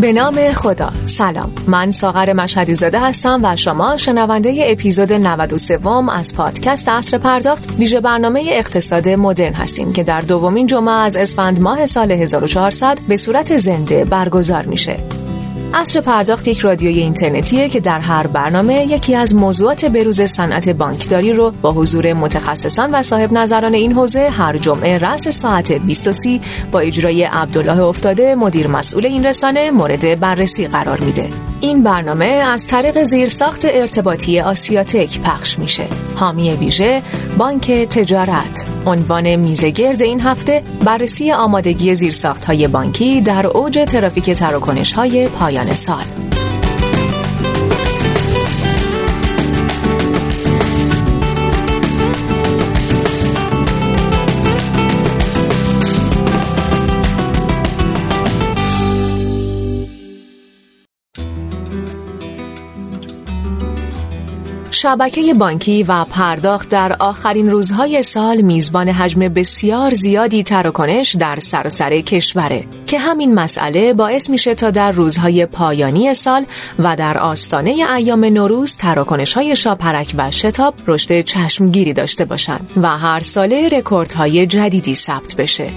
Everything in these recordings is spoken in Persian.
به نام خدا. سلام. من ساغر مشهدی زاده هستم و شما شنونده اپیزود 93 از پادکست اصر پرداخت. ویژه برنامه اقتصاد مدرن هستیم که در دومین جمعه از اسفند ماه سال 1400 به صورت زنده برگزار میشه. اصر پرداخت یک رادیوی اینترنتیه که در هر برنامه یکی از موضوعات بروز صنعت بانکداری رو با حضور متخصصان و صاحب نظران این حوزه هر جمعه رأس ساعت 20 با اجرای عبدالله افتاده مدیر مسئول این رسانه مورد بررسی قرار میده. این برنامه از طریق زیرساخت ارتباطی آسیاتک پخش میشه. حامی ویژه بانک تجارت عنوان میزگرد این هفته بررسی آمادگی زیرساخت های بانکی در اوج ترافیک تراکنش های پایان سال شبکه بانکی و پرداخت در آخرین روزهای سال میزبان حجم بسیار زیادی تراکنش در سراسر کشوره که همین مسئله باعث میشه تا در روزهای پایانی سال و در آستانه ایام نوروز تراکنش های شاپرک و شتاب رشد چشمگیری داشته باشند و هر ساله رکوردهای جدیدی ثبت بشه.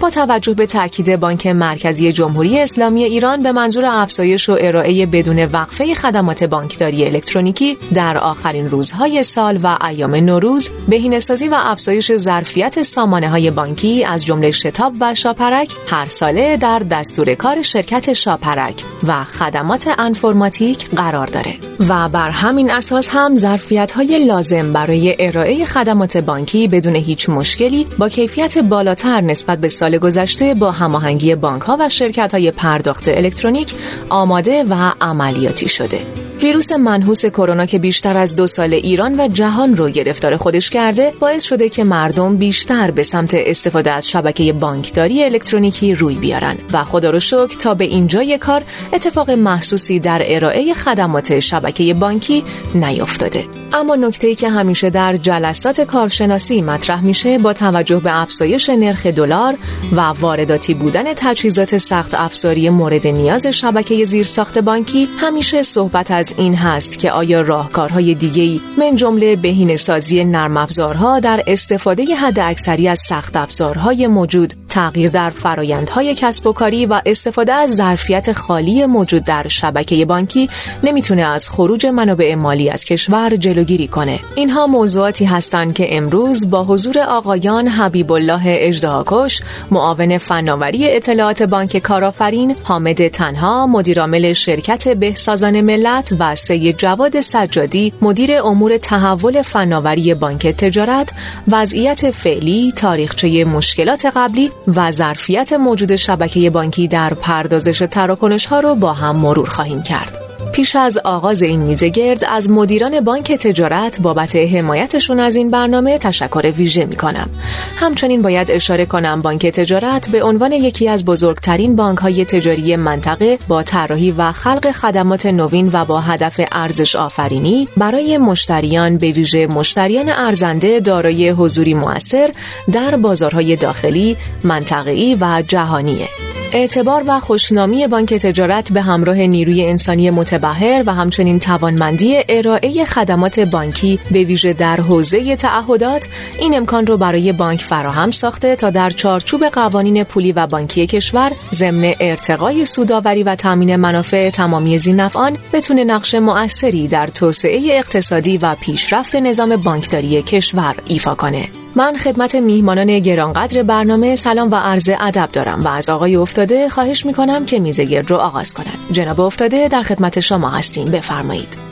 با توجه به تاکید بانک مرکزی جمهوری اسلامی ایران به منظور افزایش و ارائه بدون وقفه خدمات بانکداری الکترونیکی در آخرین روزهای سال و ایام نوروز بهینه‌سازی و افزایش ظرفیت سامانه های بانکی از جمله شتاب و شاپرک هر ساله در دستور کار شرکت شاپرک و خدمات انفرماتیک قرار داره. و بر همین اساس هم ظرفیت های لازم برای ارائه خدمات بانکی بدون هیچ مشکلی با کیفیت بالاتر نسبت به سال گذشته با هماهنگی بانک ها و شرکت های پرداخت الکترونیک آماده و عملیاتی شده. ویروس منحوس کرونا که بیشتر از دو سال ایران و جهان رو گرفتار خودش کرده باعث شده که مردم بیشتر به سمت استفاده از شبکه بانکداری الکترونیکی روی بیارن. و خدا رو شکر تا به اینجای کار اتفاق محسوسی در ارائه خدمات شبکه بانکی نیفتاده اما نکته ای که همیشه در جلسات کارشناسی مطرح میشه با توجه به افزایش نرخ دلار و وارداتی بودن تجهیزات سخت افزاری مورد نیاز شبکه زیرساخت بانکی همیشه صحبت از این هست که آیا راهکارهای دیگه‌ای من جمله بهینه سازی نرم افزارها در استفاده حد اکثری از سخت افزارهای موجود تغییر در فرایندهای کسب و کاری و استفاده از ظرفیت خالی موجود در شبکه بانکی نمی‌تونه از خروج منابع مالی از کشور جلوگیری کنه اینها موضوعاتی هستند که امروز با حضور آقایان حبیب الله اجدهاکش معاون فناوری اطلاعات بانک کارآفرین حامد تنها مدیرعامل شرکت بهسازان ملت و سید جواد سجادی مدیر امور تحول فناوری بانک تجارت وضعیت فعلی تاریخچه مشکلات قبلی و ظرفیت موجود شبکه بانکی در پردازش تراکنش ها رو با هم مرور خواهیم کرد. پیش از آغاز این میزه گرد از مدیران بانک تجارت بابت حمایتشون از این برنامه تشکر ویژه می کنم. همچنین باید اشاره کنم بانک تجارت به عنوان یکی از بزرگترین بانک های تجاری منطقه با طراحی و خلق خدمات نوین و با هدف ارزش آفرینی برای مشتریان به ویژه مشتریان ارزنده دارای حضوری موثر در بازارهای داخلی، منطقه‌ای و جهانیه. اعتبار و خوشنامی بانک تجارت به همراه نیروی انسانی متبهر و همچنین توانمندی ارائه خدمات بانکی به ویژه در حوزه تعهدات این امکان رو برای بانک فراهم ساخته تا در چارچوب قوانین پولی و بانکی کشور ضمن ارتقای سوداوری و تامین منافع تمامی زینفعان بتونه نقش مؤثری در توسعه اقتصادی و پیشرفت نظام بانکداری کشور ایفا کنه. من خدمت میهمانان گرانقدر برنامه سلام و عرض ادب دارم و از آقای افتاده خواهش می‌کنم که میزه گرد رو آغاز کنند. جناب افتاده در خدمت شما هستیم بفرمایید.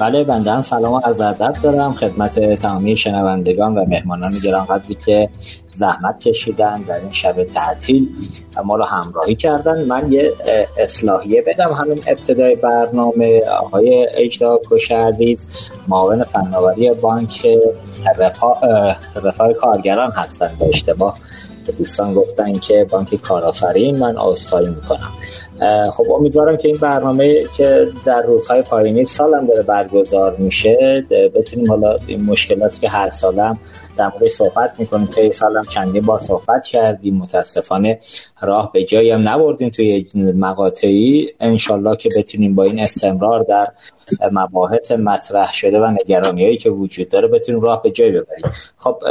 بله بنده هم سلام و از ادب دارم. خدمت تمامی شنوندگان و مهمانان گرانقدری که زحمت کشیدن در این شب تعطیل ما رو همراهی کردن. من یه اصلاحیه بدم همین ابتدای برنامه. آقای اجدا کش عزیز معاون فناوری بانک رفاه, کارگران هستن. به اشتباه دوستان گفتن که بانک کارآفرین من عذرخواهی می‌کنم. خب امیدوارم که این برنامه که در روزهای پایانی سالم داره برگزار میشه بتونیم حالا این مشکلاتی که هر سالم در مورد صحبت می‌کنیم. که سالم چندین بار صحبت کردیم متاسفانه راه به جایی هم نبردیم توی مقاطعی. انشالله که بتونیم با این استمرار در مباحث مطرح شده و نگرانی هایی که وجود داره بتونیم راه به جای ببریم. خب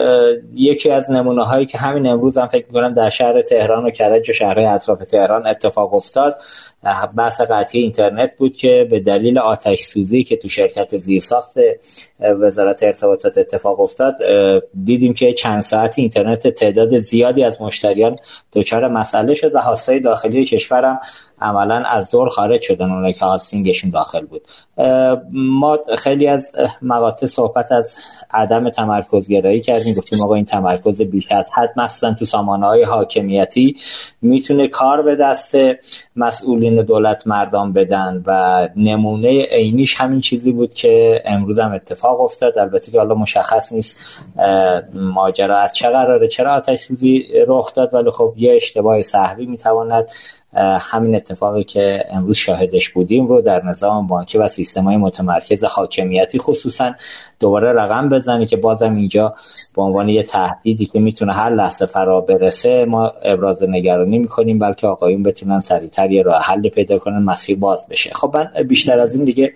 یکی از نمونه هایی که همین امروز هم فکر می‌کنم در شهر تهران و کرج و شهرهای اطراف تهران اتفاق افتاد. بحث قطعی اینترنت بود که به دلیل آتش سوزی که تو شرکت زیرساخت وزارت ارتباطات اتفاق افتاد دیدیم که چند ساعت اینترنت تعداد زیادی از مشتریان دچار مسئله شد و حاسه داخلی کشورم عملا از دور خارج شدن اونایی که هاستینگشون داخل بود. ما خیلی از مقاطع صحبت از عدم تمرکز گرایی کردیم گفتیم آقا این تمرکز بیش از حد مثلا تو سامانه های حاکمیتی می‌تونه کار به دست مسئولین دولت مردان بدن و نمونه عینیش همین چیزی بود که امروز هم اتفاق افتاد. البته که حالا مشخص نیست ماجرا از چه قراره چرا آتش سوزی رخ داد ولی خب یه اشتباه صحوی می‌تواند همین اتفاقی که امروز شاهدش بودیم رو در نظام بانکی و سیستم های متمرکز حاکمیتی خصوصا دوباره رقم بزنی که بازم اینجا به عنوان یه تهدیدی که می‌تونه هر لحظه فرا برسه ما ابراز نگرانی می‌کنیم بلکه آقایون بتونن سریعتر یه راه حل پیدا کنن مسیر باز بشه. خب من بیشتر از این دیگه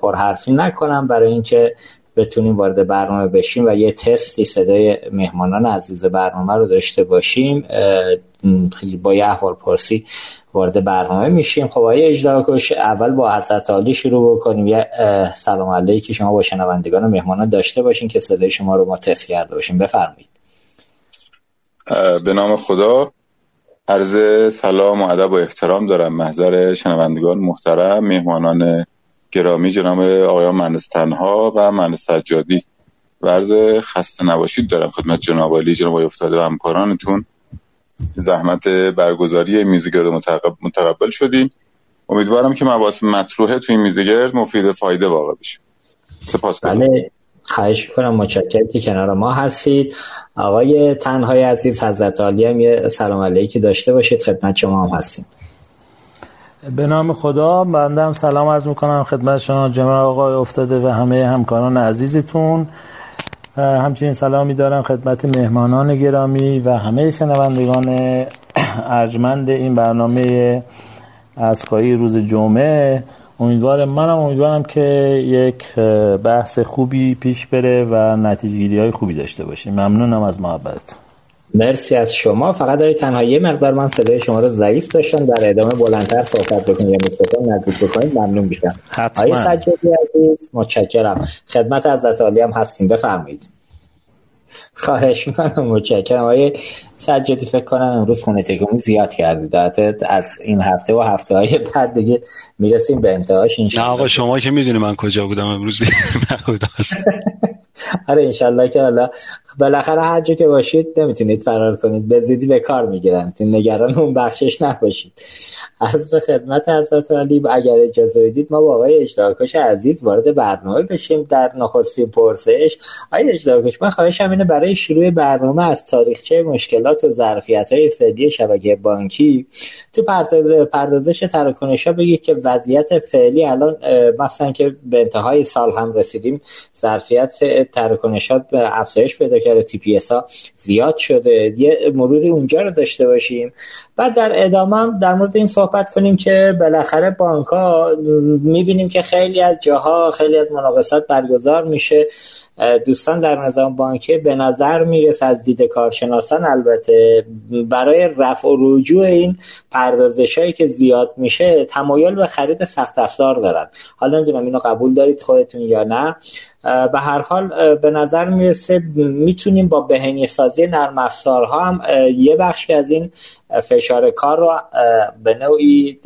پرحرفی نکنم برای اینکه بتونیم وارد برنامه بشیم و یه تستی صدای مهمانان عزیز برنامه رو داشته باشیم. با یه احوال پرسی وارد برنامه میشیم. خب آیا اجرا کش اول با حضرت عالی شروع بکنیم. یه سلام علیکی. شما با شنوندگان و مهمانان داشته باشین که صدای شما رو ما تست کرده باشیم. بفرمایید. به نام خدا. عرض سلام و ادب و احترام دارم. محضر شنوندگان محترم مهمانان گرامی جناب آقایان مهندس تنها و مهندس سجادی. ورز خسته نباشید دارم خدمت جناب علی جناب افتاده و همکارانتون. زحمت برگزاری میزگرد متقبل شدیم. امیدوارم که مباحث مطروحه توی این میزگرد مفید فایده واقع بشه. سپاس بله خواهش کنم متشکرم که کنار ما هستید. آقای تنهای عزیز حضرت عالی هم یه سلام علیکی داشته باشید. خدمت شما هم هستیم. به نام خدا بنده هم سلام عرض می‌کنم خدمت شما جناب آقای افتاده و همه همکاران عزیزتون. همچنین سلامی دارم خدمت مهمانان گرامی و همه شنوندگان ارجمند این برنامه اسکایی روز جمعه. امیدوارم منم امیدوارم که یک بحث خوبی پیش بره و نتیجه های خوبی داشته باشیم. ممنونم از محبتتون. مرسی از شما. فقط داری تنها یه مقدار من صدای شما رو ضعیف داشتم. در ادامه بلندتر صحبت بکنید یا میکروفون نزدیک بکنید ممنون میشم. حتما. سجادی عزیز متشکرم. خدمت حضرت عالی هم هستیم. بفرمایید. خواهش می‌کنم. متشکرم. آقای سجادی فکر کنم امروز خونه تکونی زیاد کردید از این هفته و هفته های بعد دیگه می‌رسیم به انتهاش. نه آقا شما که می‌دونی من کجا بودم امروز. آره انشالله که حالا بالاخره هر جا که باشید نمی‌تونید فرار کنید. به زیدی به کار می‌گیرن نگران اون بخشش نباشید. از خدمت حضرت علی اگر اجازه بدید ما با آقای اجتاکش عزیز وارد برنامه بشیم در نخستین پرسش. آقای اجتاکش من خواهشم اینه برای شروع برنامه از تاریخچه مشکلات و ظرفیت های فعلی شبکه بانکی تو پردازش تراکنش ها بگید که وضعیت فعلی الان مثلا که به انتهای سال هم رسیدیم ظرفیت تراکنشات افزایش پیدا کرده TPS ها زیاد شده. یه مروری اونجا رو داشته باشیم. بعد در ادامه هم در مورد این صحبت کنیم که بالاخره بانک ها می‌بینیم که خیلی از جاها خیلی از مناقصات برگزار میشه. دوستان در نظام بانکی به نظر می‌رسه از دید کارشناسان البته برای رفع و رجوع این پردازش هایی که زیاد میشه تمایل به خرید سخت افزار دارن. حالا نمی‌دونم اینو قبول دارید خودتون یا نه. به هر حال به نظر می‌رسه می‌تونیم با بهینه سازی نرم افزارها هم یه بخش از این فشار کار رو به نوعی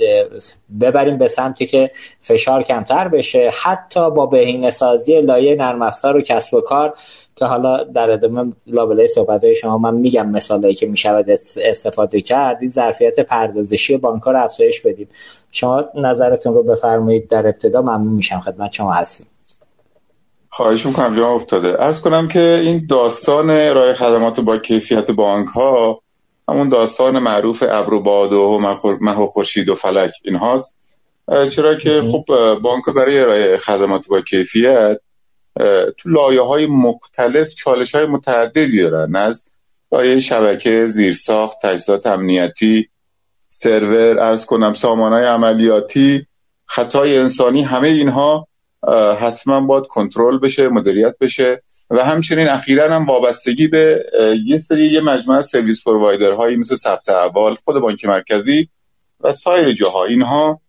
ببریم به سمتی که فشار کمتر بشه. حتی با بهینه سازی لایه نرم افزار و کسب و کار که حالا در ادامه لابلای صحبت های شما من میگم مثالایی که می‌شود استفاده کرد این ظرفیت پردازشی بانک رو افزایش بدید شما نظرتون رو بفرمایید در ابتدا ممنون میشم خدمت شما هستیم. خواهش می‌کنم جا افتاده. ارز کنم که این داستان ارائه خدمات با کیفیت بانک ها همون داستان معروف ابر و باد و مه و خورشید و فلک اینهاست. چرا که خب بانک برای ارائه خدمات با کیفیت تو لایه های مختلف چالش های متعددی دارن. از لایه شبکه زیرساخت تجهیزات امنیتی سرور ارز کنم سامانهای عملیاتی خطای انسانی همه اینها حتما باید کنترل بشه مدیریت بشه. و همچنین اخیرا هم وابستگی به یه سری یه مجموعه service provider هایی مثل ثبت احوال خود بانک مرکزی و سایر جاها. اینها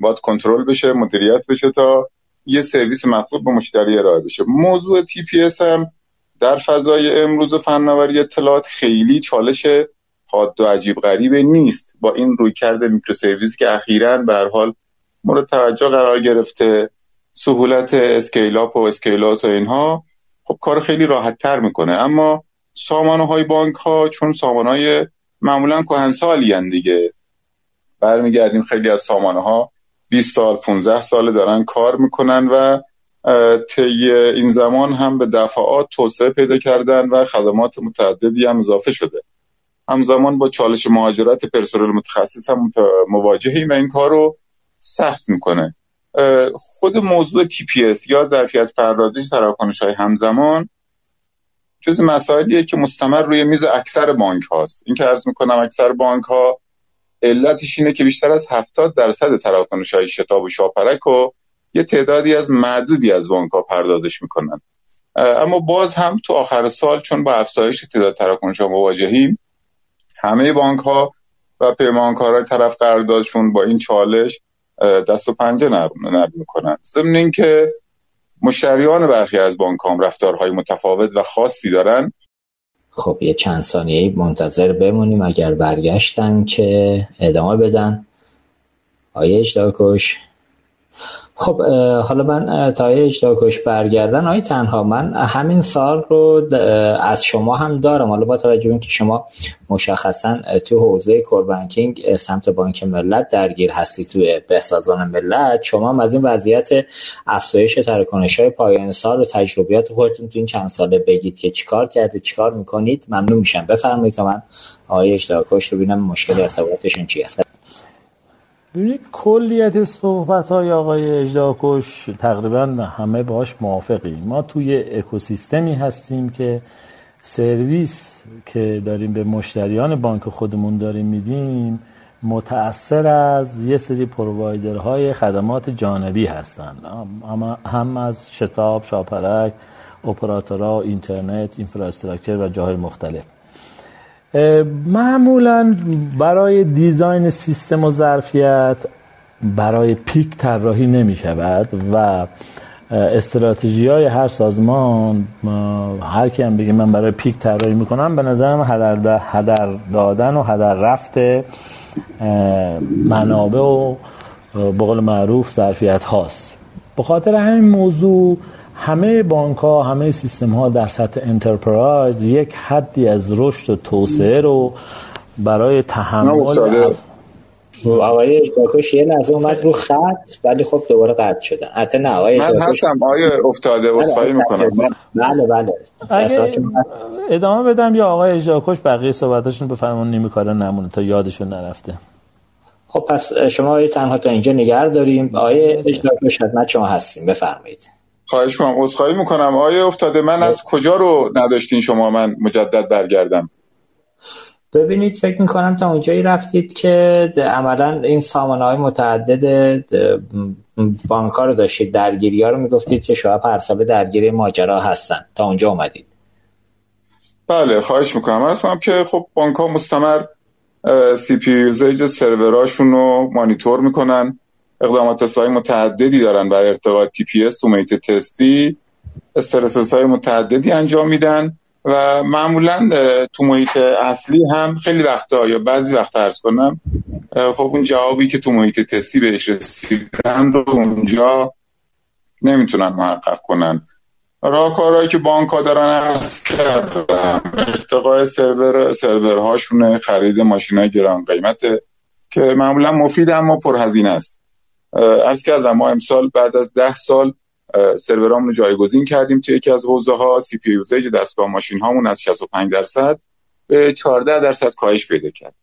باید کنترل بشه مدیریت بشه تا یه سرویس مطلوب به مشتری ارائه بشه. موضوع TPS هم در فضای امروز فناوری اطلاعات خیلی چالش حاد و عجیب غریبه نیست. با این رویکرد microservice که اخیرا به هر حال مورد توجه قرار گرفته سهولت scale up و scale out و اینها خب کار خیلی راحت تر می‌کنه. اما سامانه های بانک ها چون سامانه های معمولا کهنسالی دیگه برمیگردیم خیلی از سامانه ها 20 سال 15 ساله دارن کار می‌کنن و طی این زمان هم به دفعات توسعه پیدا کردن و خدمات متعددی هم اضافه شده. همزمان با چالش مهاجرت پرسنل متخصص هم مواجهیم و این کار رو سخت می‌کنه. خود موضوع TPS یا ظرفیت پردازش تراکنش های همزمان جز مسائلیه که مستمر روی میز اکثر بانک هاست. این که ارز می‌کنم اکثر بانک ها علتش اینه که بیشتر از 70 درصد تراکنش های شتاب و شاپرک و یه تعدادی از معدودی از بانک ها پردازش می‌کنن. اما باز هم تو آخر سال چون با افزایش تعداد تراکنش ها مواجهیم همه بانک ها و پیمانکارهای طرف قراردادشون با این چالش دست و پنجه نرم می‌کنن. ضمن اینکه مشتریان برخی از بانک هم رفتارهای متفاوت و خاصی دارن. خب یه چند ثانیه منتظر بمونیم. اگر برگشتن که ادامه بدن. آیه اجداکش خب حالا من تا اجرا کش برگردن های تنها من همین سال رو از شما هم دارم. حالا با توجه به که شما مشخصا تو حوزه کوربانکینگ سمت بانک ملت درگیر هستی تو بهسازان ملت شما هم از این وضعیت افزایش تراکنش های پایان سال و تجربیات خودتون تو این چند ساله بگید که چیکار کرده چیکار می‌کنید. ممنون میشم. بفرمایید تا من آقای اشتراکش رو ببینم مشکل ارتباطشون چی هست ببینید کلیت صحبت های آقای اجداکش تقریبا همه باش موافقیم. ما توی اکوسیستمی هستیم که سرویس که داریم به مشتریان بانک خودمون داریم میدیم متأثر از یه سری پرووایدرهای خدمات جانبی هستند هم از شتاب، شاپرک، اپراتورها، اینترنت، اینفراستراکچر و جاهای مختلف. معمولا برای دیزاین سیستم و ظرفیت برای پیک طراحی نمی شود و استراتژی های هر سازمان هر کی هم بگه من برای پیک طراحی می‌کنم به نظرم هدر, هدر دادن و هدر رفت منابع و بقول معروف ظرفیت هاست به خاطر همین موضوع همه بانک ها همه سیستم ها در سطح انترپرایز یک حدی از رشد و توسعه رو برای تحمل آقای اجداکش یه لحظه اومد رو خط ولی خب دوباره قطع شدن حتی نه آقای من هستم. آقای افتاده واسخایی می‌کنم. بله بله. ادامه بدم یا آقای اجداکش بقیه صحبتاشون به فرمان نیمی کاره نمونه تا یادشون نرفته. خب پس شما تنها تا اینجا نگر داریم آقای اجداکش خدمت شما هستیم. بفرمایید. خواهش کنم عذرخواهی می‌کنم. آیا افتاده من از کجا رو نداشتین شما من مجدد برگردم؟ ببینید فکر می‌کنم تا اونجایی رفتید که عملا این سامانه های متعدد بانکار رو داشتید درگیری ها رو می‌گفتید که شما پرسابه درگیری ماجرا هستن. تا اونجا اومدید. بله خواهش می‌کنم. از که خب بانک ها مستمر سی پی یوزیج سروراشون رو مانیتور می‌کنن. اقدامات اصلاحی متعددی دارن برای ارتقاء تی پی تو محیط تستی. استرسس های متعددی انجام میدن و معمولا تو محیط اصلی هم خیلی وقتا یا بعضی وقت ارز کنم خب اون جوابی که تو محیط تستی بهش رسیدن رو اونجا نمی‌تونن محقق کنن. راهکارهایی که بانک ها دارن ارز کردن ارتقاء سرور سرورهاشونه خرید ماشین های گران قیمته که معمولا مفید اما پرهزینه است. ارز کردم ما امسال بعد از ده سال سرورامون رو جایگزین کردیم توی یکی از حوزه ها سی پی یوزیج دستگاه ماشین هامون از 65 درصد به 14 درصد کاهش پیدا کرد.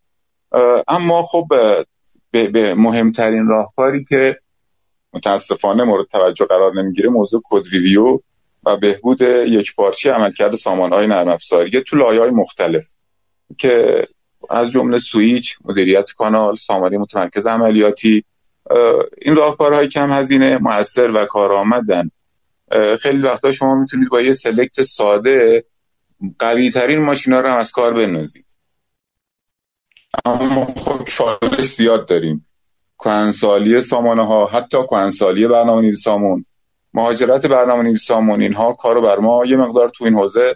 اما خب به مهمترین راهکاری که متاسفانه مورد توجه قرار نمی‌گیره موضوع code review و بهبود یکپارچه عملکرد های نرم افزاری تو های مختلف که از جمله سویچ مدیریت کانال سامانه متمرکز عملیاتی این راهکارهای کم هزینه موثر و کارآمدن. خیلی وقتا شما می‌تونید با یه select ساده قوی ترین ماشینا رو هم از کار بنازید اما خب چالش زیاد داریم. کهنسالی سامانه ها حتی کهنسالی برنامه نویسامون مهاجرت برنامه نویسامون اینها کارو بر ما یه مقدار تو این حوزه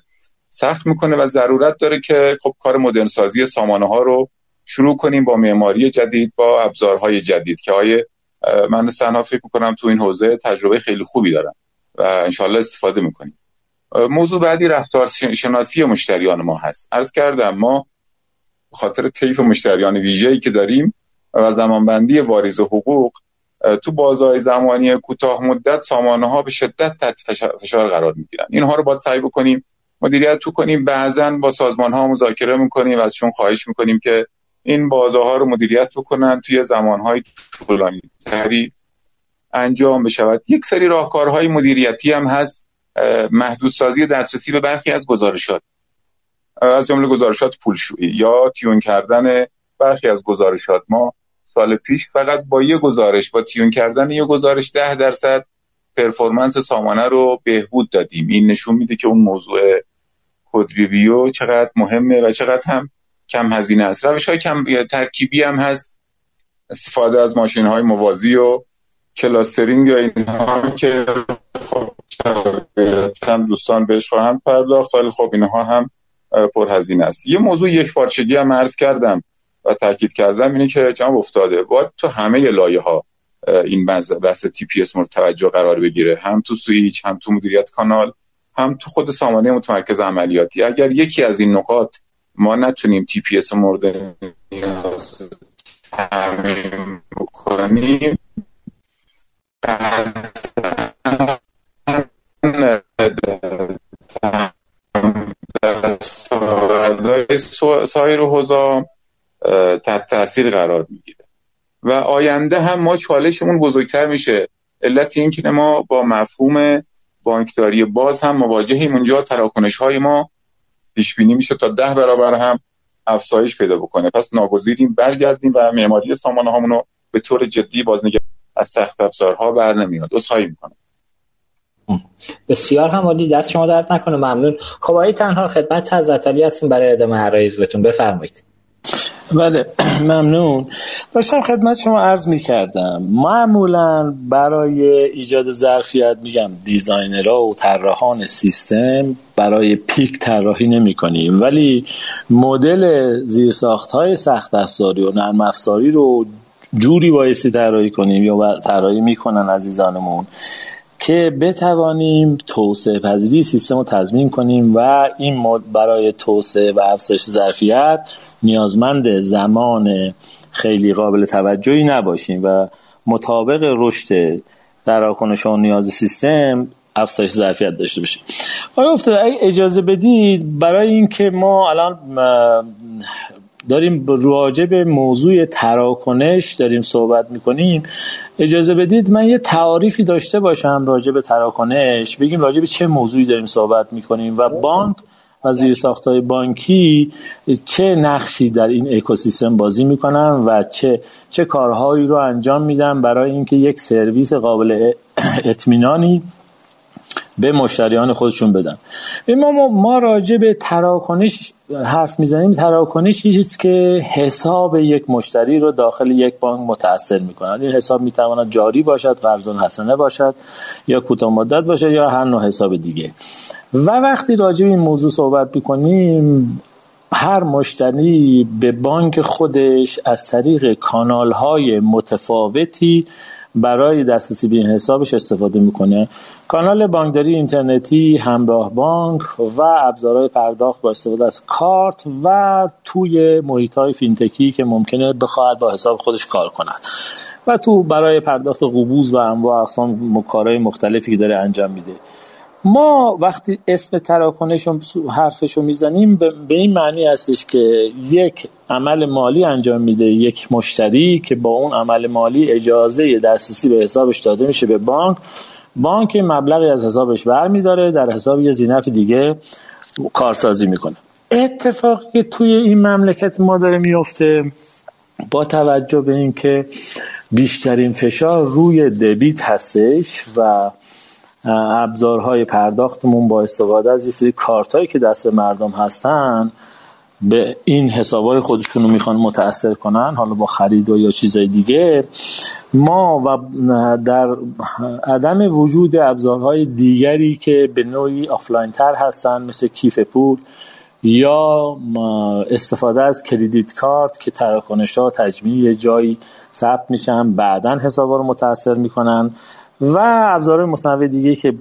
سخت می‌کنه و ضرورت داره که خب کار مدرن سازی سامانه ها رو شروع کنیم با معماری جدید با ابزارهای جدید که های من سنا فکر می‌کنم تو این حوزه تجربه خیلی خوبی دارم و انشالله استفاده می‌کنیم. موضوع بعدی رفتار شناسی مشتریان ما هست. عرض کردم ما خاطر طیف مشتریان ویژه‌ای که داریم و زمانبندی واریز حقوق تو بازهای زمانی کوتاه مدت سامانه ها به شدت تحت فشار قرار می‌گیرن. اینها رو باید سعی بکنیم مدیریت تو کنیم. بعضا با سازمان ها مذاکره می‌کنیم و ازشون خواهش می‌کنیم که این بازارها رو مدیریت بکنن توی زمانهای طولانی تری انجام بشود. یک سری راهکارهای مدیریتی هم هست محدودسازی دسترسی به برخی از گزارشات. از جمله گزارشات پولشویی یا tune کردن برخی از گزارشات. ما سال پیش فقط با یه گزارش با tune کردن یه گزارش ده درصد performance سامانه رو بهبود دادیم. این نشون میده که اون موضوع code review چقدر مهمه و چقدر هم کم هزینه است. روش های کم ترکیبی هم هست. استفاده از ماشین های موازی و clustering یا اینها که خب دوستان بهش خواهند پرداخت ولی خب اینها هم پرهزینه است. یه موضوع یکپارچگی هم عرض کردم و تاکید کردم اینه که جناب افتاده باید تو همه لایه ها این بحث TPS مورد توجه قرار بگیره. هم تو سویچ هم تو مدیریت کانال هم تو خود سامانه متمرکز عملیاتی. اگر یکی از این نقاط ما نتونیم تی پی اس مورد نیاز بکنیم. سایر حوزا تحت تاثیر قرار می‌گیره. و آینده هم ما چالشمون بزرگتر میشه. علت این که ما با مفهوم بانکداری باز هم مواجهیم. اونجا تراکنش های ما پیش بینی میشه تا ده برابر هم افزایش پیدا بکنه. پس ناگزیریم برگردیم و معماری سامانه هامونو به طور جدی بازنگری از سخت افزارها بر نمیاد. اصحایی می‌کنه بسیار هم عالی. دست شما درد نکنه. ممنون. خب آقای تنها خدمت حضرت علی هستیم. برای ادامه عرایزتون بفرمایید. بله ممنون. داشتم خدمت شما عرض می کردم معمولا برای ایجاد ظرفیت میگم دیزاینرها و طراحان سیستم برای پیک طراحی نمی کنیم ولی مدل زیرساخت های سخت افزاری و نرم افزاری رو جوری بایستی طراحی کنیم یا طراحی می‌کنن عزیزانمون که بتوانیم توسعه پذیری سیستم رو تضمین کنیم و این برای توسعه و افزایش ظرفیت نیازمند زمان خیلی قابل توجهی نباشیم و مطابق رشد تراکنش و نیاز سیستم افزایش ظرفیت داشته باشیم. آیا افتاده اگه اجازه بدید برای اینکه ما الان داریم راجع به موضوع تراکنش داریم صحبت می‌کنیم اجازه بدید من یه تعاریفی داشته باشم راجع به تراکنش. بگیم راجع به چه موضوعی داریم صحبت می‌کنیم و بانک و زیر های بانکی چه نقشی در این اکوسیستم بازی می‌کنن و چه چه کارهایی رو انجام میدن برای اینکه یک سرویس قابل اطمینانی به مشتریان خودشون بدن. ما ما راجع به تراکنش حرف می‌زنیم. تراکنش چیزی که حساب یک مشتری رو داخل یک بانک متاثر می‌کنه این حساب می‌تواند جاری باشد قرضان حسنه باشد یا کوتاه مدت باشد یا هر نوع حساب دیگه. و وقتی راجع به این موضوع صحبت می‌کنیم هر مشتری به بانک خودش از طریق کانال های متفاوتی برای دسترسی به این حسابش استفاده می‌کنه. کانال بانکداری اینترنتی همراه بانک و ابزارهای پرداخت با استفاده از کارت و توی محیط های فینتکی که ممکنه بخواهد با حساب خودش کار کند. و تو برای پرداخت قبوز و انواع اقسام کارهای مختلفی که داره انجام میده. ما وقتی اسم تراکنش حرفشو می‌زنیم به این معنی هستش که یک عمل مالی انجام میده یک مشتری که با اون عمل مالی اجازه دسترسی به حسابش داده میشه به بانک. بانک مبلغی از حسابش برمیداره در حساب یه زینف دیگه کارسازی می‌کنه. اتفاقی که توی این مملکت ما داره میفته با توجه به اینکه بیشترین فشار روی debit هستش و ابزارهای پرداختمون با استفاده از یه سری کارت هایی که دست مردم هستن به این حسابای رو می‌خوان متاثر کنن حالا با خرید و یا چیزای دیگه. ما و در عدم وجود ابزارهای دیگری که به نوعی آفلاین تر هستن مثل کیف پول یا استفاده از credit card که تراکنش ها تجمیع جایی ثبت میشن بعدا حساب رو متاثر می‌کنن و ابزار متنوع دیگه که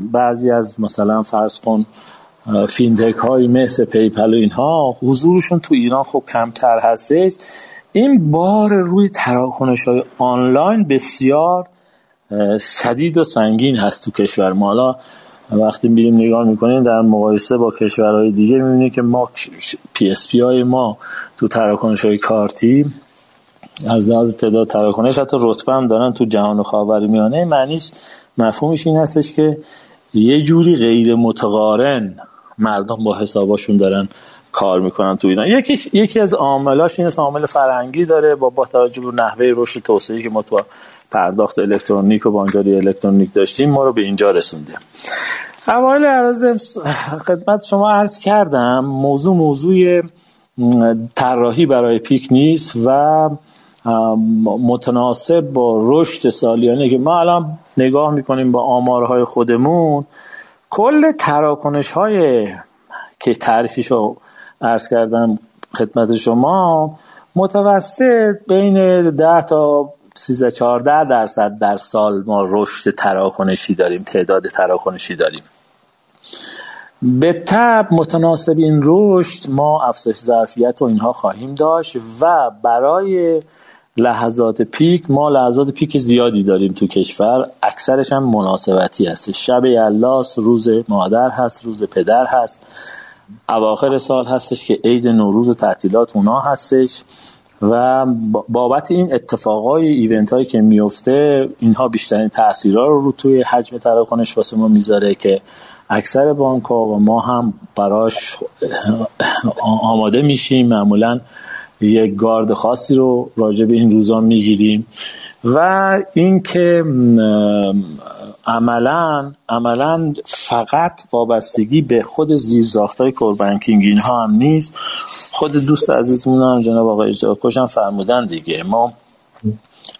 بعضی از مثلا فرض کن fintech های مثل PayPal و اینها حضورشون تو ایران خب کمتر هستش. این بار روی تراکنش های آنلاین بسیار شدید و سنگین هست تو کشور ما. حالا وقتی میریم نگاه می‌کنیم در مقایسه با کشورهای دیگه می‌بینیم که ما PSP های ما تو تراکنش های کارتی از لحاظ تعداد تراکنش حتی رتبه هم دارن تو جهان خاورمیانه. معنیش مفهومش این هستش که یه جوری غیر متقارن مردم با حساباشون دارن کار می‌کنن تو ایران یکی یکی از عاملاش این عامل فرهنگی داره با با توجه به نحوه رشد توسعه که ما تو پرداخت الکترونیک و بانکداری الکترونیک داشتیم ما رو به اینجا رسوندیم. اوایل عرض خدمت شما عرض کردم موضوع موضوع طراحی برای پیک نیست و متناسب با رشد سالیانه که ما الان نگاه می‌کنیم با آمارهای خودمون کل تراکنش های که تعریفیش رو عرض کردم خدمت شما متوسط بین 10 تا 13 14 درصد در سال ما رشد تراکنشی داریم تعداد تراکنشی داریم. به تب متناسب این رشد ما افزایش ظرفیت و اینها خواهیم داشت و برای لحظات پیک ما لحظات پیک زیادی داریم تو کشور اکثرش هم مناسبتی هست. شب یلاس روز مادر هست روز پدر هست. اواخر سال هستش که عید نوروز تعطیلات اونا هستش و بابت این اتفاقای ایونت هایی که میفته اینها بیشترین تاثیرها رو رو توی حجم تراکنش واسه ما می‌ذاره که اکثر بانک ها و ما هم براش آماده میشیم. معمولا یک گارد خاصی رو راجع به این روزا می‌گیریم. و اینکه عملا عملا فقط وابستگی به خود زیرساختای کوربانکینگ اینها هم نیست. خود دوست عزیزمون هم جناب آقای جاکوش هم فرمودن دیگه. ما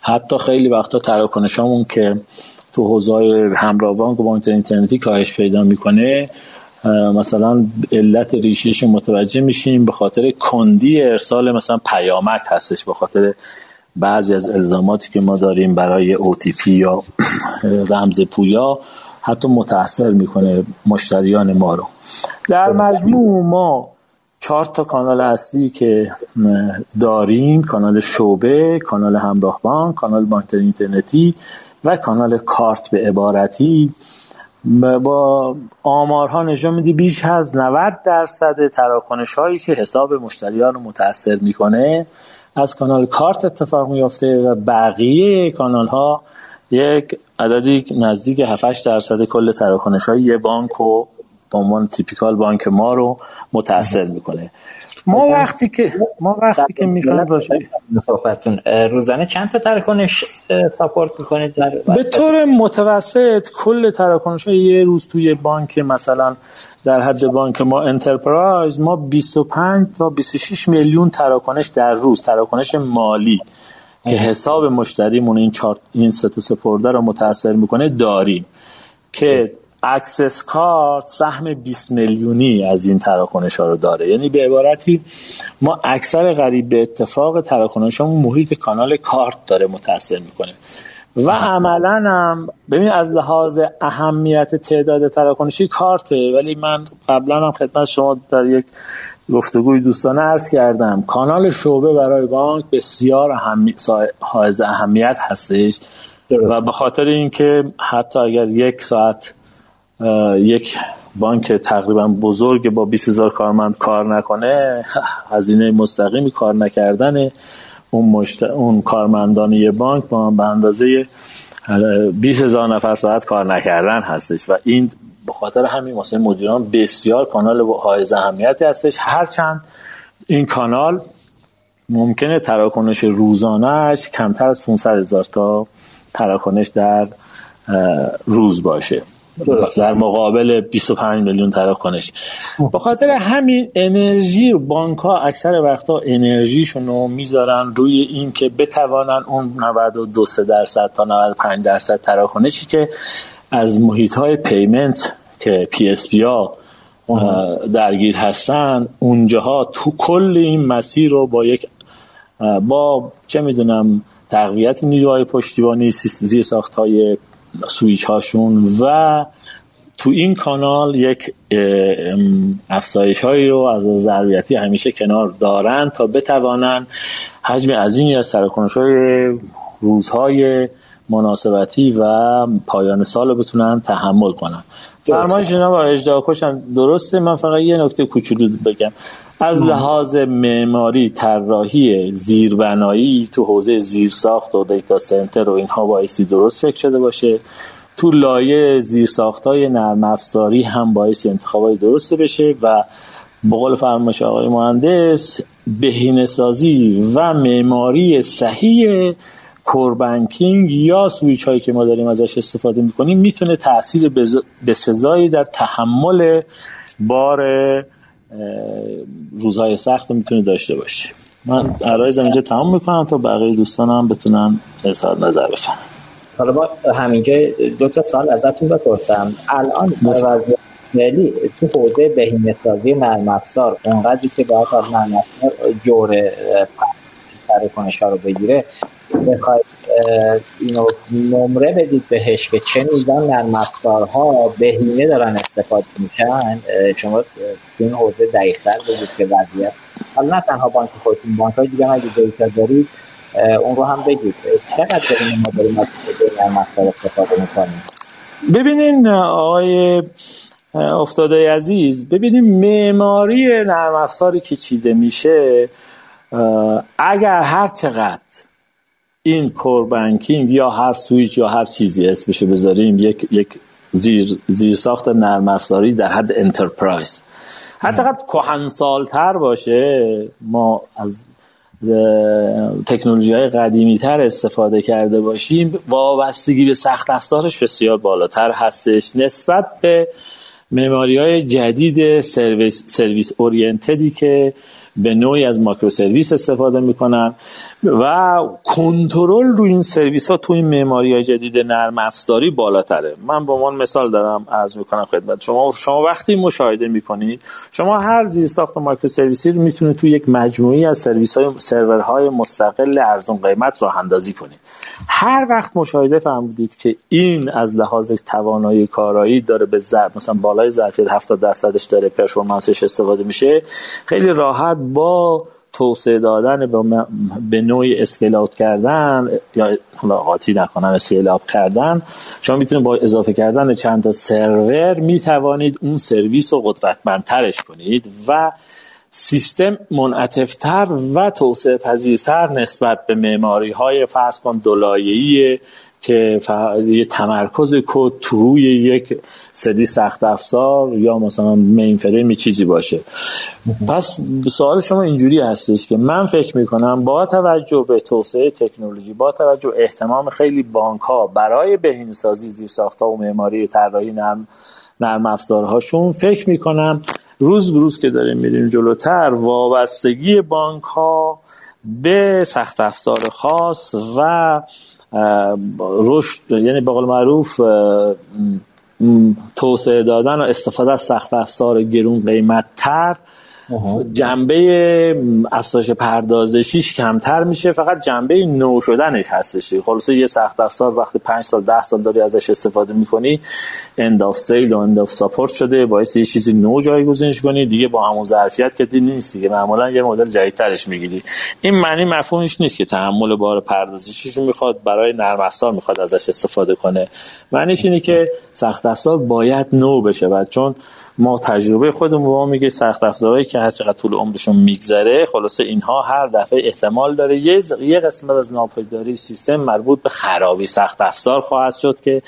حتی خیلی وقتا تراکنشامون که تو حوزه همراه بانک و اینترنتی کاهش پیدا می‌کنه مثلا علت ریشیش متوجه میشیم به خاطر کندی ارسال مثلا پیامک هستش به خاطر بعضی از الزاماتی که ما داریم برای OTP یا رمز پویا حتی متاثر می‌کنه مشتریان ما رو. در مجموع ما چهار تا کانال اصلی که داریم کانال شعبه کانال همراه بانک کانال بانک اینترنتی و کانال کارت به عبارتی. با آمارها نشون میدی بیش از 90 درصد تراکنش هایی که حساب مشتریان رو متاثر می‌کنه از کانال کارت اتفاق میافته و بقیه کانال ها یک عددی نزدیک 7 درصد کل تراکنش های یه بانک و به عنوان typical بانک ما رو متاثر می‌کنه. ما وقتی که ما وقتی که می‌خوایم باشه صحبتتون روزانه چند تا تراکنش support می‌کنید؟ به طور متوسط کل تراکنش یه روز توی بانک مثلا در حد بانک ما enterprise ما 25 تا 26 میلیون تراکنش در روز تراکنش مالی که حساب مشتریمون این چارت این ست سپرده رو متاثر می‌کنه داریم. که اکثرش کارت سهم 20 میلیونی از این تراکنش ها رو داره. یعنی به عبارتی ما اکثر قریب به اتفاق تراکنش همون محیط کانال کارت داره متاثر می‌کنه. و عملا هم ببین از لحاظ اهمیت تعداد تراکنشی کارته ولی من قبلا هم خدمت شما در یک گفتگوی دوستانه عرض کردم. کانال شعبه برای بانک بسیار اهمی... اهمیت هستش. و به خاطر اینکه حتی اگر یک ساعت یک بانک تقریبا بزرگ با 20 هزار کارمند کار نکنه هزینه مستقیمی کار نکردن اون, مشت... اون کارمندان یه بانک با به اندازه 20 هزار نفر ساعت کار نکردن هستش و این به خاطر همین واسه مدیران بسیار کانال حائز اهمیتی هستش. هرچند این کانال ممکنه تراکنش روزانهش کمتر از 500 هزار تا تراکنش در روز باشه. در مقابل 25 میلیون تراکنش به خاطر همین انرژی بانک ها اکثر وقتا انرژیشون رو می‌ذارن روی این که بتوانن اون 92 درصد تا 95 درصد تراکنشی که از محیط های پیمنت که PSP ها درگیر هستن اونجاها تو کل این مسیر رو با یک با چه می‌دونم تقویت نیروهای پشتیبانی زیر ساخت های سویچ هاشون و تو این کانال یک افزایش هایی رو از ظرفیتی همیشه کنار دارن تا بتوانن حجم عظیمی از تراکنش های روزهای مناسبتی و پایان سال رو بتونن تحمل کنن. فرمان جناب اجدا کشن درسته؟ من فقط یه نکته کوچولو بگم. از لحاظ معماری طراحی زیربنایی تو حوزه زیرساخت و دیتا سنتر و اینها بایستی درست فکر شده باشه. تو لایه های نرم افزاری هم باعث انتخابای درست بشه و بقول فرمایش آقای مهندس بهینه سازی و معماری صحیح کوربنکینگ یا سویچ هایی که ما داریم ازش استفاده می‌کنیم می‌تونه تاثیر به سزایی در تحمل بار روزهای سخت می‌تونه داشته باشه من عرایز اینجا تمام می‌کنم تا بقیه دوستانم بتونن اظهار نظر بفهم حالا با همینجا دو تا سال ازتون بپرسم. الان فعلی تو حوزه بهینه سازی نرم افزار اونقدری که باید از نرم افزار جور کنش ها رو بگیره بخواید اینو نمره بدید بهش که چه میزان نرم افزارها بهینه دارن استفاده میشن شما تو این حوزه دقیقتر بگید که وضعیت. حالا نه تنها بانک خودتون بانک های دیگه اگه دیتا دارید اون رو هم بگید. چقدر داریم ما داریم از نرم افزار استفاده می‌کنیم ببینین آقای افتاده عزیز ببینیم معماری نرم افزاری که چیده میشه اگر هر چقدر این core banking یا هر سویچ یا هر چیزی اسمشو بذاریم یک یک زیر, زیر ساخت نرم افزاری در حد enterprise. هر چقدر کهنسالتر باشه ما از تکنولوژی های قدیمی تر استفاده کرده باشیم وابستگی به سخت افزارش بسیار بالاتر هستش. نسبت به معماری های جدید service, service oriented ی که به نوعی از ماکرو سرویس استفاده می‌کنن و کنترل رو این سرویس ها تو این معماری جدید نرم افزاری بالاتره. من به عنوان مثال دارم عرض می‌کنم خدمت شما. شما وقتی مشاهده می‌کنید شما هر زیر ساخت ماکرو سرویسی رو می‌تونید تو یک مجموعی از سرویس های سرورهای مستقل ارزون قیمت راه اندازی کنید. هر وقت مشاهده فرمودید که این از لحاظ توانایی کارایی داره به ضرب مثلا بالای ظرفیت 70 درصدش داره پرفورمنسش استفاده میشه خیلی راحت با توسعه دادن به نوعی scale کردن یا قاطی نکنم scale کردن شما می‌تونید با اضافه کردن چند تا سرور می‌توانید اون سرویس رو قدرتمندترش کنید و سیستم منعطفتر و توسعه پذیرتر نسبت به معماری های فرض کن که یه تمرکز کد تو روی یک سری سخت افزار یا مثلا مین فریم چیزی باشه. پس سوال شما اینجوری هستش که من فکر می‌کنم با توجه به توسعه تکنولوژی با توجه احتمام خیلی بانک ها برای بهینه‌سازی زیر ها و معماری طراحی نرم نرم افزارهاشون فکر می‌کنم روز به روز که داریم میریم جلوتر وابستگی بانک ها به سخت افزار خاص و رشد یعنی به قول معروف توسعه دادن و استفاده از سخت افزار گرون قیمت تر جنبه افزایش پردازشیش کمتر میشه فقط جنبه نو شدنش هستش خلاصه یه سخت افزار وقتی 5 سال 10 سال داری ازش استفاده می‌کنی end of sale و end of support شده باید یه چیزی نو جایگزینش کنی دیگه با همون ظرفیت که دی نیست دیگه. معمولا یه مدل جدیدترش می‌گیری. این معنی مفهومش نیست که تحمل بار پردازشیش می‌خواد برای نرم افزار می‌خواد ازش استفاده کنه. معنیش اینه که سخت افزار باید نو بشه. و چون ما تجربه خودمون ما میگه سخت افزارهایی که هر چقدر طول عمرشون میگذره خلاصه اینها هر دفعه احتمال داره یه یه قسمت از ناپایداری سیستم مربوط به خرابی سخت افزار خواهد شد که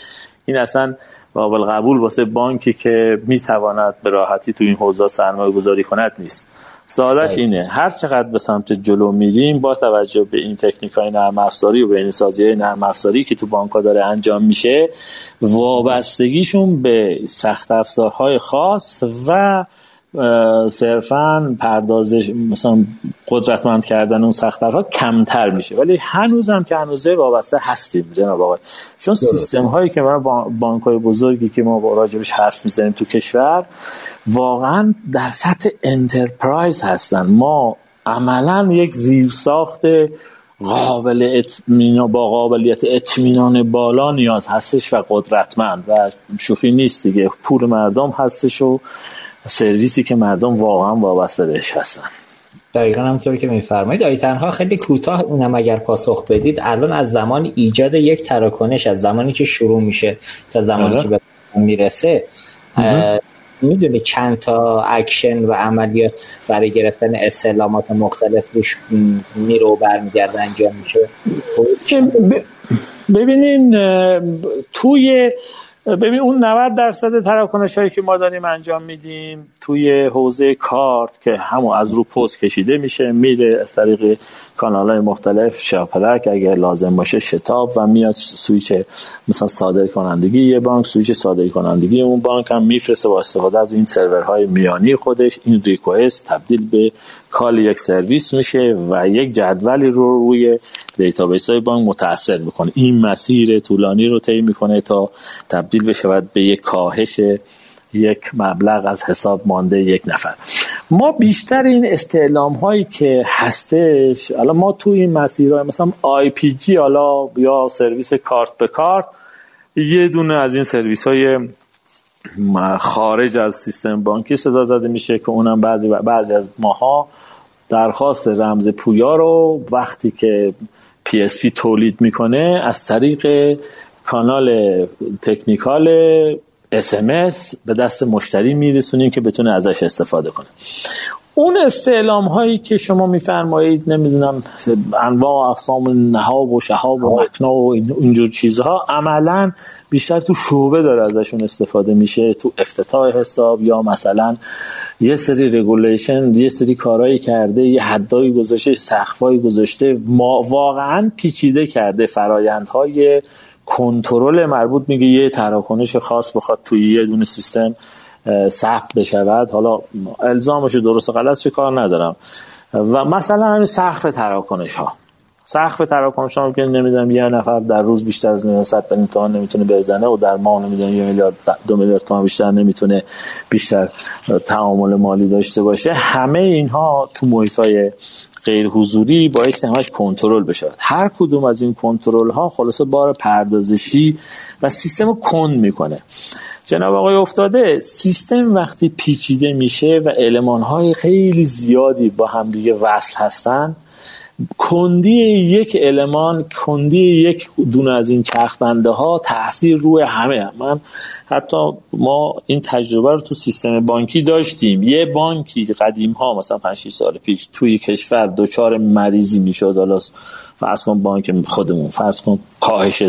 این اصلا قابل قبول واسه بانکی که می‌تواند به راحتی تو این حوزه سرمایه گذاری کند نیست. سادش اینه هر چقدر به سمت جلو میریم با توجه به این تکنیک های نرم افزاری و به سازی های نرم افزاری که تو بانک داره انجام میشه وابستگیشون به سخت افزارهای خاص و صرفا پردازش مثلا قدرتمند کردن اون سخت ها کمتر میشه. ولی هنوز هم که هنوزه وابسته هستیم جناب آقای. چون سیستم هایی که ما بانک های بزرگی که ما با راجبش حرف می‌زنیم تو کشور واقعا در سطح انترپرایز هستن. ما عملا یک زیرساخت قابل اطمینان با قابلیت اطمینان بالا نیاز هستش و قدرتمند و شوخی نیست دیگه. پول مردم هستش و سرویسی که مردم واقعا وابسته بهش هستن. دقیقا همونطوری که میفرمایید. آی تنها خیلی کوتاه اونم اگر پاسخ بدید الان از زمان ایجاد یک تراکنش از زمانی که شروع میشه تا زمانی آره. که به می‌رسه می‌دونی چند تا اکشن و عملیات برای گرفتن استعلامات مختلف روش میره و برمیگرده انجام میشه. ببینین توی ببین اون 90 درصد تراکنش هایی که ما داریم انجام میدیم توی حوزه کارت که همون از رو POS کشیده میشه میره از طریق کانال های مختلف شاپرک اگر لازم باشه شتاب و میاد سویچ مثلا صادر کنندگی یه بانک سویچ صادر کنندگی اون بانک هم میفرسته با استفاده از این سرورهای میانی خودش. این request تبدیل به call یک سرویس میشه و یک جدولی رو روی دیتابیس های بانک متاثر می‌کنه. این مسیر طولانی رو طی می‌کنه تا تبدیل بشه به یک کاهش یک مبلغ از حساب مانده یک نفر. ما بیشتر این استعلام هایی که هستش الان ما تو این مسیرهای مثلا IPG حالا یا سرویس کارت به کارت یه دونه از این سرویس های خارج از سیستم بانکی صدا زده میشه که اونم بعضی بعضی از ماها درخواست رمز پویا رو وقتی که PSP تولید می‌کنه از طریق کانال technical S به دست مشتری میرسونیم که بتونه ازش استفاده کنه. اون استعلام هایی که شما میفرمایید نمی‌دونم انواع اقسام نهاب و شهاب و مکنا و اینجور چیزها عملا بیشتر تو شعبه داره ازشون استفاده میشه تو افتتاح حساب یا مثلا یه سری regulation یه سری کارهایی کرده یه حدایی گذاشته سقفایی گذاشته ما واقعا پیچیده کرده فرایندهای کنترل مربوط میگه یه تراکنش خاص بخواد توی یه دونه سیستم ثبت بشود. حالا الزامش درست و غلط کار ندارم. و مثلا همین سقف تراکنش ها سقف تراکنش ها که نمی‌دونم یه نفر در روز بیشتر از 900 تا تومان نمی‌تونه بزنه و در ماه نمی‌دونم یه میلیارد دو میلیارد تومان بیشتر نمی‌تونه بیشتر تعامل مالی داشته باشه. همه اینها تو محیط های غیر حضوری باعث همش کنترل بشه. هر کدوم از این کنترل ها خلاصه بار پردازشی و سیستم رو کند می‌کنه. جناب آقای افتاده سیستم وقتی پیچیده میشه و علمان های خیلی زیادی با همدیگه وصل هستن کندی یک المان کندی یک دونه از این چرخدنده ها تاثیر روی همه من حتی ما این تجربه رو تو سیستم بانکی داشتیم. یه بانکی قدیم ها مثلا 5 سال پیش توی کشور دچار مریضی می‌شد. حالا فرض کن بانک خودمون فرض کن کاهش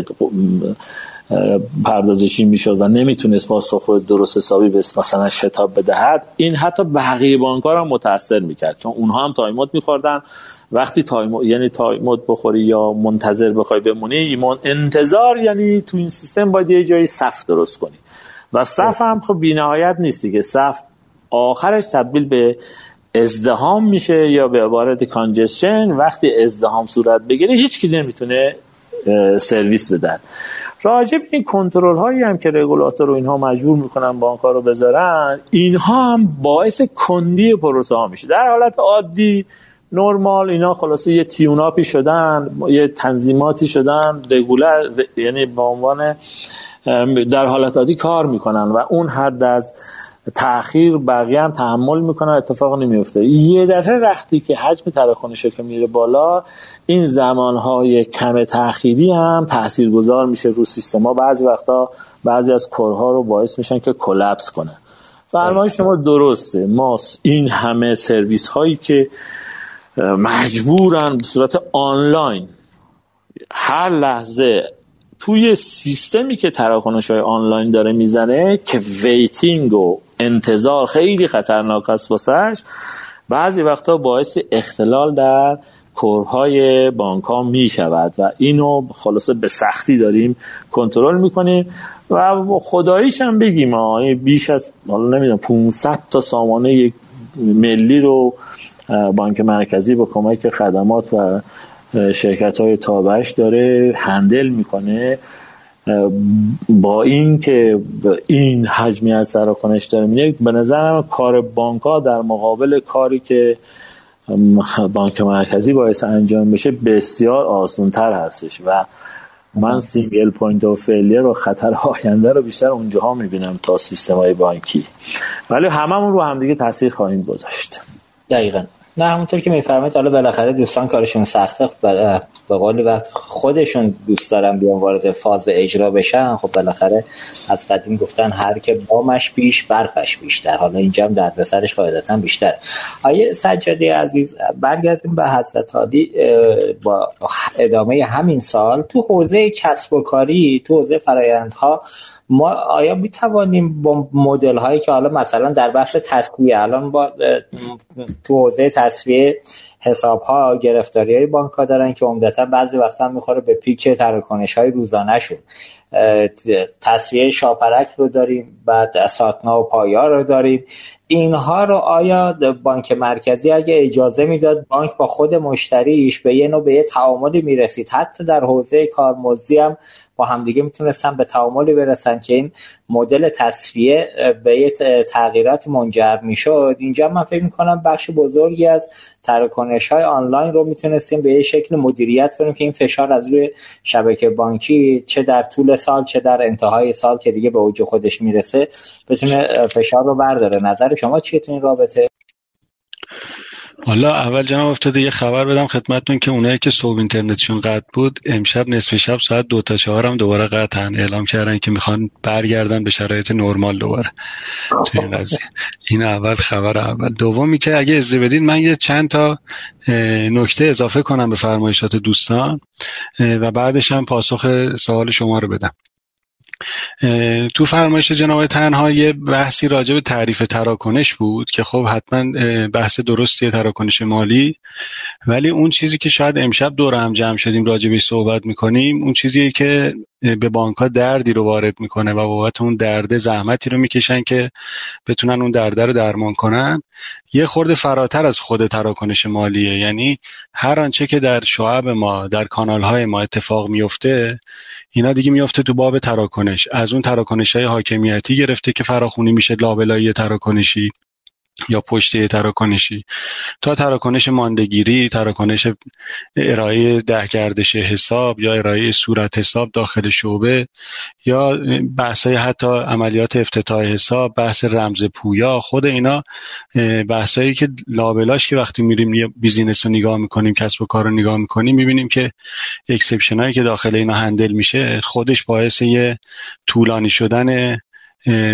پردازشی می‌شد و نمی‌تونست پاسخ درست حسابی به مثلا شتاب بدهد این حتی بقیه بانک ها رو متاثر می‌کرد چون اونها هم timeout میخوردن. وقتی time یعنی timeout بخوری یا منتظر بخوای بمونی انتظار یعنی تو این سیستم باید یه جایی صف درست کنی. و صف هم خب بینهایت نیست دیگه. صف آخرش تبدیل به ازدحام میشه یا به عبارت congestion وقتی ازدحام صورت بگیره هیچ کی نمی‌تونه سرویس بدن. راجع به این کنترل هایی هم که رگولاتور و اینها مجبور می‌کنن بانک ها رو بذارن اینها هم باعث کندی پروسه ها میشه. در حالت عادی نرمال اینا خلاصه یه تیوناپی شدن یه تنظیماتی شدن رگولر یعنی به عنوان در حالت عادی کار می‌کنن و اون حد از تاخیر بقیه هم تحمل می‌کنن اتفاق نمیفته یه دفعه وقتی که حجم تراکنش که میره بالا این زمانهای کم تأخیری هم تاثیرگذار میشه رو سیستما بعضی وقتا بعضی از core ها رو باعث میشن که collapse کنه. فرمایش شما درسته. ما این همه سرویس هایی که مجبورن به صورت آنلاین هر لحظه توی سیستمی که تراکنش های آنلاین داره می‌زنه که waiting و انتظار خیلی خطرناک است واسش بعضی وقتا باعث اختلال در کورهای بانک ها می شود و اینو خلاصه به سختی داریم کنترل می‌کنیم و خداییش هم بگیم بیش از حالا نمی‌دونم 500 تا سامانه ملی رو بانک مرکزی با کمک خدمات و شرکت های تابعش داره هندل می‌کنه با این که این حجمی از تراکنش داره میده به نظرم کار بانک ها در مقابل کاری که بانک مرکزی باعث انجام بشه بسیار آسان تر هستش و من single point of failure و خطر آینده رو بیشتر اونجاها می‌بینم تا سیستم های بانکی. ولی هممون رو همدیگه تاثیر خواهیم گذاشت. دقیقا. نه همونطور که میفرمایید حالا بالاخره دوستان کارشون سخته. به قول وقت خودشون دوست دارن بیان وارد فاز اجرا بشن. خب بالاخره از قدیم گفتن هر که بامش بیش برفش بیشتر. حالا اینجا هم دردسرش قاعدتا بیشتر آیه سجادی عزیز برگردیم به حضرت حالی با ادامه همین سال. تو حوزه کسب و کاری تو حوزه فرایندها ما آیا می توانیم با مدل هایی که حالا مثلا در بحث تصویه الان با تو حوزه تصویه حساب ها گرفتاری های بانک ها دارن که عمدتا بعضی وقتا می‌خوره به پیک تراکنش های روزانه شون تصویه شاپرک رو داریم بعد ساتنا و پایا رو داریم. اینها رو آیا بانک مرکزی اگه اجازه می‌داد بانک با خود مشتریش به یه نوع به یه تعاملی می‌رسید؟ حتی در حوزه کارمزدی هم با همدیگه می‌تونستن به تعاملی برسن که این مدل تصفیه به یه تغییرات منجر می‌شد. اینجا من فکر می‌کنم بخش بزرگی از تراکنش های آنلاین رو می‌تونستیم به یه شکل مدیریت کنیم که این فشار از روی شبکه بانکی چه در طول سال چه در انتهای سال که دیگه به اوج خودش می‌رسه بتونه فشار رو برداره. نظر شما چیه تو این رابطه؟ حالا اول جناب افتاده یه خبر بدم خدمتتون که اونایی که صبح اینترنتشون قطع بود امشب نصف شب ساعت دو تا چهار هم دوباره قطعا اعلام کردن که می‌خوان برگردن به شرایط نرمال دوباره. تو این قضیه. این اول خبر اول. دومی که اگه اجازه بدین من یه چند تا نکته اضافه کنم به فرمایشات دوستان و بعدش هم پاسخ سوال شما رو بدم. تو فرمایش جناب تنها یه بحثی راجع به تعریف تراکنش بود که خب حتما بحث درستی تراکنش مالی. ولی اون چیزی که شاید امشب دور هم جمع شدیم راجع به صحبت می‌کنیم اون چیزیه که به بانک ها دردی رو وارد می‌کنه و بابت اون درده زحمتی رو می‌کشن که بتونن اون درده رو درمان کنن. یه خورده فراتر از خود تراکنش مالیه. یعنی هر آنچه که در شعب ما در کانال های ما اتفاق میفته اینا دیگه میفته تو باب تراکنش. از اون تراکنش های حاکمیتی گرفته که فراخونی میشه لابلایی تراکنشی. یا پشته تراکنشی. تا تراکنش مانده‌گیری تراکنش ارائه ده گردش حساب یا ارائه صورت حساب داخل شعبه یا بحث های حتی عملیات افتتاح حساب بحث رمز پویا خود اینا بحث هایی که لابلاش که وقتی میریم business رو نگاه می‌کنیم کسب و کار رو نگاه می‌کنیم می‌بینیم که exception هایی که داخل اینا handle میشه خودش باعث یه طولانی شدن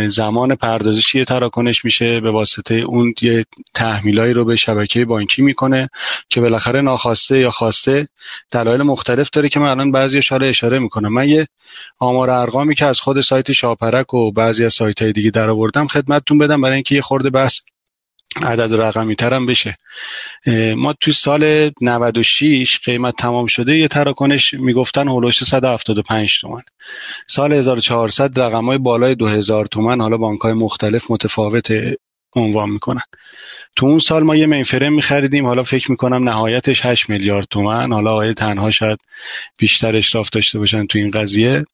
زمان پردازشی تراکنش میشه به واسطه اون یه تحمیلایی رو به شبکه بانکی می‌کنه که بالاخره ناخواسته یا خواسته دلایل مختلف داره که من الان بعضی اشاره اشاره می‌کنم. من یه آمار ارقامی که از خود سایت شاپرک و بعضی از سایت های دیگه در آوردم خدمتتون بدم برای اینکه یه خورده بحث عدد رقمی ترم بشه ما توی سال 96 قیمت تمام شده یه تراکنش می‌گفتن هولوش 175 تومن سال 1400 رقم های بالای 2000 تومن حالا بانک های مختلف متفاوت عنوان می‌کنن. تو اون سال ما یه مینفرم میخریدیم حالا فکر می‌کنم نهایتش 8 میلیارد تومن حالا آقای تنها شاید بیشتر اشراف داشته باشن تو این قضیه.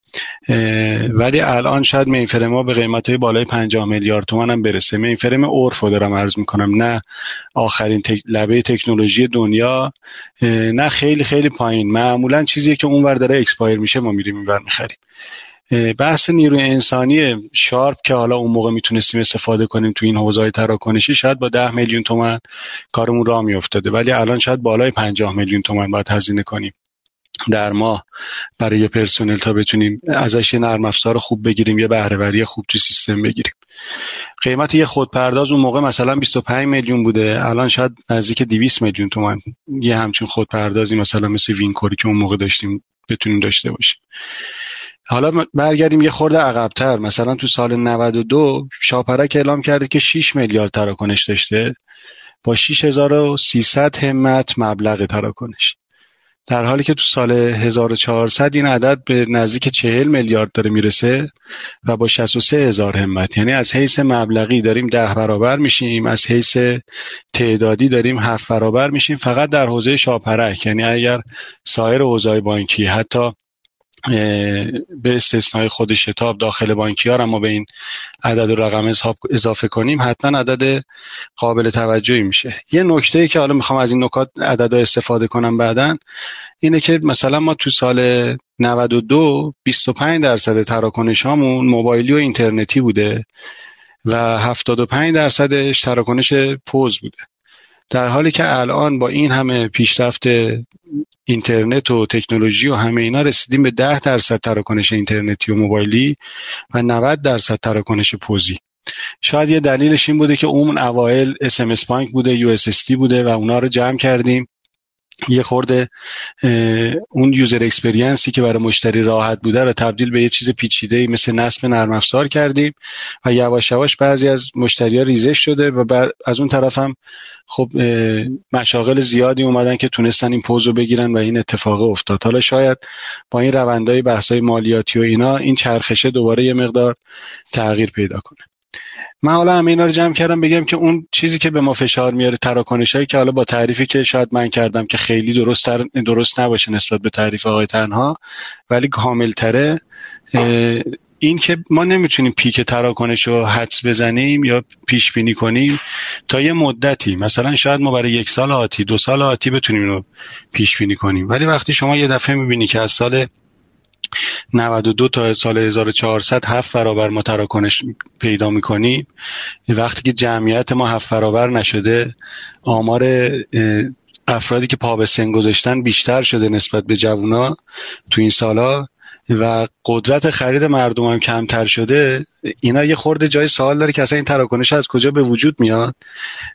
ولی الان شاید مینفرم ها به قیمت های بالای 50 میلیارد تومن هم برسه. مینفرم عرف رو دارم عرض می‌کنم نه آخرین تک... لبه تکنولوژی دنیا نه خیلی خیلی پایین. معمولا چیزی که اونور داره expire میشه ما میریم اینور می‌خریم. بحث نیروی انسانی sharp که حالا اون موقع می‌تونستیم استفاده کنیم تو این حوزه تراکنشی شاید با ده میلیون تومن کارمون راه میافتاده. ولی الان شاید بالای پنجاه میلیون تومن باید هزینه کنیم در ماه برای پرسنل تا بتونیم ازش یه نرم افزار خوب بگیریم یه بهرهوری خوب تو سیستم بگیریم. قیمت یه خودپرداز اون موقع مثلا 25 میلیون بوده. الان شاید نزدیک 200 میلیون تومن یه همچین خودپردازی مثلا مثل وینکوری که اون موقع داشتیم بتونیم داشته باشیم. حالا برگردیم یه خورده عقبتر. مثلا تو سال 92 شاپرک اعلام کرده که 6 میلیارد تراکنش داشته. با 6300 همت مبلغ تراکنش. در حالی که تو سال 1400 این عدد به نزدیک 40 میلیارد داره می‌رسه و با 63 هزار همت. یعنی از حیث مبلغی داریم ده برابر میشیم از حیث تعدادی داریم هفت برابر میشیم فقط در حوزه شاپرک. یعنی اگر سایر حوزه بانکی حتی به استثنای خود شتاب داخل بانکی ها ما به این عدد و رقم اضافه کنیم حتما عدد قابل توجهی میشه. یه نکته که حالا می‌خوام از این نکات عدد استفاده کنم بعدا اینه که مثلا ما تو سال 92 25 درصد تراکنش هامون موبایلی و اینترنتی بوده و 75 درصدش تراکنش پوز بوده. در حالی که الان با این همه پیشرفت اینترنت و تکنولوژی و همه اینا رسیدیم به 10 درصد تراکنش اینترنتی و موبایلی و 90 درصد تراکنش پوزی. شاید یه دلیلش این بوده که اون اوایل اس بانک بوده یو اس بوده و اونا رو جمع کردیم. یه خورده اون user experience ی که برای مشتری راحت بوده رو تبدیل به یه چیز پیچیده مثل نصب نرم افزار کردیم و یواش یواش بعضی از مشتری ها ریزش شده و بعد از اون طرف هم خب مشاغل زیادی اومدن که تونستن این پوز رو بگیرن و این اتفاق افتاد. حالا شاید با این روندهای بحثای مالیاتی و اینا این چرخشه دوباره یه مقدار تغییر پیدا کنه. من حالا همه اینا رو جمع کردم بگم که اون چیزی که به ما فشار میاره تراکنش هایی که حالا با تعریفی که شاید من کردم که خیلی درست درست نباشه نسبت به تعریف آقای تنها ولی کامل تره این که ما نمی‌تونیم پیک تراکنش رو حدس بزنیم یا پیش بینی کنیم تا یه مدتی. مثلا شاید ما برای یک سال آتی دو سال آتی بتونیم رو پیش بینی کنیم. ولی وقتی شما یه دفعه می‌بینی که از سال 92 تا سال 1400 هفت برابر ما تراکنش پیدا می‌کنیم وقتی که جمعیت ما هفت برابر نشده آمار افرادی که پا به سن گذاشتن بیشتر شده نسبت به جوونا تو این سالا. و قدرت خرید مردم هم کمتر شده اینا یه خورده جای سوال داره که اصلا این تراکنش از کجا به وجود میاد؟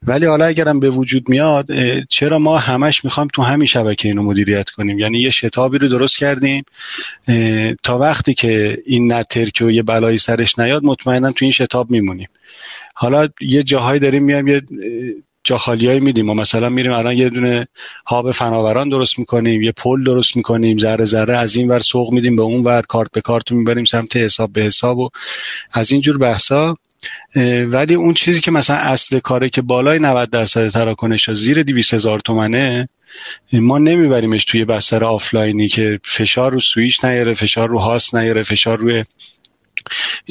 ولی حالا اگرم به وجود میاد چرا ما همش می‌خوام تو همین شبکه اینو مدیریت کنیم؟ یعنی یه شتابی رو درست کردیم تا وقتی که این نترک و یه بلایی سرش نیاد مطمئنا تو این شتاب میمونیم. حالا یه جاهایی داریم میایم یه جا خالیایی میدیم. و مثلا میریم الان یه دونه hub فناوران درست می‌کنیم یه پل درست می‌کنیم ذره ذره از این ور سوق میدیم به اون ور کارت به کارت می‌بریم سمت حساب به حساب و از اینجور بحثا. ولی اون چیزی که مثلا اصل کاره که بالای 90 درصد تراکنش زیر 200 هزار تومنه ما نمیبریمش توی بستر آفلاینی که فشار رو سویش نیاره فشار رو host نیاره فشار روی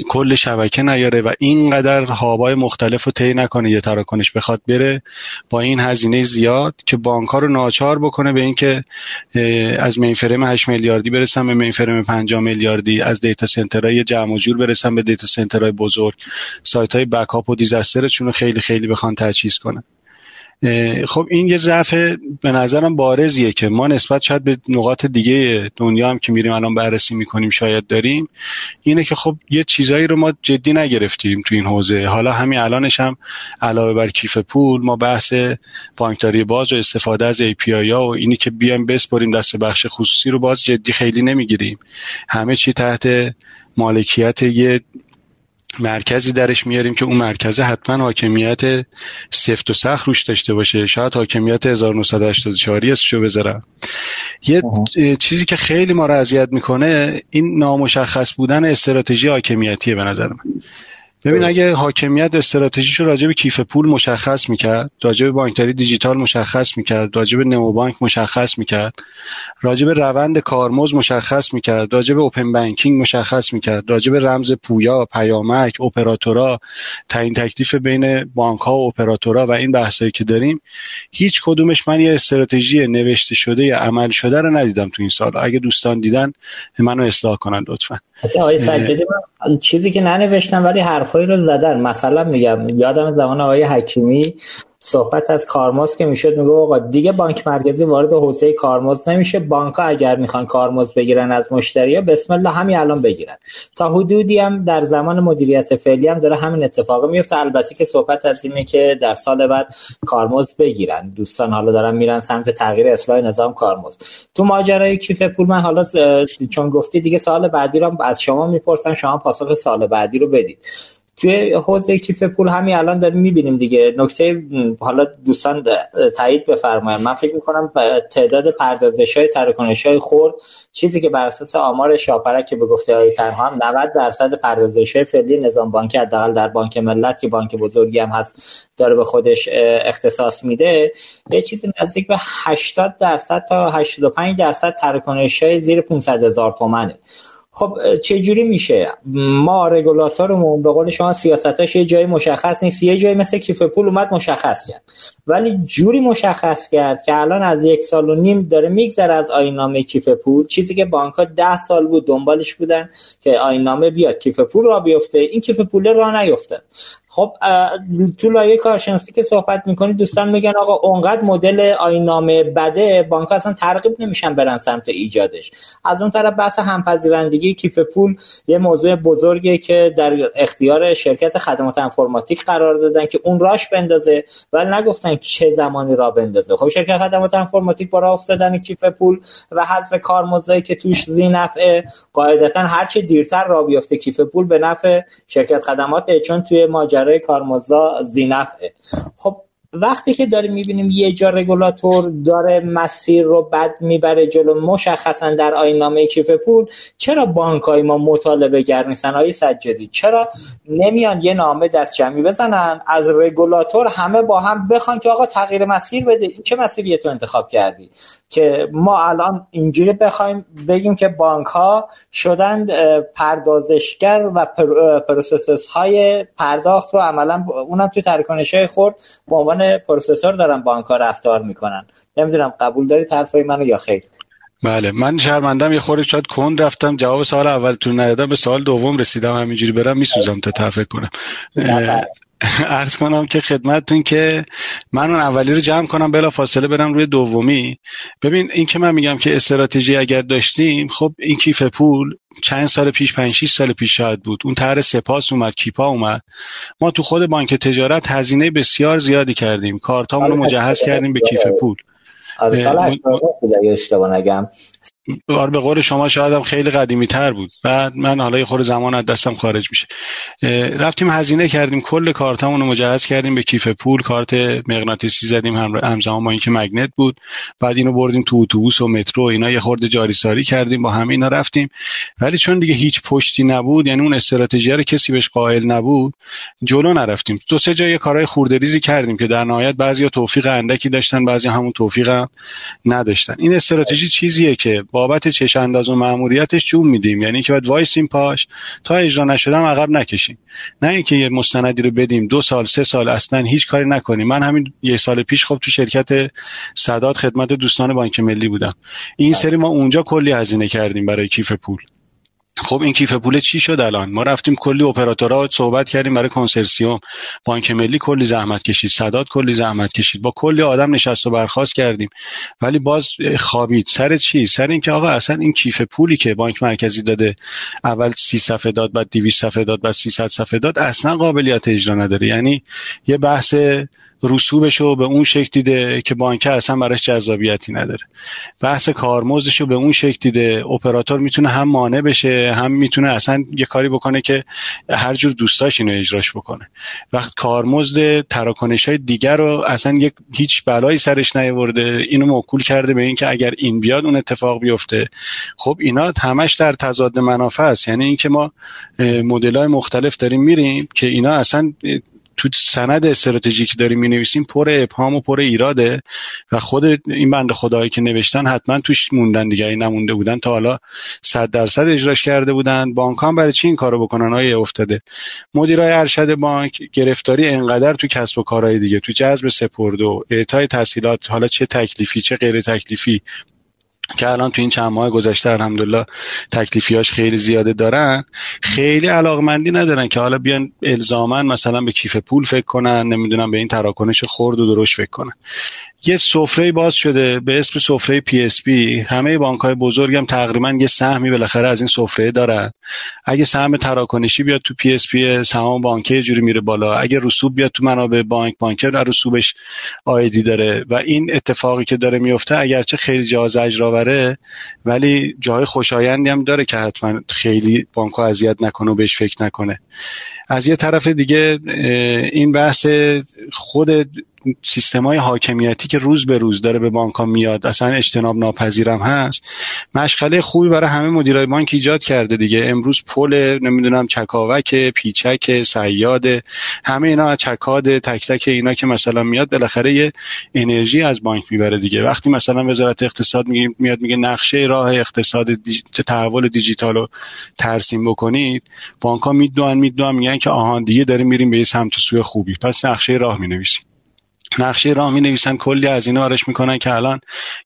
کل شبکه نیاره و اینقدر هابای مختلف رو طی نکنه یه تراکنش بخواد بره با این هزینه زیاد که بانک رو ناچار بکنه به اینکه از مینفرم 8 میلیاردی برسن به مینفرم 5 میلیاردی از دیتا سنترهای جمع و جور برسن به دیتا سنترهای بزرگ. سایت های بکاپ و دیزاسترشون رو خیلی خیلی بخوان تجهیز کنن. خب این یه ضعف به نظرم بارزیه که ما نسبت شاید به نقاط دیگه دنیا هم که میریم الان بررسی می‌کنیم شاید داریم اینه که خب یه چیزایی رو ما جدی نگرفتیم تو این حوزه. حالا همین الانش هم علاوه بر کیف پول ما بحث بانکداری باز و استفاده از API ها و اینی که بیایم بسپریم دست بخش خصوصی رو باز جدی خیلی نمی‌گیریم. همه چی تحت مالکیت یه مرکزی درش میاریم که اون مرکزه حتما حاکمیت سفت و سخت روش داشته باشه. شاید حاکمیت 1984 اسشو بذارم. یه چیزی که خیلی ما رو اذیت می‌کنه این نامشخص بودن استراتژی حاکمیتیه به نظر من. ببین اگه حاکمیت استراتژیشو راجع به کیف پول مشخص می‌کرد راجع به بانکداری دیجیتال مشخص می‌کرد راجع به نئوبانک مشخص می‌کرد راجع به روند کارمز مشخص می‌کرد راجع به اوپن بانکینگ مشخص می‌کرد راجع به رمز پویا پیامک اپراتورا تعیین تکلیف بین بانک ها و اپراتورا و این بحثایی که داریم هیچ کدومش من یه استراتژی نوشته شده یا عمل شده رو ندیدم تو این سال اگه دوستان دیدن منو اصلاح کنن لطفا. چیزی که ننوشتم ولی حرفایی رو زدن. مثلا میگم یادم زمان آقای حکیمی صحبت از کارمز که می‌شد میگه آقا دیگه بانک مرکزی وارد حوزه کارمز نمیشه. بانک ها اگر می‌خوان کارمز بگیرن از مشتری ها بسم الله همین الان بگیرن. تا حدودی هم در زمان مدیریت فعلی هم داره همین اتفاق میفته. البته که صحبت از اینه که در سال بعد کارمز بگیرن. دوستان حالا دارن میرن سمت تغییر اصلاح نظام کارمز. تو ماجرای کیف پول من حالا چون گفتی دیگه سال بعدی رو از شما می‌پرسم شما پاسخ سال بعدی رو بدید. توی حوزه کیف پول همین الان داریم می‌بینیم دیگه. نکته حالا دوستان تایید بفرمایید. من فکر می‌کنم تعداد پردازش های تراکنش های خورد چیزی که بر اساس آمار شاپرک که به گفته های تنها هم 90 درصد پردازش های فعلی نظام بانکی حداقل در بانک ملت که بانک بزرگی هم هست داره به خودش اختصاص میده. به چیزی نزدیک به 80 درصد تا 85 درصد تراکنش های زیر 500 هزار تومنه. خب چه جوری میشه؟ ما رگولاتورمون به قول شما سیاستاش یه جای مشخص نیست یه جایی مثل کیف پول اومد مشخص کرد. ولی جوری مشخص کرد که الان از یک سال و نیم داره میگذره از آینامه کیف پول. چیزی که بانک ها ده سال بود دنبالش بودن که آینامه بیاد کیف پول را بیفته. این کیف پول را نیفته خب تو لایه کارشناسی که صحبت می‌کنید دوستان میگن آقا اونقدر مدل آینامه بده بانک اصلا ترغیب نمیشن برن سمت ایجادش. از اون طرف بحث همپذیرندگی کیف پول یه موضوع بزرگیه که در اختیار شرکت خدمات انفرماتیک قرار دادن که اون راش بندازه ولی نگفتن چه زمانی را بندازه. خب شرکت خدمات انفرماتیک برای افتادن کیف پول و حذف کارمزدی که توش زی نفعه قاعدتا هر چه دیرتر را بیفته کیف پول به نفع شرکت خدمات چون توی ماجرا برای کارمزدا زینفعه. خب وقتی که داریم می‌بینیم یه جا رگولاتور داره مسیر رو بد می‌بره جلو مشخصا در آینامه کیف پول چرا بانک های ما مطالبه گر نیستن سجدی چرا نمیان یه نامه دست جمعی بزنن از رگولاتور همه با هم بخوان که آقا تغییر مسیر بده این چه مسیری تو انتخاب کردی؟ که ما الان اینجوری بخوایم بگیم که بانک ها شدند پردازشگر و process های پرداخت رو عملا اونم توی تراکنش های خرد به عنوان processor دارن بانک ها رفتار می‌کنن. نمی‌دونم قبول داری حرفای منو یا خیر؟ بله من شرمندم یه خورده شاید کند رفتم جواب سوال اولتون ندادم به سوال دوم رسیدم همینجوری برم میسوزم تا تفکر کنم. عرض کنم که خدمتتون که من اون اولی رو جمع کنم بلافاصله برم روی دومی. ببین این که من میگم که استراتژی اگر داشتیم خب این کیف پول چند سال پیش پنج 6 سال پیش شاید بود. اون طرح سپاس اومد کیپا اومد. ما تو خود بانک تجارت هزینه بسیار زیادی کردیم. کارتامون رو آره، مجهز کردیم به کیف پول. آره اشتباه نگم. آره به قول شما شاید هم خیلی قدیمی تر بود. بعد من حالا یه خور زمان از دستم خارج میشه. رفتیم هزینه کردیم. کل کارتمون رو مجهز کردیم به کیف پول. کارت مغناطیسی زدیم همزمان با اینکه مگنت بود. بعد اینو بردیم تو اتوبوس و مترو. اینا یه خورده جاری ساری کردیم. با همه اینا رفتیم. ولی چون دیگه هیچ پشتی نبود یعنی اون استراتژی رو کسی بهش قائل نبود جلو نرفتیم. دو سه جای کارهای خوردریزی کردیم که در نهایت بعضیا توفیق اندکی داشتن بعضی همون توفیق هم نداشتن. این استراتژی چیزیه که بابت چش انداز و ماموریتش جون میدیم. یعنی که باید وایسیم پاش تا اجرا نشدم عقب نکشیم. نه اینکه یه مستندی رو بدیم دو سال سه سال اصلا هیچ کاری نکنیم. من همین یه سال پیش خب تو شرکت صداد خدمت دوستان بانک ملی بودم. این سری ما اونجا کلی هزینه کردیم برای کیف پول. خب این کیف پول چی شد الان؟ ما رفتیم کلی اپراتورها صحبت کردیم برای کنسرسیوم. بانک ملی کلی زحمت کشید. صداد کلی زحمت کشید. با کلی آدم نشست و برخواست کردیم. ولی باز خوابید. سر چی؟ سر اینکه آقا اصلا این کیف پولی که بانک مرکزی داده اول سی صفحه داد بعد 200 صفحه داد بعد 300 صفحه داد اصلا قابلیت اجرا نداره. یعنی یه بحث رسوبش رو به اون شکل دیده که بانک اصلا براش جذابیتی نداره. بحث کارمزدش رو به اون شکل دیده. اپراتور می‌تونه هم مانع بشه هم می‌تونه اصلا یه کاری بکنه که هر جور دوستاش اینو اجراش بکنه. وقت کارمزد تراکنش های دیگر رو اصلا یک هیچ بلایی سرش نیورده اینو موکول کرده به اینکه اگر این بیاد اون اتفاق بیفته. خب اینا همش در تضاد منافع است. یعنی اینکه ما مدل های مختلف داریم میریم که اینا اصلا تو سند استراتژیک داریم می نویسیم پر ابهام و پر ایراده و خود این بند خدایی که نوشتن حتما توش موندن دیگه. نمونده بودن تا حالا صد درصد اجراش کرده بودن. بانک هم برای چی این کارو بکنن؟ های افتاده. مدیرای ارشد بانک گرفتاری انقدر تو کسب و کارهای دیگه تو جذب سپرده و اعطای تحصیلات حالا چه تکلیفی چه غیر تکلیفی که الان تو این چند ماه گذشته الحمدلله تکلیفیاش خیلی زیاده دارن خیلی علاقمندی ندارن که حالا بیان الزامن مثلا به کیف پول فکر کنن نمی‌دونم به این تراکنش خرد و درشت فکر کنن. یه سفره باز شده به اسم سفره PSP همه بانک های بزرگ هم تقریبا یه سهمی بالاخره از این سفره دارن. اگه سهم تراکنشی بیاد تو PSP سهام بانکی جوری میره بالا. اگه رسوب بیاد تو منابع بانک بانکر در رسوبش آیدی داره. و این اتفاقی که داره میفته اگرچه خیلی جا زجرآوره ولی جای خوشایندی هم داره که حتما خیلی بانک اذیت نکنه و بهش فکر نکنه. از یه طرف دیگه این بحث خود سیستم های حاکمیتی که روز به روز داره به بانک ها میاد اصلا اجتناب ناپذیرم هست. مشغله خوبی برای همه مدیرای بانک ایجاد کرده دیگه. امروز پل نمی‌دونم چکاوک پیچک سیاد همه اینا چکاد تک تک اینا که مثلا میاد بالاخره یه انرژی از بانک می‌بره دیگه. وقتی مثلا وزارت اقتصاد میاد میگه نقشه راه اقتصاد تحول دیجیتال رو ترسیم بکنید بانک ها می‌دونن می‌دونن میگن که آهان دیگه داریم میریم به سمت سوی خوبی. پس نقشه راه می‌نویسیم. نقشه راه می نویسن کلی از اینا آرش می‌کنن که الان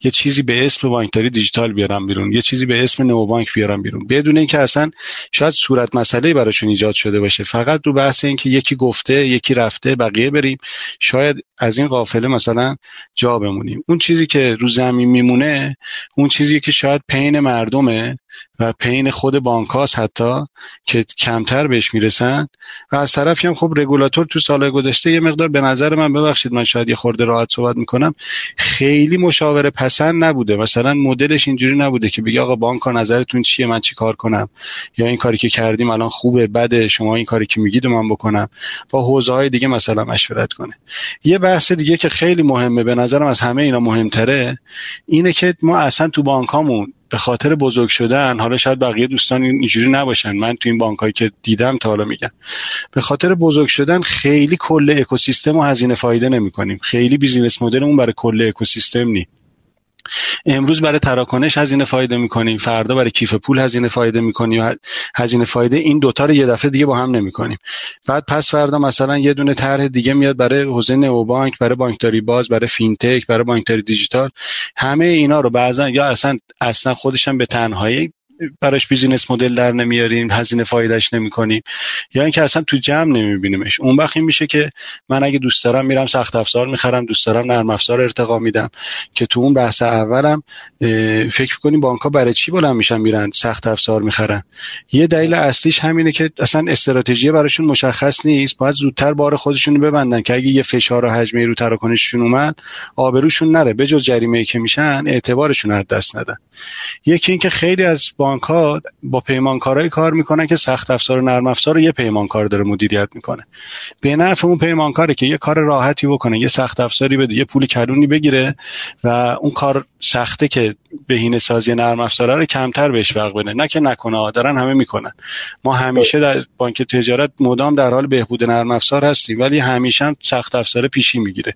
یه چیزی به اسم بانکداری دیجیتال بیارن بیرون یه چیزی به اسم نو بانک بیارن بیرون. بدون اینکه اصلا شاید صورت مسئله براشون ایجاد شده باشه. فقط رو بحث اینکه یکی گفته یکی رفته بقیه بریم شاید از این قافله مثلا جا بمونیم. اون چیزی که رو زمین میمونه اون چیزی که شاید پین مردمه و پین خود بانکاس حتی که کمتر بهش می‌رسن. و از طرفی هم خب رگولاتور تو سال گذشته یه مقدار به نظر من ببخشید من شاید یه خورده راحت صحبت می‌کنم خیلی مشاوره پسند نبوده. مثلا مدلش اینجوری نبوده که بگی آقا بانک نظرتون چیه؟ من چی کار کنم؟ یا این کاری که کردیم الان خوبه بده شما این کاری که میگید من بکنم. با حوزه های دیگه مثلا مشورت کنه. یه بحث دیگه که خیلی مهمه به نظرم از همه اینا مهمتره اینه که ما اصلا تو بانکامون به خاطر بزرگ شدن حالا شاید بقیه دوستان اینجوری نباشن. من تو این بانک هایی که دیدم تا حالا میگم به خاطر بزرگ شدن خیلی کل اکوسیستم و هزینه فایده نمی کنیم خیلی بیزینس مدلمون برای کل اکوسیستم نی امروز برای تراکنش هزینه فایده می‌کنیم. فردا برای کیف پول هزینه فایده می‌کنیم هزینه فایده این دوتا رو یه دفعه دیگه با هم نمی‌کنیم. بعد پس فردا مثلا یه دونه طرح دیگه میاد برای حوزه بانک برای بانکداری باز برای فینتک برای بانکداری دیجیتال. همه اینا رو بعضا یا اصلا اصلا خودشم به تنهایی براش business model در نمیاریم هزینه فایدهش نمی‌کنیم. یا اینکه اصلا تو جمع نمیبینیمش. اون وقت میشه که من اگه دوست دارم میرم سخت افزار می‌خرم دوست دارم نرم افزار ارتقا میدم. که تو اون بحث اولم فکر کنیم بانک ها برای چی بلند میشن میرن سخت افزار می‌خرن؟ یه دلیل اصلیش همینه که اصلا استراتژی براشون مشخص نیست. باید زودتر بار خودشون ببندن که اگه یه فشار و حجمه رو تراکنششون اومد آبروشون نره. به جز جریمه که میشن اعتبارشون از دست ندن. یکی اینکه خیلی از بانک ها با پیمانکارای کار می‌کنن که سخت افزار و نرم افزار رو یه پیمانکار داره مدیریت می‌کنه. به نفع اون پیمانکاره که یه کار راحتی بکنه یه سخت افزاری بده یه پول کلونی بگیره و اون کار سخته که بهینه سازی نرم افزار رو کمتر بهش وقت بده. نه که نکنه دارن همه می‌کنن. ما همیشه در بانک تجارت مدام در حال بهبود نرم افزار هستیم ولی همیشه هم سخت افزار پیشی می‌گیره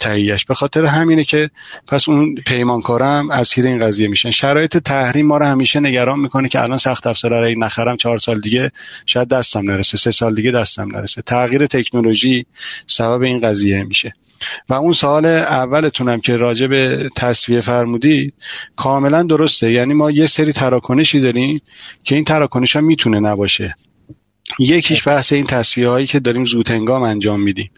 تهیهش به خاطر همینه که پس اون پیمانکارم اسیر این قضیه میشن. شرایط تحریم ما رو همیشه نگران می‌کنه که الان سخت افزار رو نخرم چهار سال دیگه شاید دستم نرسه سه سال دیگه دستم نرسه. تغییر تکنولوژی سبب این قضیه میشه. و اون سال اولتونم که راجع به تصویه فرمودی کاملا درسته. یعنی ما یه سری تراکنشی داریم که این تراکنش ها می‌تونه نباشه. یکیش بحث این تصفیه هایی که داریم زودهنگام انجام میدیم.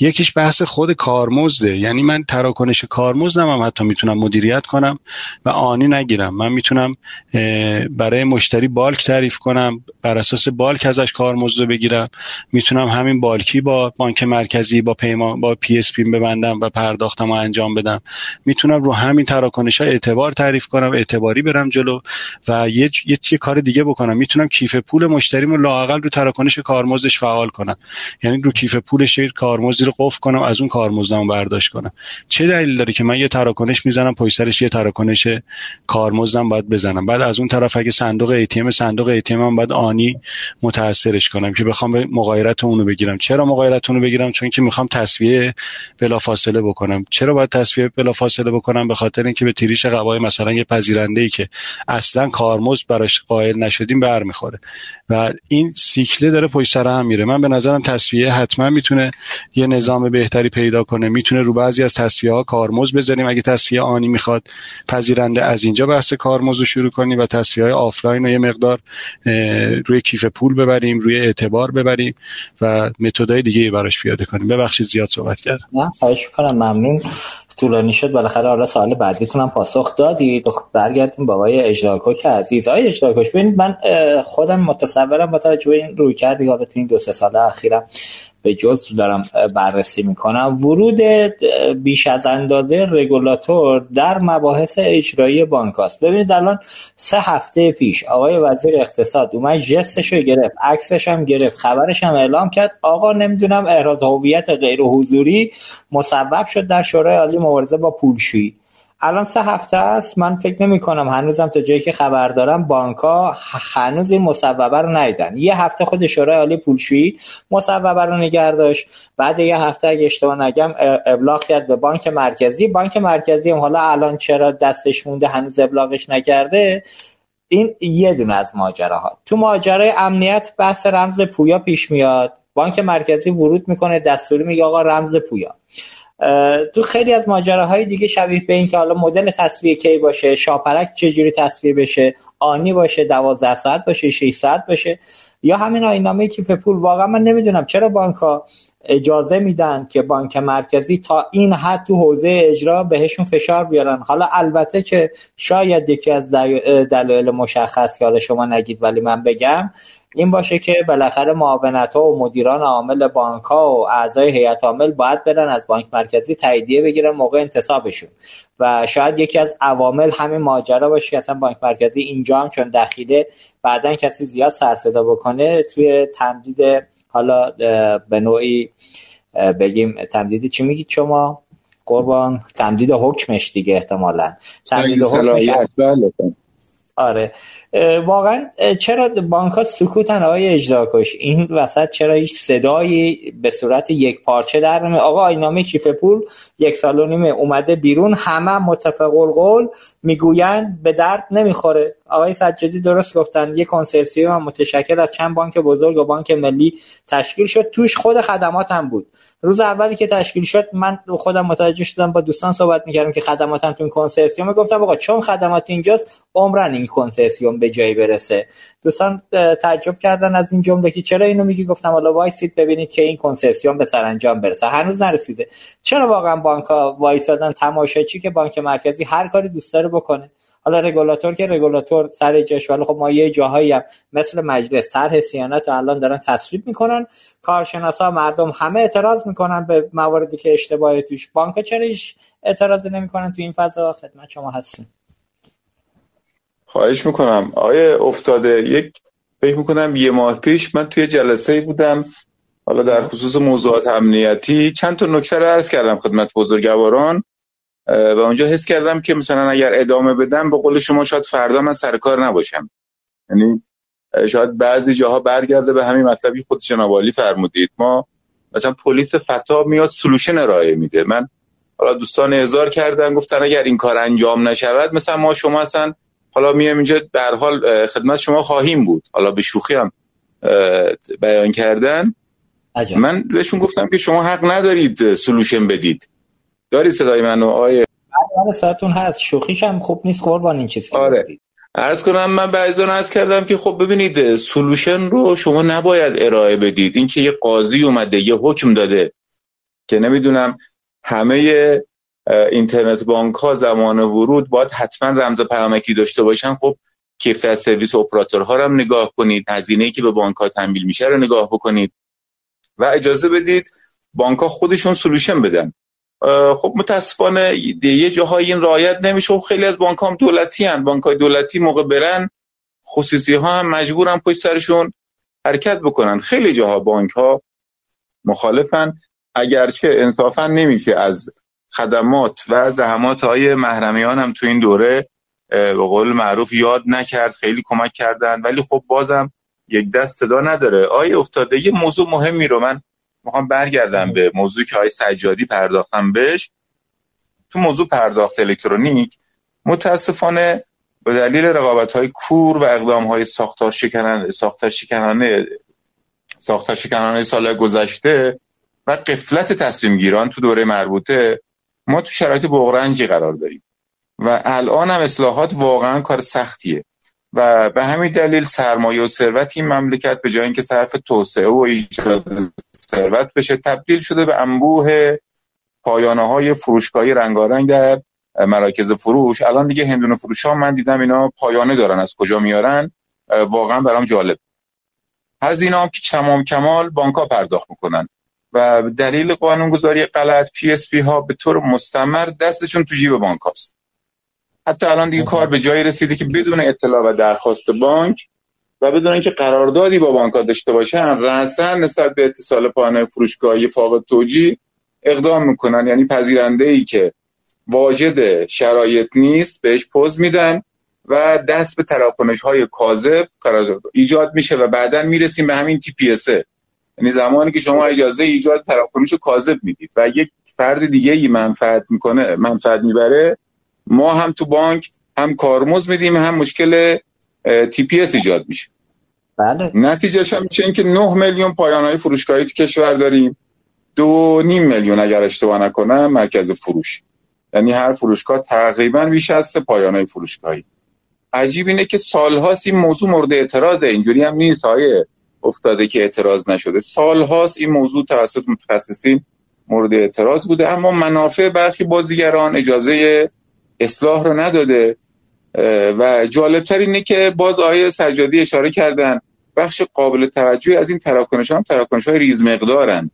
یکیش بحث خود کارمزده. یعنی من تراکنش کارمزدم هم حتی می‌تونم مدیریت کنم و آنی نگیرم. من می‌تونم برای مشتری بالک تعریف کنم بر اساس بالک ازش کارمزد بگیرم. می‌تونم همین bulk ی با بانک مرکزی با پیمان با PSP ببندم و پرداختم و انجام بدم. می‌تونم رو همین تراکنش ها اعتبار تعریف کنم اعتباری برم جلو و یه, یه،, یه کار دیگه بکنم. می‌تونم کیف پول مشتریمو لاقل رو تراکنش کارمزدش فعال کنم یعنی رو کیف پولش کارمزدی رو قفل کنم از اون کارمزدمو برداشت کنم چه دلیل داره که من یه تراکنش می‌زنم پشت سرش یه تراکنش کارمزدم باید بزنم؟ بعد از اون طرف اگه صندوق ای صندوق ای تی باید آنی متاثرش کنم که بخوام مغایرت اونو بگیرم. چرا مغایرت اونو بگیرم؟ چون که می‌خوام تسویه بلافاصله بکنم. چرا باید تسویه بلافاصله بکنم؟ به خاطر اینکه به تریش قبای مثلا یه پذیرنده ای که اصلا کارمزد براش قائل نشدیم برمیخوره. و این سیکله داره پشت سر هم میره. من به نظرم تسویه حتما می‌تونه یه نظام بهتری پیدا کنه. می‌تونه رو بعضی از تسویه ها کارمزد بذاریم. اگه تسویه آنی می‌خواد پذیرنده از اینجا بحث کارمزد رو شروع کنیم و تسویه های آفلاین رو یه مقدار روی کیف پول ببریم روی اعتبار ببریم و متدای دیگه براش پیاده کنیم. ببخشید زیاد صحبت کردم. نه خواهش می‌کنم. ممنون. طولانی شد. بالاخره حالا سال بعدیتونم پاسخ دادید. برگردیم با آقای عزیز. آقای اجراکوش ببینید من خودم متصورم با توجه این روی کردی تو این دو سه ساله اخیرم به جز دارم بررسی می‌کنم. ورود بیش از اندازه رگولاتور در مباحث اجرایی بانک است. ببینید الان سه هفته پیش آقای وزیر اقتصاد اومد جستش رو گرفت عکسش هم گرفت خبرش هم اعلام کرد. آقا نمی‌دونم احراز هویت غیر حضوری مسبب شد در شورای عالی مبارزه با پولشویی. الان سه هفته است. من فکر نمی کنم هنوزم تا جایی که خبر دارم بانک ها هنوز این مصوبه رو ندیدن. یه هفته خود شورای عالی پولشویی مصوبه رو نگه بعد یه هفته اگه اشتباه نگم ابلاغ کرد به بانک مرکزی. بانک مرکزی هم حالا الان چرا دستش مونده هنوز ابلاغش نکرده؟ این یه دونه از ماجراها. تو ماجرای امنیت بحث رمز پویا پیش میاد. بانک مرکزی ورود می‌کنه دستوری میگه آقا رمز پویا. تو خیلی از ماجراهای دیگه شبیه به این که حالا مدل تصویر کی باشه شاپرک چجوری تصویر بشه آنی باشه 12 ساعت باشه 6 ساعت باشه یا همین آینامه کیف پول واقعا من نمی‌دونم چرا بانک ها اجازه میدن که بانک مرکزی تا این حد تو حوزه اجرا بهشون فشار بیارن. حالا البته که شاید یکی از دلایل مشخص که حالا شما نگید ولی من بگم این باشه که بالاخره معاونت ها و مدیران عامل بانک ها و اعضای هیئت عامل باید بدن از بانک مرکزی تاییدیه بگیرن موقع انتصابشون. و شاید یکی از عوامل همین ماجرا باشه که اصلا بانک مرکزی اینجا هم چون دخیله بعدا کسی زیاد سر صدا بکنه توی تمدید حالا به نوعی بگیم تمدید چی میگید شما؟ قربان تمدید حکمش دیگه احتمالا. تمدید حکمش آره. واقعا چرا بانک ها سکوتن آقای اجراکش این وسط چرا هیچ صدایی به صورت یک پارچه در نمی آقا آینامه کیف پول یک سال و نیمه اومده بیرون همه متفق القول می‌گویند به درد نمی‌خوره. آقای سجادی درست گفتن یک کنسرسیوم متشکل از چند بانک بزرگ و بانک ملی تشکیل شد. توش خود خدمات هم بود. روز اولی که تشکیل شد من خودم متوجه شدم با دوستان صحبت می‌کردم که خدماتم تو این کنسرسیوم گفتم آقا چون خدمات اینجاست عمرن این کنسرسیوم به جایی برسه. دوستان تعجب کردن از این جمله که چرا اینو میگی؟ گفتم حالا وایسید ببینید که این کنسرسیوم به سرانجام برسه. هنوز نرسیده. چرا واقعا بانک ها وایسادن تماشاچی که بانک مرکزی هر کاری دوست داره بکنه. حالا رگولاتور که رگولاتور سر جاش ولی خب ما یه جاهایی هم مثل مجلس طرح سیانت الان دارن تصویب می‌کنن. کارشناسا مردم همه اعتراض می‌کنن به مواردی که اشتباهی توش. بانک چرا اعتراض نمی‌کنن تو این فضا؟ خدمت شما هستیم. خواهش می‌کنم. آیا افتاده یک فکر می‌کنم یه ماه پیش من توی جلسه بودم. حالا در خصوص موضوعات امنیتی چند تا نکته رو عرض کردم خدمت بزرگواران و اونجا حس کردم که مثلا اگر ادامه بدم به قول شما شاید فردا من سر کار نباشم. یعنی شاید بعضی جاها برگرده به همین مطلبی خود جناب فرمودید. ما مثلا پلیس فتا میاد سلوشن ارائه میده. من حالا دوستان هزار کردن گفتن اگر این کار انجام نشود مثلا ما شما اصلا حالا میام اینجا در حال خدمت شما خواهیم بود. حالا به شوخی هم بیان کردن. عجب. من بهشون گفتم که شما حق ندارید سلوشن بدید. داری صدای منو آیه بله ساعتون هست. شوخیش هم خوب نیست قربان این چیزی آره. ارز کنم من بعضان ارز کردم که خب ببینید سلوشن رو شما نباید ارائه بدید. اینکه یه قاضی اومده یه حکم داده که نمی‌دونم همه اینترنت بانک ها زمان ورود باید حتما رمز پیامکی داشته باشن. خب کیفیت سرویس اپراتورها رو هم نگاه کنید. هزینه‌ای که به بانک ها تحمیل میشه رو نگاه بکنید. و اجازه بدید بانک ها خودشون سلوشن بدن. خب متاسفانه یه جاهای این رعایت نمیشه. و خیلی از بانک هم دولتی هن. بانک های دولتی موقع برن خصوصی ها هم مجبورن پشت سرشون حرکت بکنن. خیلی جاها بانک ها مخالفن. اگرچه انصافا نمیشه از خدمات و زحمات های محرمیان هم تو این دوره به قول معروف یاد نکرد خیلی کمک کردن. ولی خب بازم یک دست صدا نداره. آیا افتاده یه موضوع مهمی رو من می‌خوام برگردم به موضوع که های سجادی پرداختم بهش. تو موضوع پرداخت الکترونیک متاسفانه به دلیل رقابت های کور و اقدام های ساختار شکنانه ساختار شکنانه ساختار شکنانه سال گذشته و قفلت تصمیم گیران تو دوره مربوطه ما تو شرایط بغرنجی قرار داریم. و الان هم اصلاحات واقعا کار سختیه. و به همین دلیل سرمایه و ثروت این مملکت به جای اینکه صرف توسعه و ایجاد ثروت بشه تبدیل شده به انبوه پایانه های فروشگاهی رنگارنگ در مراکز فروش. الان دیگه هندونه فروش ها من دیدم اینا پایانه دارن از کجا میارن. واقعا برام جالب. هزینه هم که تمام کمال بانک ها پرداخت می‌کنن. و دلیل قانونگذاری غلط PSP ها به طور مستمر دستشون تو جیب بانک هاست. حتی الان دیگه کار به جایی رسیده که بدون اطلاع و درخواست بانک و بدون اینکه قراردادی با بانک ها داشته باشن رسن نسبت به اتصال پانه فروشگاهی فاقد توجی اقدام می‌کنن. یعنی پذیرنده ای که واجد شرایط نیست بهش پوز میدن و دست به تراکنش های کاذب ایجاد میشه و بعدا می‌رسیم به همین تی پی یعنی زمانی که شما اجازه ایجاد تراکنش کاذب می‌دید و یک فرد دیگه ای منفعت می‌کنه منفعت می‌بره ما هم تو بانک هم کارمزد میدیم هم مشکل TPS ایجاد میشه. بله. نتیجهش هم میشه اینکه 9 میلیون پایانه های فروشگاهی تو کشور داریم. دو نیم میلیون اگر اشتباه نکنم مرکز فروش. یعنی هر فروشگاه تقریبا بیش از سه پایانه فروشگاهی. عجیب اینه که سالهاست این موضوع مورد اعتراضه. اینجوری هم نیست آقای افتاده که اعتراض نشده. سالهاست این موضوع توسط متخصصین مورد اعتراض بوده اما منافع برخی بازیگران اجازه اصلاح رو نداده. و جالبتر اینه که باز آقای سجادی اشاره کردن بخش قابل توجهی از این تراکنش هم تراکنش های ریز مقدارن.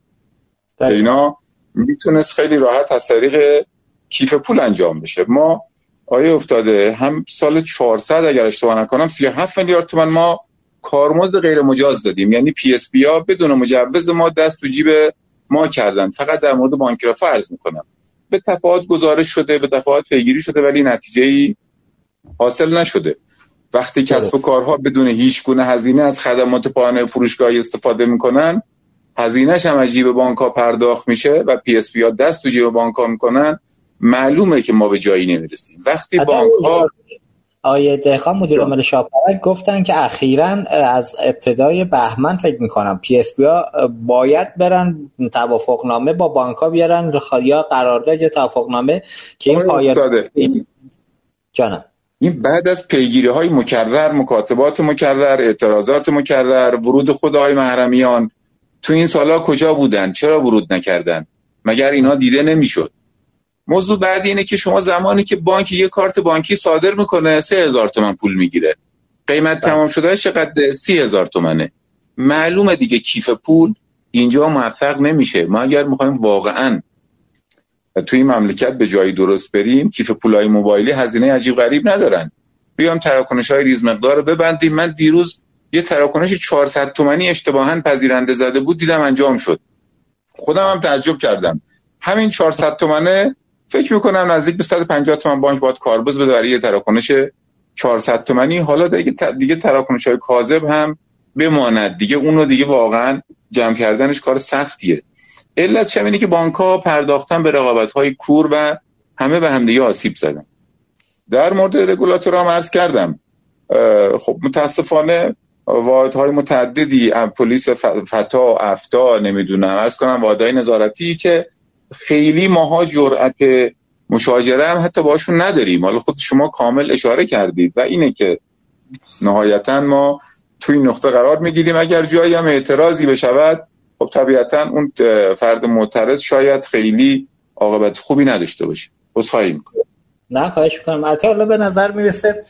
بله. اینا می‌تونست خیلی راحت از طریق کیف پول انجام بشه. ما آقای افتاده هم سال 400 اگر اشتباه نکنم 37 میلیارد تومان ما کارمزد غیر مجاز دادیم. یعنی PSP ها بدون مجوز ما دست تو جیب ما کردن. فقط در مورد بانک رفاه عرض می‌کنم. به دفعات گزارش شده به دفعات پیگیری شده ولی نتیجه ای حاصل نشده. وقتی کسب و کارها بدون هیچ گونه هزینه از خدمات پایانه فروشگاهی استفاده می‌کنن هزینهش هم از جیب بانک ها پرداخت میشه و PSP ها دست تو جیب بانک ها می‌کنن. معلومه که ما به جایی نمی‌رسیم. وقتی بانک ها آقای دهقان مدیر عامل شاپرک گفتن که اخیرا از ابتدای بهمن فکر می‌کنم PSP ها باید برن توافقنامه با بانک ها بیارن یا قرارداد یا توافقنامه که این پایان جانم. این بعد از پیگیری های مکرر مکاتبات مکرر اعتراضات مکرر ورود خود های محرمیان تو این سالا کجا بودن؟ چرا ورود نکردن؟ مگر اینا دیده نمی‌شد؟ موضوع بعد اینه که شما زمانی که بانک یه کارت بانکی صادر می‌کنه سه هزار تومن پول می‌گیره. قیمت بله. تمام شده چقدر؟ سی هزار تومنه. معلومه دیگه کیف پول اینجا موفق نمیشه. ما اگر می‌خوایم واقعا توی این مملکت به جایی درست بریم کیف پولای موبایلی هزینه عجیب غریب ندارن. بیام تراکنش های ریز مقدار رو ببندیم. من دیروز یه تراکنش 400 تومانی اشتباها پذیرنده زده بود دیدم انجام شد. خودم هم تعجب کردم. همین 400 تومنه فکر می‌کنم نزدیک به 150 تومن بانک باید کاربز بده برای یه تراکنش 400 تومانی حالا دیگه دیگه تراکنش های کاذب هم بماند. دیگه اونو دیگه واقعا جمع کردنش کار سختیه. علت اینه که بانک ها پرداختن به رقابت های کور و همه به همدیگه آسیب زدن. در مورد رگولاتور هم عرض کردم. خب متاسفانه های متعددی پلیس فتا افتا نمی‌دونم عرض کنم واحدهای نظارتی که خیلی ماها جرأت مشاجره هم حتی باشون نداریم. حالا خود شما کامل اشاره کردید و اینه که نهایتا ما توی نقطه قرار می‌گیریم. اگر جایی هم اعتراضی بشود خب طبیعتا اون فرد معترض شاید خیلی عاقبت خوبی نداشته باشه. عذرخواهی می‌کنم. نه خواهش می‌کنم. البته به نظر می‌رسه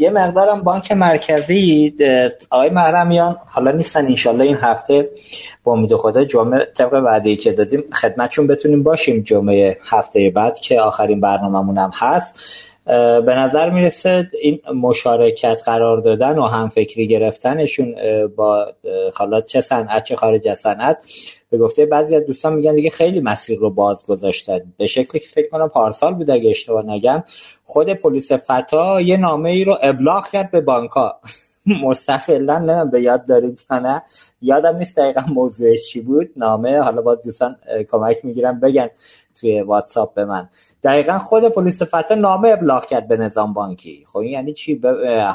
یه مقدارم بانک مرکزی آقای محرمیان حالا نیستن انشالله این هفته با امید خدا جمعه طبق وعده که دادیم خدمتشون بتونیم باشیم جمعه هفته بعد که آخرین برنامهمون هم هست. به نظر می‌رسه این مشارکت قرار دادن و هم فکری گرفتنشون با حالا چه صنعت چه خارج از صنعت. به گفته بعضی از دوستان میگن دیگه خیلی مسیر رو باز گذاشتن. به شکلی که فکر کنم پارسال بود اگه اشتباه نگم خود پلیس فتا یه نامه ای رو ابلاغ کرد به بانکا مستقلا نه به یاد دارید یا نه. یادم نیست دقیقا موضوعش چی بود. نامه حالا باز دوستان کمک می‌گیرم بگن توی واتساپ به من. دقیقا خود پلیس فتا نامه ابلاغ کرد به نظام بانکی. خب این یعنی چی؟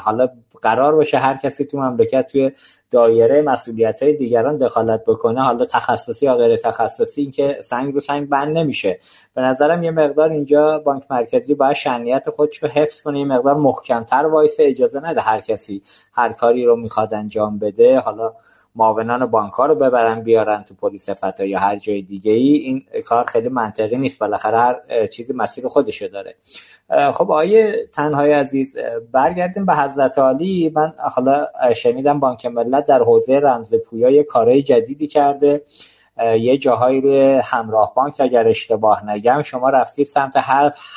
حالا قرار باشه هر کسی تو مملکت توی دایره مسئولیت های دیگران دخالت بکنه. حالا تخصصی یا غیر تخصصی این که سنگ رو سنگ بند نمیشه. به نظرم یه مقدار اینجا بانک مرکزی باید شنیت خودش رو حفظ کنه. یه مقدار محکمتر وایسه اجازه نده هر کسی هر کاری رو می‌خواد انجام بده. حالا معاونان بانک ها رو ببرن بیارن تو پلیس فتا یا هر جای دیگه ای این کار خیلی منطقی نیست. بالاخره هر چیزی مسیر خودشو داره. خب آیه تنهای عزیز برگردیم به حضرت علی من حالا شنیدم بانک ملت در حوزه رمز پویا یه کارهای جدیدی کرده. یه جاهایی رو همراه بانک اگر اشتباه نگم شما رفتید سمت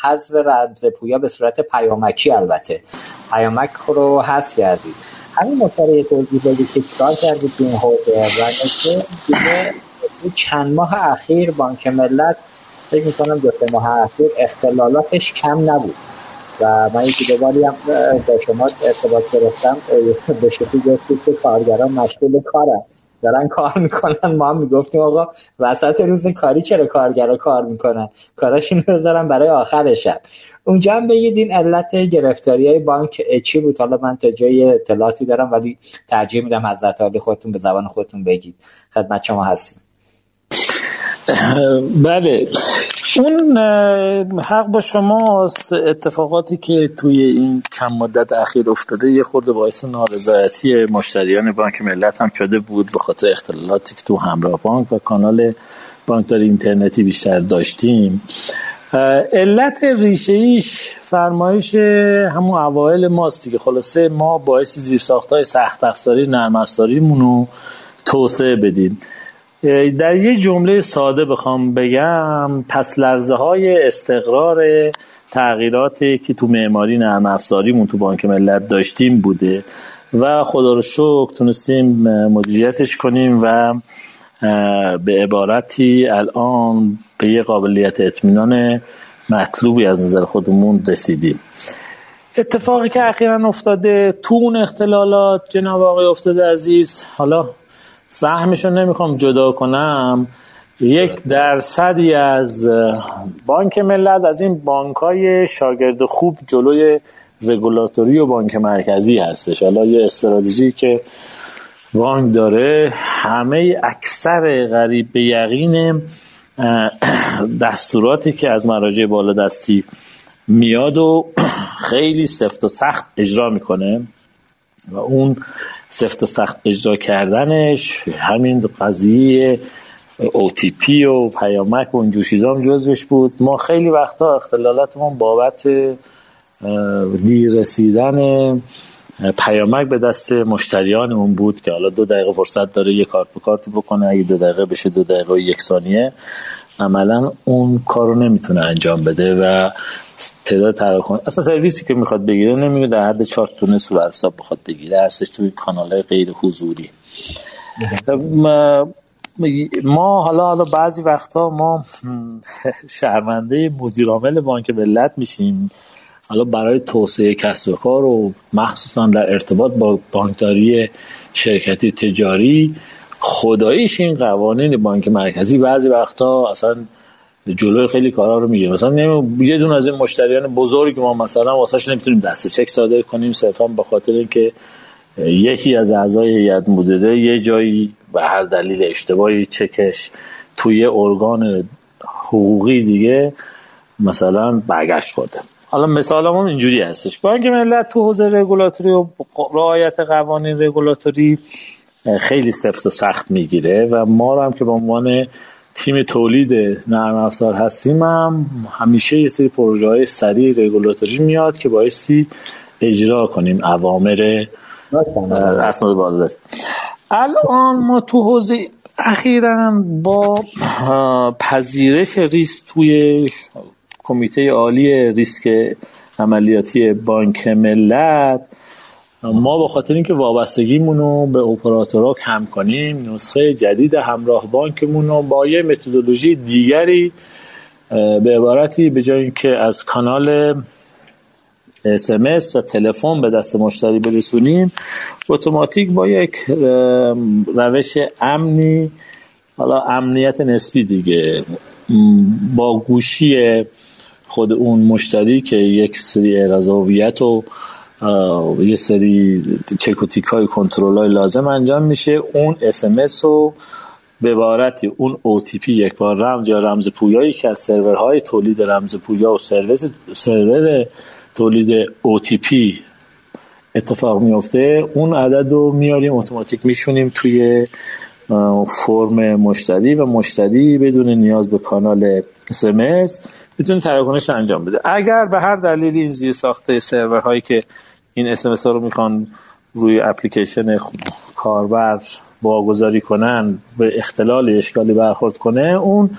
حذف رمز پویا به صورت پیامکی البته. پیامک رو حذف کردید. همین مطالعه توضیح بدی که کار کردید این حوزه؟ و دیگه چند ماه اخیر بانک ملت فکر می‌کنم دو سه ماه اخیر اختلالاتش کم نبود. و من یکی دوباری هم با شما ارتباط گرفتم به شکلی گفتید که کارگران مشغول کارن. دارن کار می‌کنن ما هم می‌گفتیم آقا وسط روز کاری چرا کارگرا کار می‌کنن؟ کاراشون بذارن برای آخر شب. اونجا هم بگید این علت گرفتاری های بانک چی بود؟ حالا من تا جای اطلاعاتی دارم ولی ترجیح میدم حضرت عالی خودتون به زبان خودتون بگید. خدمت شما هستیم. بله. اون حق با شما اتفاقاتی که توی این کم مدت اخیر افتاده یه خورده باعث نارضایتی مشتریان بانک ملت هم شده بود به خاطر اختلالاتی که تو همراه بانک و کانال بانکداری اینترنتی بیشتر داشتیم. علت ریشه ایش فرمایش همون اوایل ماست که خلاصه ما باعث زیرساخت های سخت افزاری نرم افزاریمون رو توسعه بدیم. در یه جمله ساده بخوام بگم پس لرزه های استقرار تغییراتی که تو معماری نرم افزاریمون تو بانک ملت داشتیم بوده و خدا رو شکر تونستیم مدیریتش کنیم و به عبارتی الان به یه قابلیت اطمینان مطلوبی از نظر خودمون رسیدیم. اتفاقی که اخیرا افتاده تو اون اختلالات جناب آقای افتاده عزیز. حالا سهمش رو نمی‌خوام جدا کنم. یک درصدی از بانک ملت از این بانک های شاگرد خوب جلوی رگولاتوری و بانک مرکزی هستش. حالا یه استراتژی که بانک داره همه اکثر غریب به یقین دستوراتی که از مراجع بالا دستی میاد و خیلی سفت و سخت اجرا می‌کنه. و اون سفت و سخت اجرا کردنش همین قضیه OTP و پیامک و اونجور چیزا هم جزوش بود. ما خیلی وقتا اختلالاتمون بابت دیر رسیدن پیامک به دست مشتریانمون بود که حالا دو دقیقه فرصت داره یه کارت به کارت بکنه. اگه دو دقیقه بشه دو دقیقه و یک ثانیه. عملا اون کار رو نمی‌تونه انجام بده و تعداد تراکم اصلا سرویسی که می‌خواد بگیره نمیگه در حد چهار تونه صورت حساب بخواد بگیره. هستش توی کانال غیر حضوری. ما حالا حالا بعضی وقتا ما شرمنده مدیرعامل بانک ملت میشیم. حالا برای توسعه کسب و کار و مخصوصا در ارتباط با بانکداری شرکتی تجاری خداییش این قوانین بانک مرکزی بعضی وقتا اصلا جلوی خیلی کارا رو میگه مثلا یه دون از این مشتریان بزرگ ما مثلا واسش نمی‌تونیم دست چک صادر کنیم صرفا به خاطر اینکه یکی از اعضای هیئت مدیره یه جایی به هر دلیل اشتباهی چکش توی ارگان حقوقی دیگه مثلا برگشت خورده. حالا مثال هم اینجوری هستش. بانک ملت تو حوزه رگولاتوری و رعایت قوانین رگولاتوری خیلی سفت و سخت می‌گیره و ما رو هم که به عنوان تیم تولید نرم افزار هستیم هم همیشه یه سری پروژه های سریع رگولاتوری میاد که بایستی اجرا کنیم اوامر اسناد بازرسی الان ما تو حوزه اخیرا با پذیرش ریسک توی کمیته عالی ریسک عملیاتی بانک ملت ما با خاطر اینکه وابستگیمون رو به اپراتورها کم کنیم نسخه جدید همراه بانکمون رو با یه متدولوژی دیگری به عبارتی به جای اینکه از کانال اسمس و تلفن به دست مشتری برسونیم اتوماتیک با یک روش امنی حالا امنیت نسبی دیگه. با گوشی خود اون مشتری که یک سری اعراض و یه سری چک های کنترل های لازم انجام میشه. اون اسمس رو به عبارتی اون OTP یک بار رمز یا رمز پویایی که از سرورهای تولید رمز پویا و سرور تولید OTP اتفاق میفته اون عدد رو میاریم اتوماتیک میشونیم توی فرم مشتری و مشتری بدون نیاز به کانال SMS می‌تونه تراکنش انجام بده. اگر به هر دلیلی این زیر ساخته سرورهایی که این SMS ها رو می‌خوان روی اپلیکیشن کاربر واگذاری کنن به اختلال اشکالی برخورد کنه اون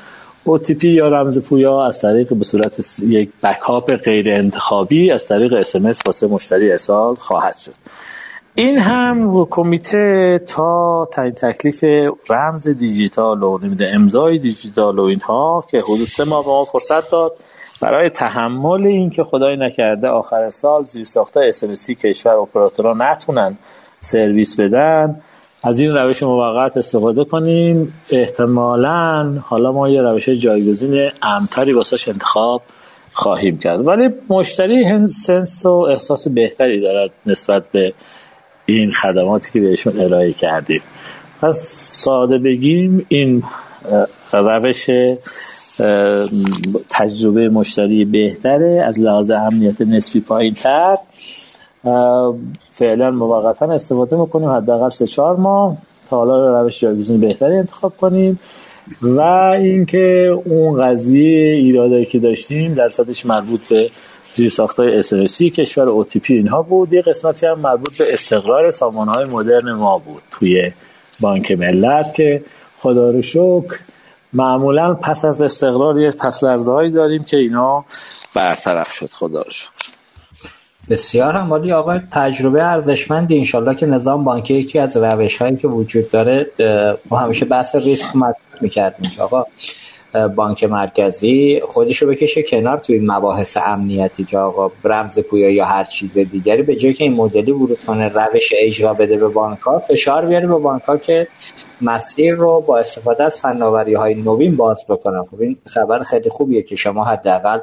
OTP یا رمز پویا از طریق به صورت یک بکاپ غیر انتخابی از طریق SMS واسه مشتری ارسال خواهد شد. این هم کمیته تا تعیین تکلیف رمز دیجیتال و نمیده امضای دیجیتال و اینها که حدود سه ماه به ما فرصت داد. برای تحمل این که خدای نکرده آخر سال زیر ساخته اسمسی کشور اپراتورها نتونن سرویس بدن از این روش موقت استفاده کنیم. احتمالا حالا ما یه روش جایگزین امتری واسش انتخاب خواهیم کرد. ولی مشتری سنس و احساس بهتری دارد نسبت به این خدماتی که بهشون ارائه کردیم. پس ساده بگیم این روش تجربه مشتری بهتره از لحاظ امنیت نسبی پایین تر فعلا موقتا استفاده می‌کنیم حداقل سه چهار ماه. تا حالا روش جایگزین بهتری انتخاب کنیم. و اینکه اون قضیه ایرادایی که داشتیم در درصدش مربوط به زیر ساختای اسرسی کشور اوتیپی اینها بود. یه قسمتی هم مربوط به استقرار سامانهای مدرن ما بود توی بانک ملت که خدا رو شکر معمولا پس از استقرار یه پس لرزه هایی داریم که اینا برطرف شد. خدا رو بسیار هم ولی آقا تجربه ارزشمندی انشالله که نظام بانکی یکی از روش هایی که وجود داره ما همیشه بحث ریسک مطرح می‌کردیم. آقا بانک مرکزی خودشو بکشه کنار توی مباحث امنیتی که آقا رمز پویا یا هر چیز دیگری. به جای که این مدلی ورود کنه روش اجرا بده به بانک ها فشار بیاره به بانک ها که مسیر رو با استفاده از فناوری های نوین باز بکنن خب این خبر خیلی خوبیه که شما حداقل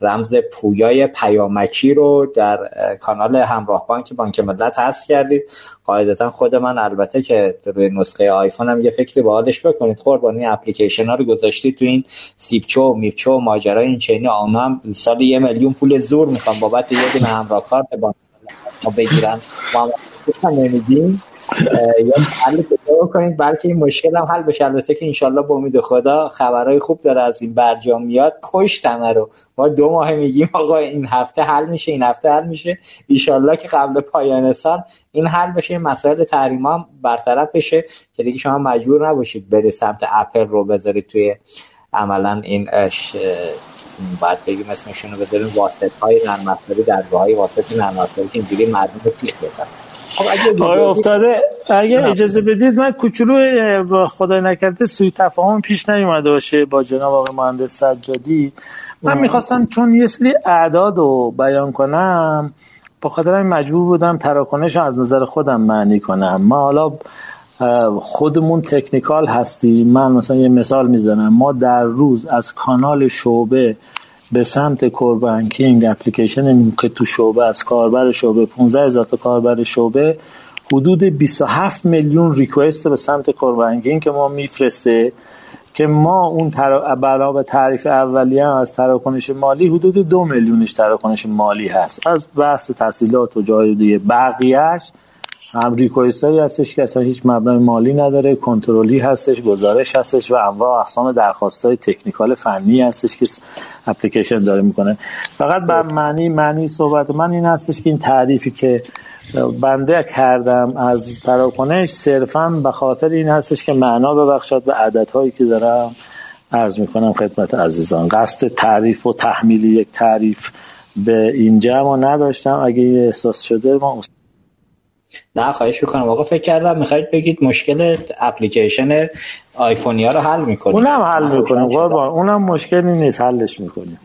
رمز پویای پیامکی رو در کانال همراه بانک بانک ملت هست کردید. قاعدتا خود من البته که روی نسخه آیفون هم یه فکری با حالش بکنید. قربانی اپلیکیشن ها رو گذاشتید تو این سیپچو میپچو ماجرای این چینی. آنها هم سال یه میلیون پول زور می‌خوام بابت یه دونه همراه کارت بانک بگیرن. ما نمیدیم یا حل پیدا کنید بلکه این مشکل هم حل بشه. البته که انشالله با امید خدا خبرهای خوب داره از این برجام میاد. کشتمه رو. ما دو ماه میگیم آقا این هفته حل میشه این هفته حل میشه. انشالله که قبل پایان سال این حل بشه این مسائل تحریم هم برطرف بشه. که دیگه شما مجبور نباشید برید سمت اپل رو بذارید توی عملا این اش باید بگیم اسمشون رو بذاریم واسط های نرم در های واسط نرم که اینجوری مردم پیش خب اگه افتاده. اگه اجازه بدید من کوچولو با خدای نکرده سوی تفاهم پیش نیومده باشه با جناب آقای مهندس سجادی. من می‌خواستم چون یه سری اعداد رو بیان کنم با خاطر مجبور بودم تراکنش از نظر خودم معنی کنم. ما حالا خودمون تکنیکال هستیم. من مثلا یه مثال می‌زنم. ما در روز از کانال شعبه به سمت کور بانکینگ اپلیکیشن که تو شعبه از کاربر شعبه 15 هزار تا کاربر شعبه حدود 27 میلیون ریکوست به سمت کور بانکینگ که ما میفرسته که ما اون به تعریف اولیه از تراکنش مالی حدود دو میلیونش تراکنش مالی هست. از بحث تحصیلات و جای دیگه بقیهش هایی هستش که اصلا هیچ مبنای مالی نداره کنترلی هستش گزارش هستش و انواع اقسام درخواست های تکنیکال فنی هستش که اپلیکیشن داره می‌کنه. فقط بر معنی معنی صحبت من این هستش که این تعریفی که بنده کردم از تراکنش صرفا به خاطر این هستش که معنا ببخشد به عددهایی که دارم عرض می‌کنم خدمت عزیزان. قصد تعریف و تحمیل یک تعریف به این جمع نداشتم. اگه احساس شده ما نه خواهش می‌کنم. آقا فکر کردم می‌خواید بگید مشکل اپلیکیشن آیفونیا رو حل می‌کنیم. اونم حل می‌کنیم. قربان اونم مشکلی نیست حلش می‌کنیم.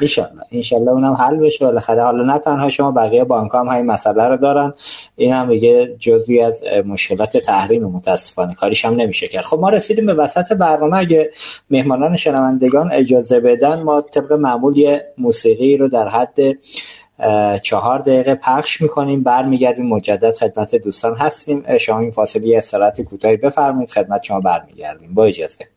ایشالله ایشالله اونم حل بشه. بالاخره حالا نه تنها شما بقیه بانک هم همین مسئله رو دارن. این هم دیگه جزوی از مشکلات تحریم متاسفانه. کاریش هم نمیشه کرد. خب ما رسیدیم به وسط برنامه. اگه مهمانان شنوندگان اجازه بدن ما طبق معمول یه موسیقی رو در حد چهار دقیقه پخش می‌کنیم برمیگردیم مجدد خدمت دوستان هستیم. شما این فاصله استراحت کوتاهی بفرمایید خدمت شما برمیگردیم. با اجازه.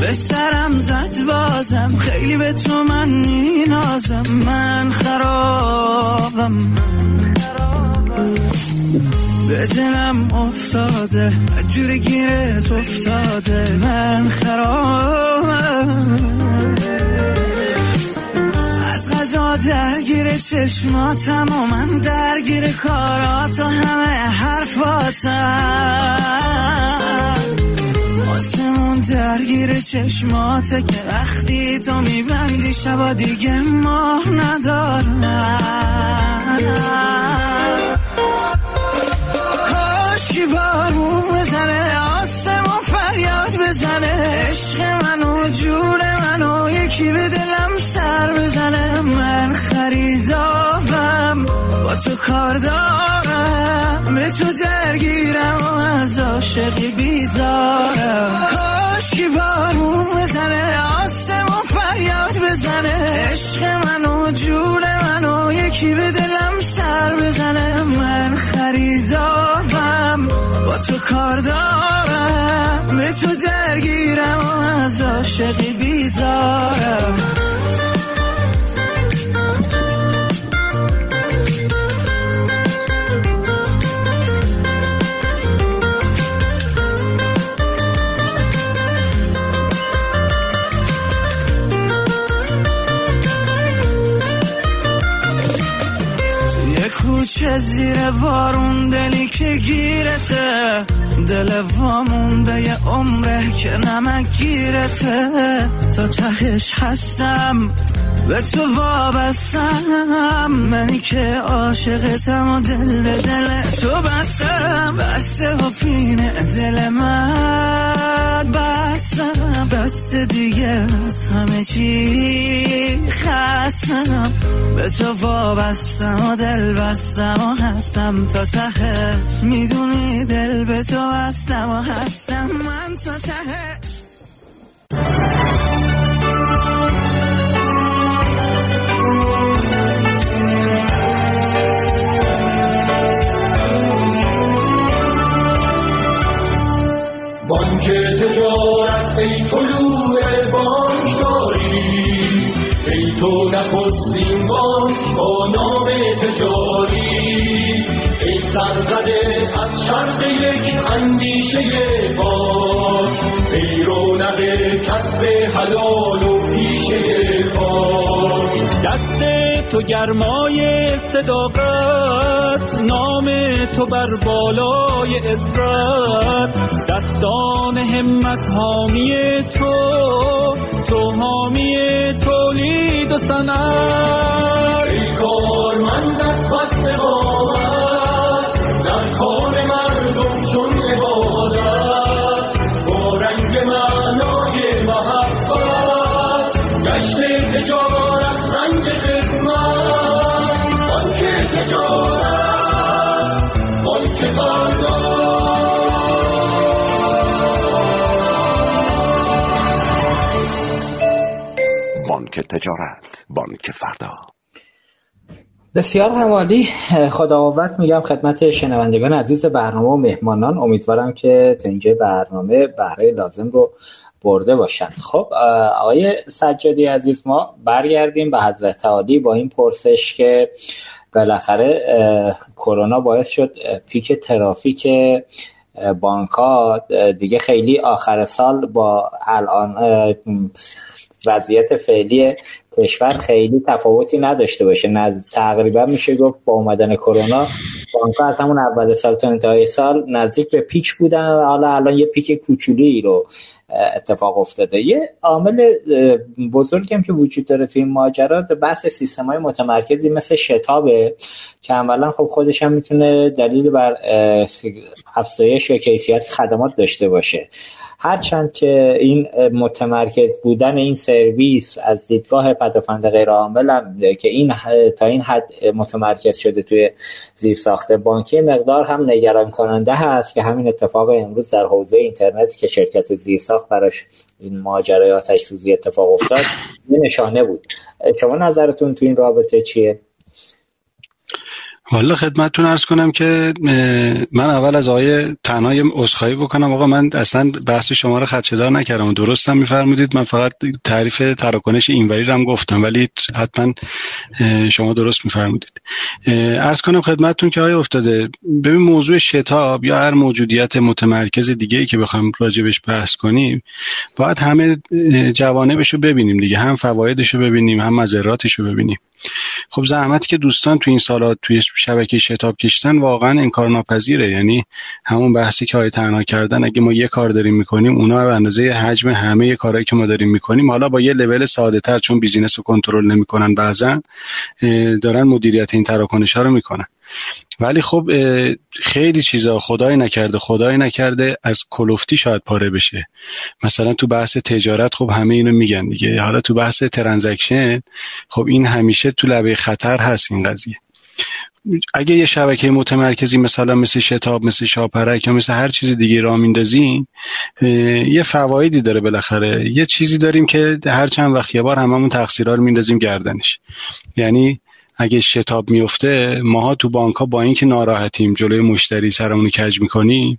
به سرم زد بازم خیلی به تو من مینازم. من خرابم. به دلم افتاده جوری گیرت افتاده من خرابم. از غذا درگیر چشماتم و من درگیر کارات و همه حرفاتم. آسمون درگیر چشماته که وقتی تو میبندی شبا دیگه ماه ندارم. کاشکی بارون بزنه آسمون فریاد بزنه عشق منو جور منو یکی به دلم سر بزنه. من خریدارم با تو کار دارم به تو درگیرم و از عاشقی بیزارم. کاشکی بارون بزنه آسمون فریاد بزنه عشق منو جور منو یکی به دلم سر بزنه. من خریدارم. تو کار دارم به تو درگیرم و از عاشقی بیزارم. کوچه زیر بارون دلی که گیرته. دل وامونده یه عمره که نمک گیرته. تا تهش هستم به تو وابستم. منی که عاشقتم و دل به دل تو بستم. بسته و پینه دل من بستم. بس دیگه از همه چی خستم. به تو وابستم و دل بستم و هستم. تا ته می‌دونی دل به تو بستم و هستم من تا تهش. بانک تجارت ای طلوع بانکداری ای تو نخستین شرق یک اندیشه بانک ای رونق کسب حلال و پیشه بانک دست تو گرمای صداقت نام تو بر بالای عزت. دستان همت حامی تو تو حامی تولید و صنعت. ای کارمندت بسته چون عبادت با رنگ معنای محبت گشت تجارت رنگ خدمت بانک تجارت بانک بانک تجارت بانک فردا. بسیار همالی خدا قوت میگم خدمت شنوندگان عزیز برنامه و مهمانان امیدوارم که تا اینجا برنامه بهره لازم رو برده باشند خب آقای سجادی عزیز ما برگردیم به حضرت عالی با این پرسش که بالاخره کرونا باعث شد پیک ترافیک بانک دیگه خیلی آخر سال با الان وضعیت فعلی کشور خیلی تفاوتی نداشته باشه. نز... تقریبا میشه گفت با اومدن کرونا بانک از همون اول سال تا انتهای سال نزدیک به پیک بودن و حالا الان یه پیک کوچولی رو اتفاق افتاده. یه عامل بزرگی هم که وجود داره توی این ماجرا بحث سیستم های متمرکزی مثل شتابه که عملا خب خودش هم می‌تونه دلیل بر افزایش یا کیفیت خدمات داشته باشه. هرچند که این متمرکز بودن این سرویس از دیدگاه پدافند غیر عامل که این تا این حد متمرکز شده توی زیر ساخته بانکی مقدار هم نگران کننده هست که همین اتفاق امروز در حوزه اینترنت که شرکت زیر ساخت براش این ماجرای آتش سوزی اتفاق افتاد یه نشانه بود. شما نظرتون تو این رابطه چیه؟ والا خدمتتون ارز کنم که من اول از آقای تنهای عذرخواهی بکنم. آقا من اصلا بحث شما رو خدشه‌دار نکردم درست هم میفرمودید. من فقط تعریف تراکنش اینوری رو هم گفتم ولی حتما شما درست میفرمودید. ارز کنم خدمتتون که آیا افتاده ببین موضوع شتاب یا هر موجودیت متمرکز دیگه ای که بخوایم راجبش بحث کنیم باید همه جوانبش رو ببینیم دیگه. هم فوایدش رو ببینیم هم مذراتش رو ببینیم. خب زحمتی که دوستان تو این سالات توی شبکه شتاب کشتن واقعا انکارناپذیره. یعنی همون بحثی که آقای تنها کردن اگه ما یه کار داریم می‌کنیم اونا به اندازه حجم همه کارهایی که ما داریم می‌کنیم حالا با یه لول ساده تر چون business رو کنترل نمی‌کنن بعضا دارن مدیریت این تراکنش ها رو می‌کنن. ولی خب خیلی چیزا خدای نکرده خدای نکرده از کلفتی شاید پاره بشه. مثلا تو بحث تجارت خب همه اینو میگن دیگه. حالا تو بحث transaction خب این همیشه تو لبه خطر هست این قضیه. اگه یه شبکه متمرکزی مثلا مثل شتاب مثل شاپرک یا مثل هر چیز دیگه را میندازیم یه فوایدی داره بالاخره. یه چیزی داریم که هر چند وقت یه بار هممون تقصیرها رو میندازیم گردنش. یعنی اگه شتاب میفته ماها تو بانک ها با اینکه ناراحتیم جلوی مشتری سرمون کج می‌کنیم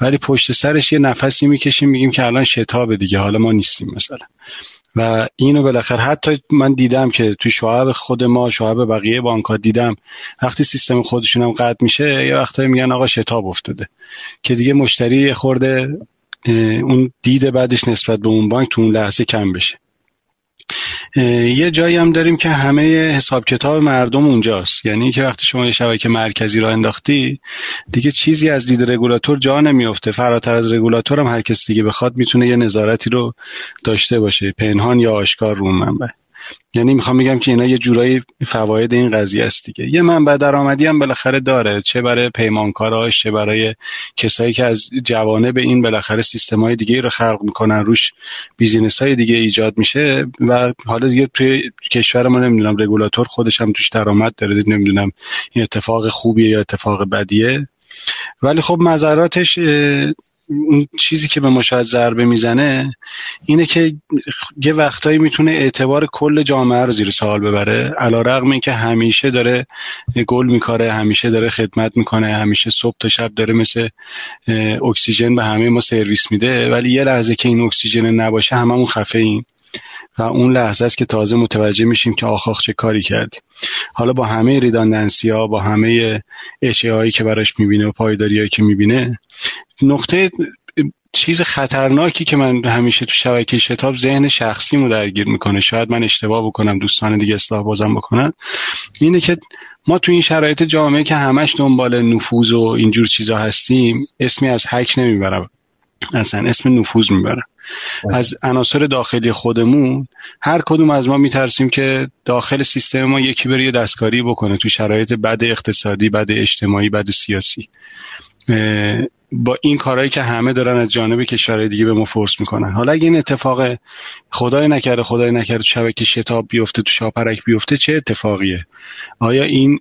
ولی پشت سرش یه نفسی می‌کشیم میگیم که الان شتاب دیگه حالا ما نیستیم مثلا. و اینو بالاخره حتی من دیدم که تو شعب خود ما شعب بقیه بانک ها دیدم وقتی سیستم خودشون هم قطع میشه یه وقتایی میگن آقا شتاب افتاده. که دیگه مشتری خورده اون دید بعدش نسبت به اون بانک تو اون لحظه کم بشه. یه جایی هم داریم که همه حساب کتاب مردم اونجاست. یعنی که وقتی شما یه شبکه مرکزی را انداختی دیگه چیزی از دید رگولاتور جا نمیفته. فراتر از رگولاتور هم هر کس دیگه بخواد می‌تونه یه نظارتی رو داشته باشه. پنهان یا آشکار رو منبع. یعنی می‌خوام بگم که اینا یه جورایی فواید این قضیه است دیگه. یه منبع درآمدی هم بالاخره داره چه برای پیمانکاراش چه برای کسایی که از جوانه به این بالاخره های دیگه رو خلق می‌کنن روش بیزینس های دیگه ایجاد میشه و حالا دیگه توی کشور ما نمی‌دونم رگولاتور خودش هم توش درآمد داره نمی‌دونم این اتفاق خوبیه یا اتفاق بدیه. ولی خب مذراتش اون چیزی که به ما شاید ضربه می‌زنه اینه که یه وقتایی می‌تونه اعتبار کل جامعه رو زیر سوال ببره. علا رقم این که همیشه داره گل میکاره همیشه داره خدمت می‌کنه همیشه صبح تا شب داره مثل اکسیژن به همه ما سرویس میده. ولی یه لحظه که این اکسیژن نباشه هممون خفه این و اون لحظه است که تازه متوجه میشیم که آخ چه کاری کردیم حالا با همه ریداندنسی ها با همه اشیاء هایی که براش می‌بینه و پایداری هایی که می‌بینه نقطه چیز خطرناکی که من همیشه تو شبکه شتاب ذهن شخصیمو درگیر می‌کنه شاید من اشتباه بکنم دوستان دیگه اصلاح بازم بکنن اینه که ما تو این شرایط جامعه که همش دنبال نفوذ و اینجور چیزا هستیم اسمی از حک نمی‌برم. اصلا اسم نفوذ می‌برم از عناصر داخلی خودمون هر کدوم از ما میترسیم که داخل سیستم ما یکی بره دستکاری بکنه تو شرایط بد اقتصادی بد اجتماعی بد سیاسی. با این کارهایی که همه دارن از جانب کشورهای دیگه به ما فرس می‌کنن. حالا اگه این اتفاق خدای نکرده خدای نکرده شبکه شتاب بیفته تو شاپرک بیفته چه اتفاقیه؟ آیا این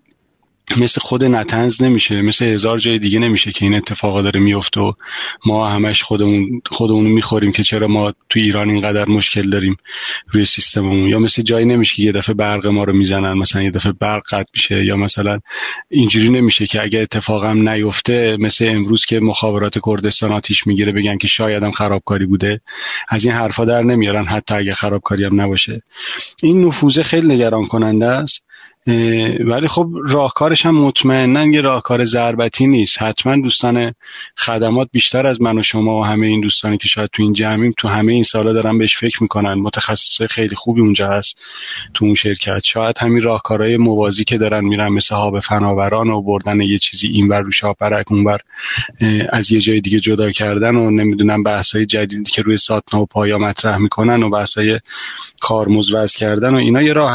مثل خود نتنز نمیشه مثل هزار جای دیگه نمیشه که این اتفاقا داره میفته و ما همش خودمون خودمون می‌خوریم که چرا ما تو ایران اینقدر مشکل داریم روی سیستممون. یا مثل جایی نمیشه که یه دفعه برق ما رو می‌زنن مثلا یه دفعه برق قطع میشه یا مثلا اینجوری نمیشه که اگر اتفاقم نیفته مثل امروز که مخابرات کردستان آتیش می‌گیره بگن که شاید هم خرابکاری بوده از این حرفا در نمیارن حتی اگه خرابکاری هم نباشه. این نفوذ خیلی نگران کننده است. ولی خب راهکارش هم مطمئنا یه راهکار ضربتی نیست. حتما دوستان خدمات بیشتر از من و شما و همه این دوستانی که شاید تو این جمعیم تو همه این سالا دارن بهش فکر می‌کنن. متخصص خیلی خوبی اونجا هست تو اون شرکت. شاید همین راهکارهای موازی که دارن میرن مثل هاب فناوران و بردن یه چیزی اینور رو شاپرک اونور از یه جای دیگه جدا کردن و نمی‌دونم بحثای جدیدی که روی ساتنا و پایا مطرح می‌کنن و بحثای کارمز کردن و اینا یه راه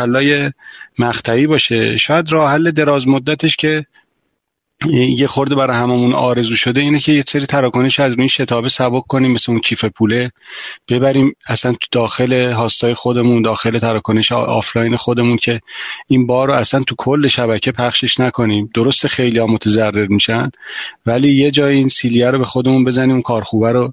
مقطعی باشه. شاید راه حل دراز مدتش که یه خورده برای هممون آرزو شده اینه که یه سری تراکنش از روی این شتابه سبک کنیم مثل اون کیف پوله. ببریم اصلا تو داخل host ای خودمون داخل تراکنش آفلاین خودمون که این بار رو اصلا تو کل شبکه پخشش نکنیم. درست خیلی ها متضرر میشن ولی یه جای این سیلیه رو به خودمون بزنیم کار خوبه رو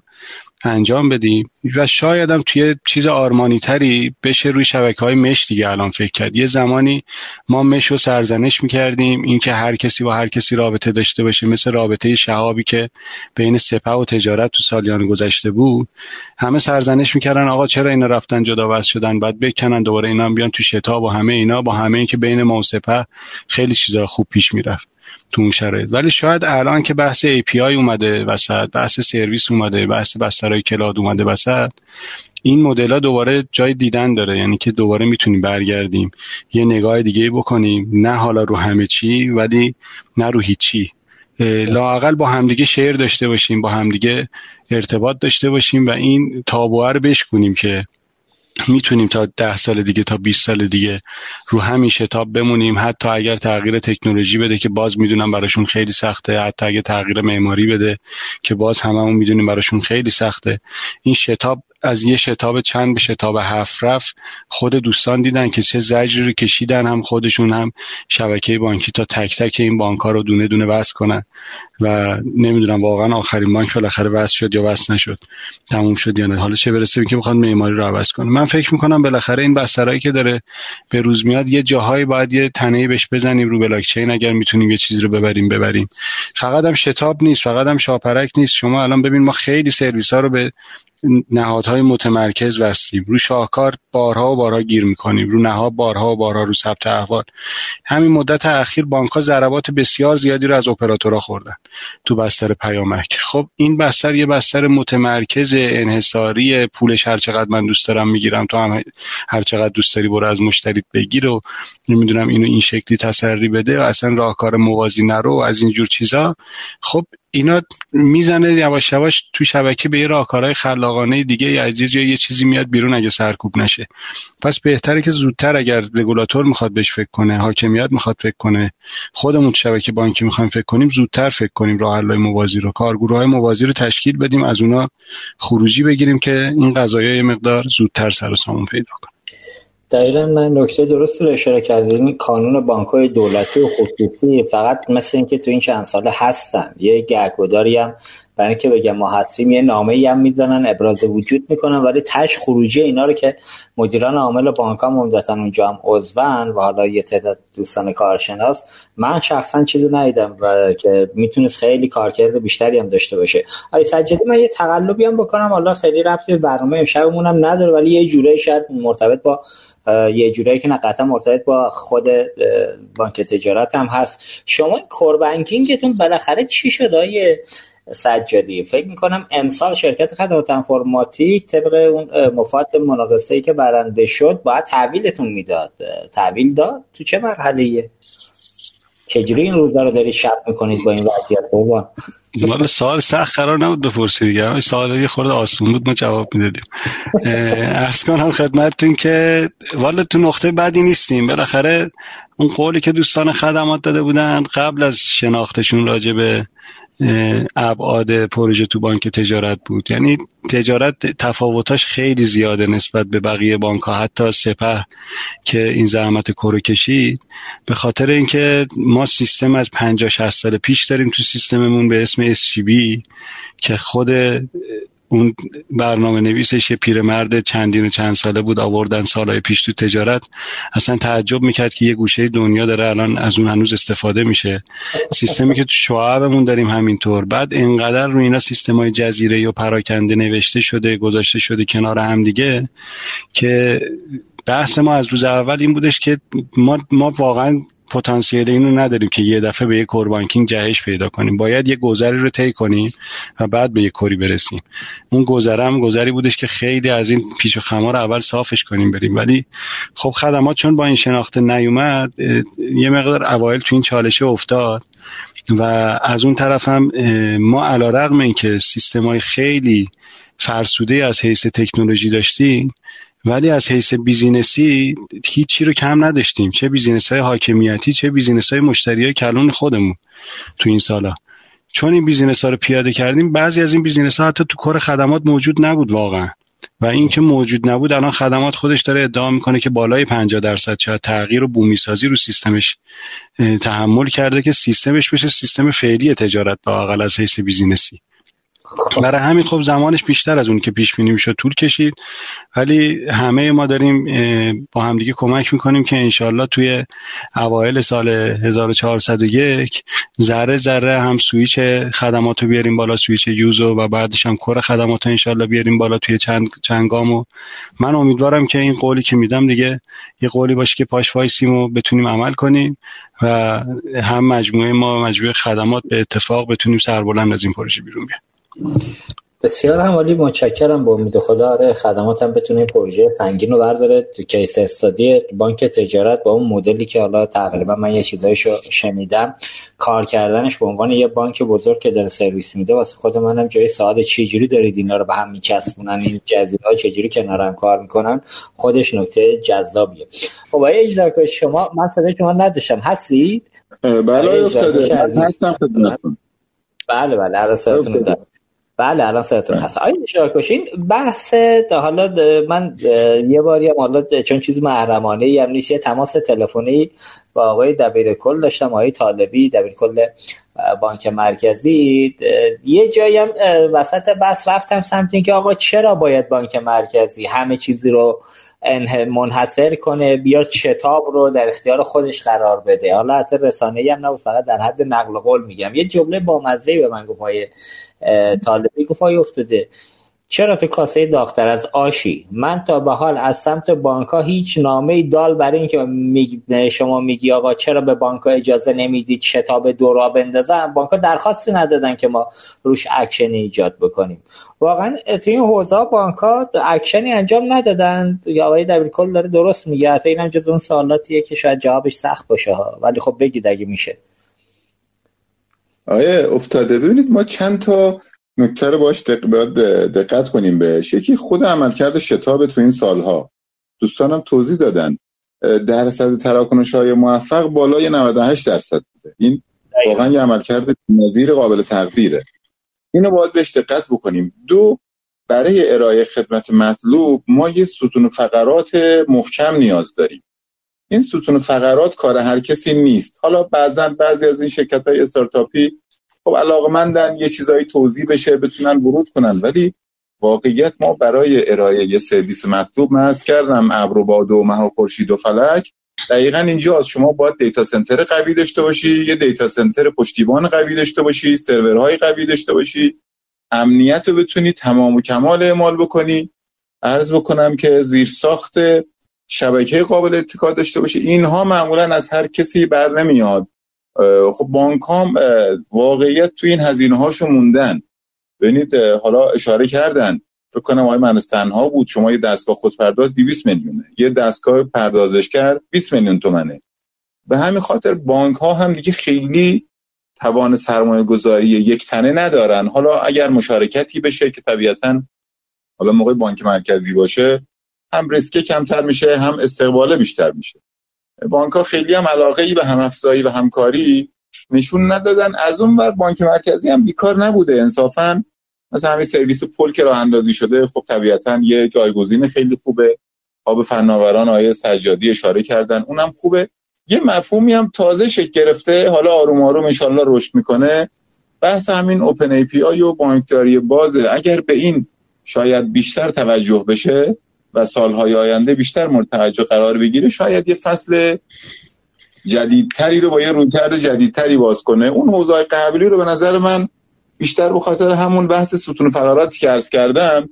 انجام بدیم. و شاید هم توی چیز آرمانی تری بشه روی شبکه های mesh دیگه الان فکر کرد. یه زمانی ما mesh رو سرزنش می‌کردیم اینکه هر کسی با هر کسی رابطه داشته باشه. مثل رابطه شهابی که بین سپه و تجارت تو سالیان گذشته بود. همه سرزنش می‌کردن آقا چرا اینا رفتن جدا وز شدن؟ بعد بکنن دوباره اینا بیان تو شتاب و همه اینا با همه این که بین ما و سپه خیلی چیزا خوب پیش می‌رفت. تو اون شرایط. ولی شاید الان که بحث API اومده وسط بحث سرویس اومده بحث بسترهای کلاد اومده وسط این مدل ها دوباره جای دیدن داره. یعنی که دوباره می‌تونیم برگردیم. یه نگاه دیگه بکنیم. نه حالا رو همه چی ولی نه رو هیچی. لاقل با همدیگه شعر داشته باشیم با همدیگه ارتباط داشته باشیم و این تابوه رو بشکنیم که می‌تونیم تا ده سال دیگه تا 20 سال دیگه رو همین شتاب بمونیم. حتی اگر تغییر تکنولوژی بده که باز می‌دونم براشون خیلی سخته. حتی اگر تغییر معماری بده که باز هممون می‌دونیم براشون خیلی سخته. این شتاب از یه شتاب چند به شتاب هفت رفت. خود دوستان دیدن که چه زجری رو کشیدن هم خودشون هم شبکه بانکی تا تک تک این بانک ها رو دونه دونه وصل کنن. و نمی‌دونم واقعا آخرین بانک بالاخره وصل شد یا وصل نشد. تموم شد یا نه. حالا چه برسه که بخواد معماری رو عوض کنه. من فکر می‌کنم بالاخره این بسترهایی که داره به روز میاد یه جاهایی باید یه تنه بهش بزنیم رو بلاک چین اگر می‌تونیم یه چیزی رو ببریم ببریم. فقط هم شتاب نیست فقط هم شاپرک نیست. شما الان ببین ما خیلی سرویس ها رو به نهادهای متمرکز وستیم رو شاهکار بارها و بارها گیر می‌کنیم. رو نهاد بارها و بارها رو ثبت احوال. همین مدت اخیر بانک ها ضربات بسیار زیادی رو از اپراتورها خوردن. تو بستر پیامک خب این بستر یه بستر متمرکز انحصاری پولش هر چقدر من دوست دارم می‌گیرم تو هم هر چقدر دوست داری برو از مشتریت بگیر و نمی‌دونم اینو این شکلی تسری بده اصلا راهکار موازی نرو و از اینجور چیزا. خب اینا می‌زنه یواش یواش تو شبکه به یه راهکارهای خلاقانه دیگه از یه چیزی میاد بیرون اگه سرکوب نشه. پس بهتره که زودتر اگر رگولاتور می‌خواد بهش فکر کنه حاکمیت می‌خواد فکر کنه خودمون شبکه بانکی می‌خوایم فکر کنیم زودتر فکر کنیم راه حلای موازی رو. کارگروه های موازی رو تشکیل بدیم از اونا خروجی بگیریم که این قضايا یه مقدار زودتر سر و سامون پیدا کنه. دقیقا من نکته درست رو اشاره کردین قانون بانک های دولتی و خصوصی فقط مثل اینکه تو این چند ساله هستن یه گهگداری هم برای اینکه بگم ما هستیم یه نامه ای هم می‌زنن ابراز وجود می‌کنن ولی تش خروجی اینا رو که مدیران عامل بانک ها عمدتا اونجا هم عضون و حالا یه تعداد دوستان کارشناس. من شخصا چیزی ندیدم و که می‌تونست خیلی کارکرد بیشتری هم داشته باشه. آی سجادی من یه تقلبی هم بکنم. حالا خیلی ربطی به برنامه امشبمون هم نداره ولی یه جوره شاید مرتبط با یه جورایی که قطعا مرتبط با خود بانک تجارت هم هست. شما کور بانکینگتون بالاخره چی شده سجادی. فکر می‌کنم امسال شرکت خدمات انفرماتیک طبق اون مفاد مناقصه ای که برنده شد باید تحویلتون می‌داد. تحویل داد؟ تو چه مرحله چجوری این روزا رو دارید شب می‌کنید با این وضعیت؟ بابا. مال سوال سخت قرار نبود بپرسید دیگه. سوال یه خورده آسون بود ما جواب می‌دادیم. ارز کنم خدمتتون که والا تو نقطه بعدی نیستیم. بالاخره اون قولی که دوستان خدمات داده بودن قبل از شناختشون راجع به ابعاد پروژه تو بانک تجارت بود. یعنی تجارت تفاوتاش خیلی زیاده نسبت به بقیه بانک ها حتی سپه که این زحمت کرو کشید به خاطر اینکه ما سیستم از 50 60 سال پیش داریم تو سیستممون به اسم SGB که خود اون برنامه نویسش یه پیرمرد چندین و چند ساله بود آوردن سالهای پیش تو تجارت. اصلا تعجب می‌کرد که یه گوشه دنیا داره الان از اون هنوز استفاده میشه. سیستمی که تو شعبمون داریم همینطور. بعد اینقدر رو اینا سیستم های جزیره و پراکنده نوشته شده گذاشته شده کنار هم دیگه که بحث ما از روز اول این بودش که ما, ما واقعا پتانسیل اینو نداریم که یه دفعه به یه کور بانکینگ جهش پیدا کنیم. باید یه گذری رو طی کنیم و بعد به یه کوری برسیم. اون گذره هم گذری بودش که خیلی از این پیش و خمار اول صافش کنیم بریم. ولی خب خدمات چون با این شناخته نیومد یه مقدار اوایل تو این چالشه افتاد و از اون طرف هم ما علا رقم این که سیستم های خیلی فرسوده از حیث تکنولوژی داشتیم ولی از حیث business ی هیچی رو کم نداشتیم. چه business های حاکمیتی چه business های مشتری های کلان خودمون تو این سالا. چون این business ها رو پیاده کردیم بعضی از این business ها حتی تو کار خدمات موجود نبود واقعا. و این که موجود نبود الان خدمات خودش داره ادعا می‌کنه که بالای 50 درصد شاید تغییر و بومی سازی رو سیستمش تحمل کرده که سیستمش بشه سیستم فعلی تجارت لاقل از حیث business ی. برای همین خب زمانش بیشتر از اون که پیش بینی می‌شد طول کشید. ولی همه ما داریم با همدیگه کمک می‌کنیم که انشالله توی اوایل سال 1401 ذره ذره هم سویچ خدمات رو بیاریم بالا سویچ یوزو و بعدش هم core خدمات رو انشالله بیاریم بالا توی چند, چند و من امیدوارم که این قولی که میدم دیگه یه قولی باشه که پاش وایسیم و بتونیم عمل کنیم و هم مجموعه ما مجموعه خدمات به اتفاق بتونیم سربلند از این پروژه بیرون بیایم بسیار همالی متشکرم با امید خدا. آره خدماتم بتونه این پروژه سنگین رو برداره. تو کیس استادی بانک تجارت با اون مدلی که حالا تقریبا من یه چیزایشو شنیدم کار کردنش به عنوان یه بانک بزرگ که داره سرویس میده واسه خود منم جای سوال چجوری دارید اینا رو به هم میچسبونن این جزیره ها چجوری کنارم کار می‌کنن خودش نکته جذابیه. خب اجرا شما من صدای شما نداشتم. هستید؟ بله افتاده. هستم خدمتتون. بله بله عرصتون بله الان سرتون هست. آیا کشین بحث حالا من یه باری هم حالا چون چیز محرمانه هم نیست یه تماس تلفنی با آقای دبیر کل داشتم آقای طالبی دبیر کل بانک مرکزی. یه جایی هم وسط بحث رفتم سمت اینکه آقا چرا باید بانک مرکزی همه چیزی رو منحصر کنه بیا شتاب رو در اختیار خودش قرار بده. حالا حتی رسانه هم نه فقط در حد نقل قول میگم. یه جمله با مزه به من گفت طالبی گفت افتاده. چرا تو کاسه داختر از آشی؟ من تا به حال از سمت بانک ها هیچ نامه دال برای اینکه شما میگی آقا چرا به بانک ها اجازه نمی‌دید شتاب دورا بندازن؟ بانک ها درخواستی ندادن که ما روش اکشن ایجاد بکنیم. واقعا تو این حوزه بانک ها اکشنی انجام ندادن. یا آقای دبیر داره درست میگه. حتی اینم جز اون سوالاتیه که شاید جوابش سخت باشه ها. ولی خب بگید اگه میشه. آیه افتاده ببینید ما چند تا نکته رو باش دقت کنیم بهش. یکی خود عملکرد شتاب تو این سالها. دوستانم توضیح دادن. درصد تراکنش های موفق بالای 98 درصد بوده. این واقعا یه عملکرد نظیر قابل تقدیره. اینو باید بهش دقت بکنیم. دو برای ارائه خدمت مطلوب ما یه ستون فقرات محکم نیاز داریم. این ستون فقرات کار هر کسی نیست. حالا بعضا بعضی از این شرکت های استارتاپی خب علاقمندن یه چیزایی توضیح بشه بتونن ورود کنن. ولی واقعیت ما برای ارائه یه سرویس مطلوب عرض کردم ابر و باد و مه و خورشید و فلک. دقیقا اینجا از شما باید data center قوی داشته باشی یه data center پشتیبان قوی داشته باشی سرورهای قوی داشته باشی. امنیت رو بتونی تمام و کمال اعمال بکنی. عرض بکنم که زیر ساخت شبکه قابل اتکا داشته باشه اینها معمولا از هر کسی بر نمیاد. خب بانک هم واقعیت توی این هزینه هاشو موندن. ببینید حالا اشاره کردن. فکر کنم آقای منس تنها بود. شما یه دستگاه خودپرداز 200 میلیونه. یه دستگاه پردازش کرد 20 میلیون تومنه. به همین خاطر بانک ها هم دیگه خیلی توان سرمایه گذاری یک تنه ندارن. حالا اگر مشارکتی بشه که طبیعتا حالا موقع بانک مرکزی باشه هم ریسک کمتر میشه هم استقبال بیشتر میشه. بانک ها خیلی هم علاقه ای به هم افزایی و همکاری نشون ندادن. از اون بر بانک مرکزی هم بیکار نبوده. انصافا مثلا همین سرویس پل که راه اندازی شده خب طبیعتا یه جایگزین خیلی خوبه. آب فناوران آیه سجادی اشاره کردن. اونم خوبه. یه مفهومی هم تازه شکل گرفته. حالا آروم آروم انشالله رشد می‌کنه. بحث همین اوپن ای پی آی و بانکداری بازه. اگر به این شاید بیشتر توجه بشه و سالهای آینده بیشتر مورد توجه قرار بگیره شاید یه فصل جدیدتری رو با یه رویکرد جدیدتری باز کنه. اون حوزه قبلی رو به نظر من بیشتر به خاطر همون بحث ستون فقراتی که عرض کردم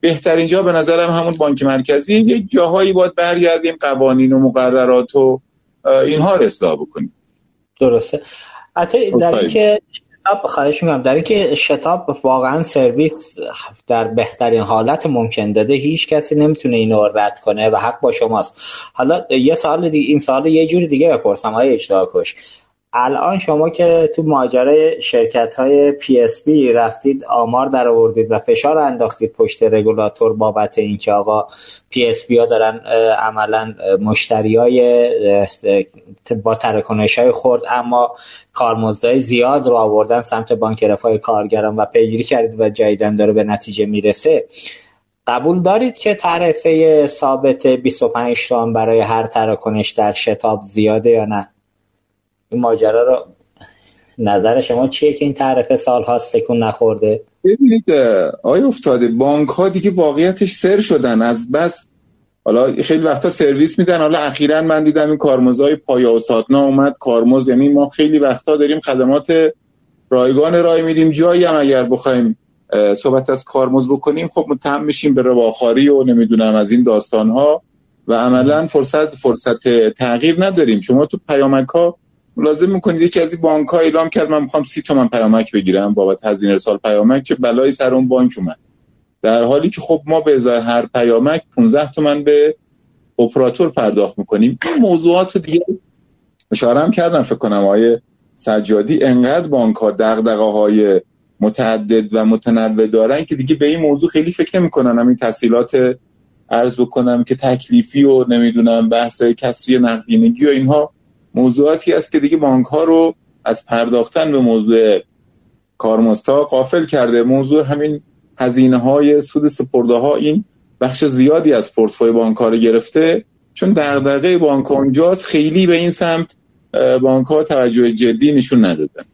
بهترین جا به نظرم همون بانک مرکزی. یک جاهایی باید برگردیم قوانین و مقررات و اینها رو اصلاح بکنیم. درسته. حتی در اینکه شتاب خواهش می‌کنم. در اینکه شتاب واقعا سرویس در بهترین حالت ممکن داده هیچ کسی نمی‌تونه اینو رد کنه و حق با شماست. حالا یه سال دیگه این سوال یه جوری دیگه بپرسم های اجتماع کش الان شما که تو ماجرای شرکت های PSP رفتید آمار در آوردید و فشار انداختید پشت رگولاتور بابت اینکه آقا PSP ها دارن عملا مشتری های با تراکنش های خرد اما کارمزدهای زیاد رو آوردن سمت بانک رفاه کارگران و پیگیری کردید و جایدن داره به نتیجه می‌رسه. قبول دارید که تعرفه ثابت 25 تومن برای هر تراکنش در شتاب زیاده یا نه؟ این ماجرا رو نظر شما چیه که این تعرفه سال هاست تکون نخورده؟ ببینید آیا افتاده بانک ها دیگه واقعیتش سر شدن. از بس حالا خیلی وقتا سرویس میدن. حالا اخیرا من دیدم این کارمزای پایا و ساتنا اومد. کارمز یعنی ما خیلی وقتا داریم خدمات رایگان رای میدیم. جایی هم اگر بخوایم صحبت از کارمز بکنیم خب متهم میشیم به رواخاری و نمی‌دونم از این داستان ها و عملا فرصت فرصت تغییر نداریم. شما تو پیامک ها لازم می‌کنید یکی از این بانک ها اعلام کرد من می‌خوام سی تومن پیامک بگیرم بابت هزینه ارسال پیامک چه بلایی سر اون بانک اومد. در حالی که خب ما به ازای هر پیامک 15 تومن به اپراتور پرداخت می‌کنیم. این موضوعات دیگه اشاره هم کردم فکر کنم آیه سجادی انقدر بانک ها دغدغه های متعدد و متنوع دارن که دیگه به این موضوع خیلی فکر نمی‌کنن. همین تحصیلات عرض بکنم که تکلیفی و نمی‌دونم بحث کسری نقدینگی و اینها موضوعاتی است که دیگه بانک ها رو از پرداختن به موضوع کارمزدها قافل کرده. موضوع همین هزینه های سود سپرده ها این بخش زیادی از پورتفوی بانک ها رو گرفته. چون دغدغه بانک اونجاست خیلی به این سمت بانک ها توجه جدی نشون ندادن.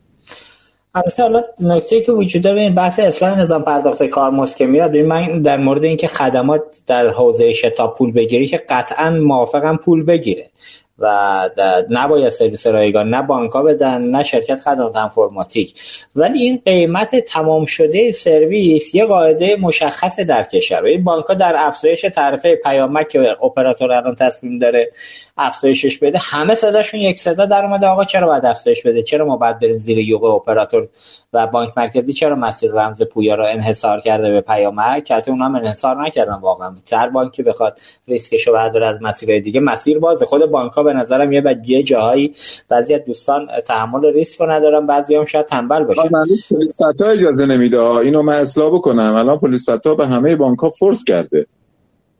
البته حالا نکته که وجود داره این بحث اصلاح نظام پرداخت کارمزد که میاد. من در مورد اینکه خدمات در حوزه شتاب پول بگیری که قطعا موافقم پول بگیره. و نباید سرویس رایگان نه بانک ها بدن نه شرکت خدمات انفرماتیک ولی این قیمت تمام شده سرویس یه قاعده مشخص در کشور. این در افزایش تعرفه پیامک که اپراتور الان تصمیم داره افزایشش بده. همه صداشون یک صدا در اومده. آقا چرا باید افزایش بده؟ چرا ما باید بریم زیر یوغ اپراتور و بانک مرکزی؟ چرا مسیر رمز پویا رو انحصار کرده به پیامک که اونها هم انحصار نکردن واقعا. هر بانکی بخواد ریسکشو برداره از مسیرهای دیگه مسیر بازه. خود بانک ها به نظرم یه یه جاهایی بعضی از دوستان تحمل ریسک رو ندارن بعضی هم شاید تنبل باشن. پلیس فتا اجازه نمیده. اینو من اصلاح بکنم. الان پلیس فتا به همه بانک ها فرض کرده.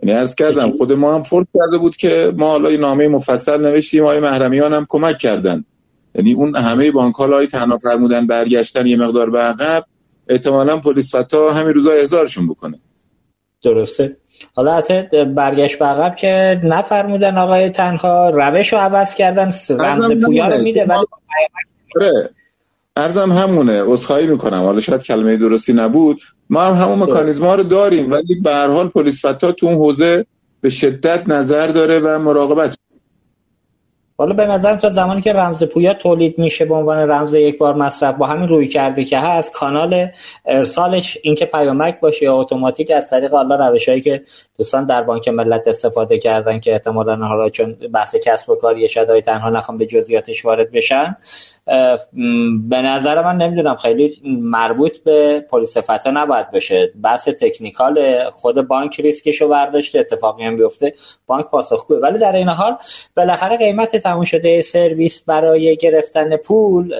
یعنی عرض کردم خود ما هم فرض کرده بود که ما حالا نامه مفصل نوشتیم آقای محرمیان هم کمک کردن. یعنی اون همه بانک ها لای تنها فرمودن برگشتن یه مقدار به عقب احتمالا پلیس فتا همین روزا احضارشون بکنه. درسته. حالا حتی برگشت به عقب که نفرمودن آقای تنها روش رو عوض کردن رمز پویا رو میده ولی آره. ارزم همونه عذرخواهی می‌کنم. حالا شاید کلمه درستی نبود. ما هم همون مکانیزم ها رو داریم ولی به هر حال پلیس فتا تو اون حوزه به شدت نظر داره و مراقبت. حالا به نظرم تا زمانی که رمز پویا تولید میشه به عنوان رمز یک بار مصرف با همین روی کرده که هست کانال ارسالش اینکه پیامک باشه یا اتوماتیک از طریق حالا روشهایی که دوستان در بانک ملت استفاده کردن که احتمالا حالا چون بحث کسب و کاری شدای تنها نخوام به جزئیاتش وارد بشن به نظر من نمی‌دونم خیلی مربوط به پلیس فتا نباید بشه بحث تکنیکال خود بانک ریسکش رو برداشته اتفاقی هم بیفته بانک پاسخگوه ولی در این حال بالاخره قیمت تموم شده سرویس برای گرفتن پول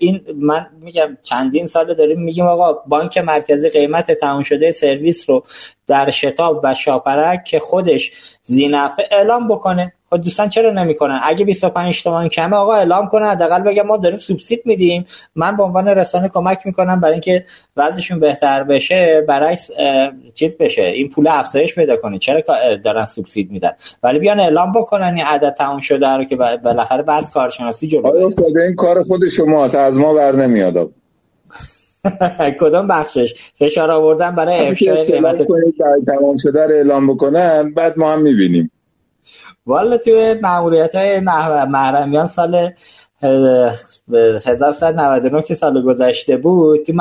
این من میگم چندین سال داریم میگیم آقا بانک مرکزی قیمت تموم شده سرویس رو در شتاب و شاپرک که خودش زینفه اعلام بکنه. خب دوستان چرا نمی‌کنن؟ اگه 25 تومن کمه آقا اعلام کنه حداقل بگم ما داریم سوبسید میدیم. من به عنوان رسانه کمک می‌کنم برای اینکه وضعشون بهتر بشه برای چیز بشه. این پول افزایش پیدا کنه. چرا دارن سوبسید میدن؟ ولی بیان اعلام بکنن این عدد تموم شده رو که بالاخره بعض کارشناسی جلو این کار خود شماست. از ما بر نمیاد. کدام بخشش؟ فشار آوردن برای افشای قیمت تمام شده رو اعلام بکنن بعد ما هم می‌بینیم. والا توی معمولیت های محرمیان سال 1199 که سال گذشته بود تو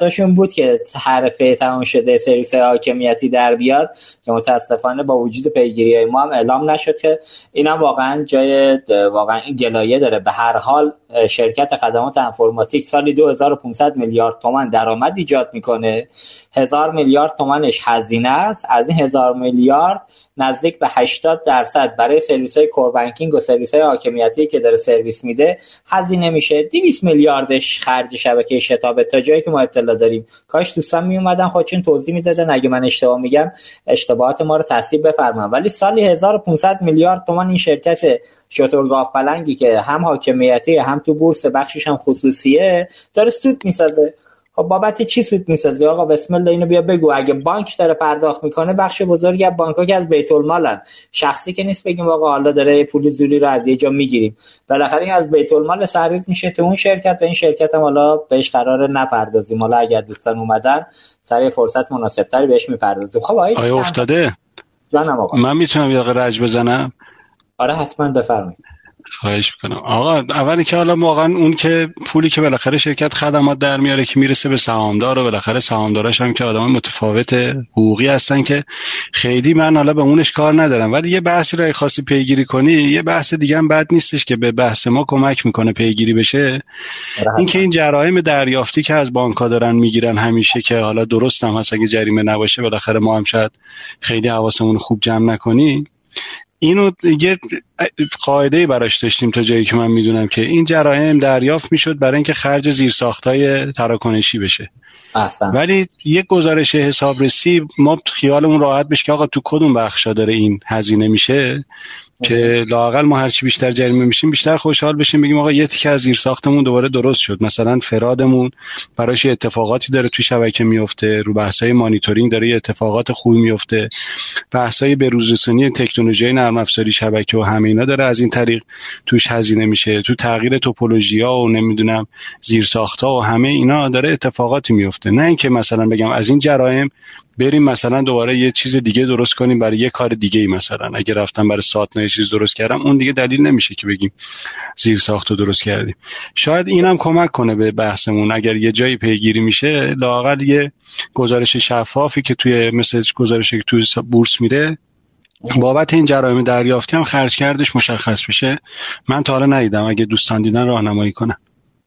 هاشون بود که حرفه تمام شده سرویس حاکمیتی در بیاد که متاسفانه با وجود پیگیری های ما هم اعلام نشد که اینا واقعا جای واقعا این گلایه داره. به هر حال شرکت خدمات انفرماتیک سالی 2500 میلیارد تومن درآمد ایجاد می‌کنه. هزار میلیارد تومنش هزینه است. از این هزار میلیارد نزدیک به 80 درصد برای سرویس های کوربانکینگ و سرویس های حاکمیتی که داره سرویس میده هزینه میشه. 200 میلیاردش خرج شبکه شتابه تا جایی که ما اطلاع داریم. کاش دوستان می اومدن خودشون توضیح می‌دادن. اگه من اشتباه میگم اشتباهات ما رو تصحیح بفرمایید. ولی سالی 1500 میلیارد تومان این شرکت شترگاف پلنگی که هم حاکمیتی هم تو بورس بخشش هم خصوصیه داره سود می‌سازه. خب بابت چی سود می‌سازی؟ آقا بسم الله اینو بیا بگو. اگه بانک داره پرداخت می‌کنه بخش بزرگی از بانک ها که از بیت المالن. شخصی که نیست بگیم آقا حالا داره پول زوری رو از یه جا می‌گیریم. بالاخره این از بیت المال سرویس میشه تو اون شرکت و این شرکت هم حالا بهش قرار نپردازیم. حالا اگر دوستان اومدن سر فرصت مناسب تری بهش می‌پردازیم. خب آیا افتاده؟ من می‌تونم یه رج بزنم؟ آره حتما بفرمایید. خواهش می‌کنم. آقا اولی که حالا واقعا اون که پولی که بالاخره شرکت خدمات در میاره که می‌رسه به سهامدار و بالاخره سهامداراش هم که آدم متفاوت حقوقی هستن که خیلی من حالا به اونش کار ندارم. ولی یه بحثی رو خاصی پیگیری کنی یه بحث دیگه هم بد نیستش که به بحث ما کمک می‌کنه پیگیری بشه. اینکه این جرایم دریافتی که از بانک ها دارن می‌گیرن همیشه که حالا درست هم هست اگه جریمه نباشه بالاخره ما هم شاید خیلی حواسمون خوب جمع نکنیم اینو یه قاعده براش داشتیم تا جایی که من می‌دونم که این جرایم دریافت می‌شد برای اینکه خرج زیرساختهای تراکنشی بشه احسن. ولی یک گزارش حسابرسی ما خیالمون راحت بشه که آقا تو کدوم بخشا داره این هزینه میشه که لاقل ما هرچی بیشتر جریمه میشیم بیشتر خوشحال بشیم. بگیم آقا یه تیکه از زیر ساختمون دوباره درست شد. مثلا فرادمون براش اتفاقاتی داره تو شبکه میفته رو بحثای مانیتورینگ داره یه اتفاقات خوبی میفته. بحثای بروزرسانی تکنولوژی نرم افزاری شبکه و همه اینا داره از این طریق توش هزینه میشه. تو تغییر توپولوژیا و نمی‌دونم زیر ساختا و همه اینا داره اتفاقاتی میفته. نه اینکه مثلا بگم از این جرایم بریم مثلا دوباره یه چیز دیگه درست کنیم برای یه کار دیگه ای مثلا. اگه رفتم برای ساتنا چیز درست کردم اون دیگه دلیل نمیشه که بگیم زیر ساخت رو درست کردیم. شاید اینم کمک کنه به بحثمون. اگر یه جایی پیگیری میشه لاقل یه گزارش شفافی که توی مثل گزارشی که توی بورس میره بابت این جرایم دریافتی هم خرج کردش مشخص بشه. من تا حالا ندیدم. اگه دوستان دیدن راهنمایی کنم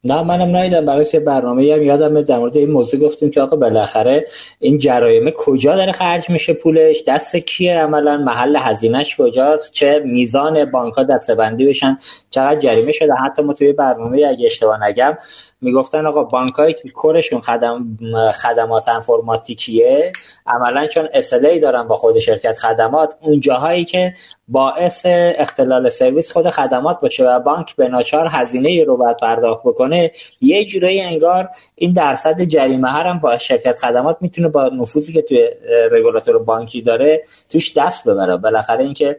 نه منم ندیدم برای یه برنامه هم یادم در مورد این موضوع گفتیم که آقا بالاخره این جرایم کجا داره خرج میشه پولش؟ دست کیه عملا؟ محل هزینهش کجاست؟ چه میزان بانک ها دستبندی بشن؟ چقدر جریمه شده؟ حتی ما توی برنامه اگه اشتباه نگم می‌گفتن آقا بانکایی که کورشون خدم خدمات انفرماتیکیه عملا چون اسلی دارن با خود شرکت خدمات اون جاهایی که باعث اختلال سرویس خود خدمات باشه و بانک به ناچار هزینه رو باید پرداخت بکنه. یه جورایی انگار این درصد جریمه هم با شرکت خدمات می‌تونه با نفوذی که توی رگولاتور بانکی داره توش دست ببره. بالاخره اینکه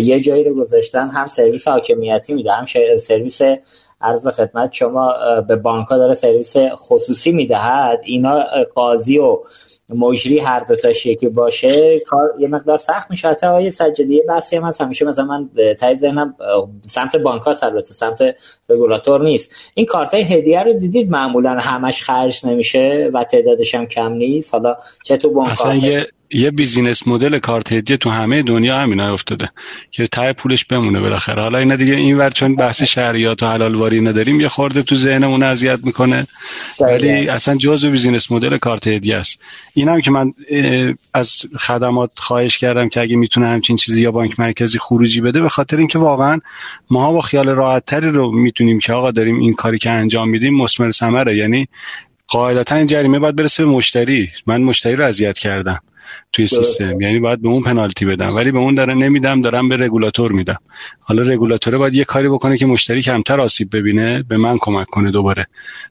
یه جایی رو گذاشتن هم سرویس حاکمیتی میده هم سرویس عرض به خدمت شما به بانک ها داره سرویس خصوصی می‌دهد. اینا قاضی و مجری هر دو تا که باشه کار یه مقدار سخت میشه. حتی آقای سجادی یه بحثی هم هست. همیشه مثلا من تای ذهنم سمت بانک ها البته سمت رگولاتور نیست. این کارت هدیه رو دیدید؟ معمولا همش خرج نمیشه و تعدادش هم کم نیست. حالا چه تو بانک یه business model کارت هدیه تو همه دنیا همینا افتاده که ته پولش بمونه بالاخره. حالا اینا دیگه این ور چون بحث شرعیات و حلال واری نداریم یه خورده تو ذهنمون اذیت می‌کنه. ولی اصلا جزء business model کارت هدیه است. اینم که من از خدمات خواهش کردم که اگه می‌تونه همچین چیزی یا بانک مرکزی خروجی بده به خاطر اینکه واقعا ماها با خیال راحت تری رو می‌تونیم که آقا داریم این کاری که انجام میدیم مسمر ثمره. یعنی قاعدتا این جریمه باید برسه به مشتری. من مشتری رو اذیت کردم توی سیستم. یعنی باید به اون پنالتی بدم. ولی به اون داره نمیدم دارم به رگولاتور میدم. حالا رگولاتور باید یه کاری بکنه که مشتری کمتر آسیب ببینه به من کمک کنه دوباره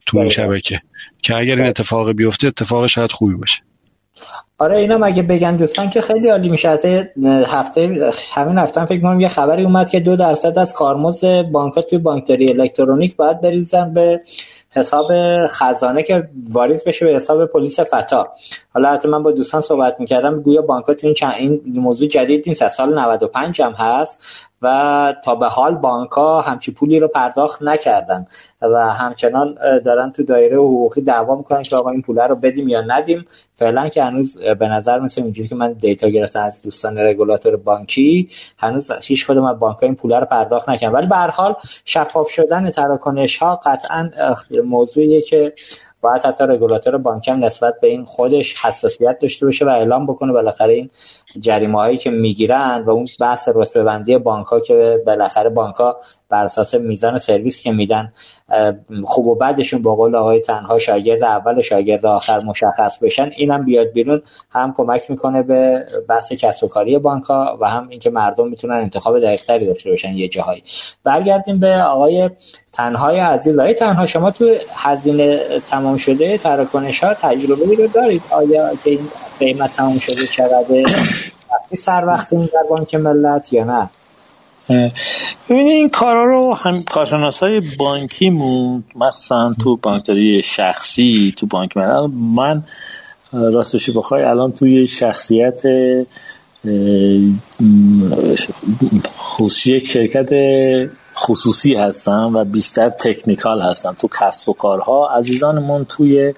تو اون شبکه. که اگر این اتفاق بیفته اتفاق شاید خوبی باشه. آره اینا مگه بگن دوستان که خیلی عالی میشه. از هفته همین هفته فکر کنم یه خبری اومد که دو درصد از کارمز بانک توی بانکداری الکترونیک باید بریزن به حساب خزانه که واریز بشه به حساب پلیس فتا. حالا البته من با دوستان صحبت می‌کردم گویا بانک تو این این موضوع جدید نیست سال 95 هم هست. و تا به حال بانک ها همچی پولی رو پرداخت نکردن و همچنان دارن تو دایره حقوقی دعوا می‌کنن که آقا این پول رو بدیم یا ندیم. فعلا که هنوز به نظر میسه اونجوری که من دیتا گرفتم از دوستان رگولاتور بانکی هنوز هیچ کدوم از بانک این پول رو پرداخت نکردن. ولی به حال شفاف شدن تراکنش ها قطعا موضوعیه که باید حتی رگولاتور بانک هم نسبت به این خودش حساسیت داشته باشه و اعلام بکنه بالاخره این جریمه هایی که می‌گیرن و اون بحث رتبه بندی بانک ها که بالاخره بانک ها بر اساس میزان سرویس که میدن خوب و بدشون با قول آقای تنها شاگرد اول و شاگرد آخر مشخص بشن اینم بیاد بیرون هم کمک می‌کنه به بحث کسب و کاری بانک ها و هم اینکه مردم می‌تونن انتخاب دقیقتری داشته باشن یه جاهایی. برگردیم به آقای تنهای عزیز. آقای تنها شما تو هزینه تمام شده تراکنش ها تجربه رو دارید؟ آیا که این قیمت تمام شده چقدر سر وقت این در بانک ملت یا نه؟ ببینید این کارا رو هم کارشناس های بانکیمون مخصوصا تو بانکداری شخصی تو بانک ملت من راستشی بخوای الان توی شخصیت یک شرکت خصوصی هستم و بیشتر تکنیکال هستم. تو کسب و کارها عزیزانمون توی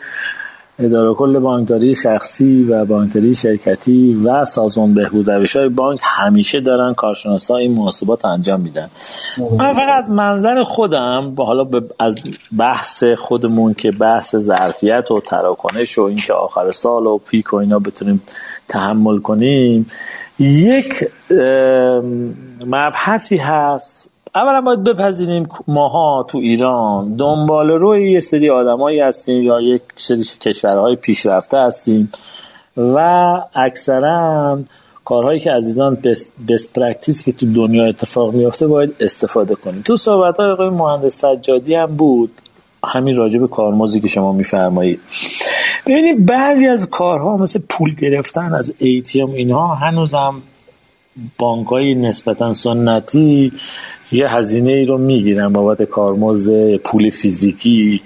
اداره کل بانکداری شخصی و بانکداری شرکتی و سازمان بهبود روش های بانک همیشه دارن کارشناس این محاسبات انجام میدن. من فقط از منظر خودم حالا از بحث خودمون که بحث ظرفیت و تراکنش و اینکه آخر سال و پیک و اینا بتونیم تحمل کنیم یک مبحثی هست اولا باید بپذیریم ماها تو ایران دنباله روی یه سری آدمایی هستیم یا یک سری کشورهای پیشرفته هستیم و اکثرا کارهایی که عزیزان best practice که تو دنیا اتفاق میافته باید استفاده کنیم. تو صحبت های آقای مهندس سجادی هم بود. همین راجع به کارمزدی که شما میفرمایید. ببینید بعضی از کارها مثل پول گرفتن از ATM اینها هنوزم بانک های نسبتا سنتی یه هزینه ای رو می‌گیرن بابت کارمزد پول فیزیکی.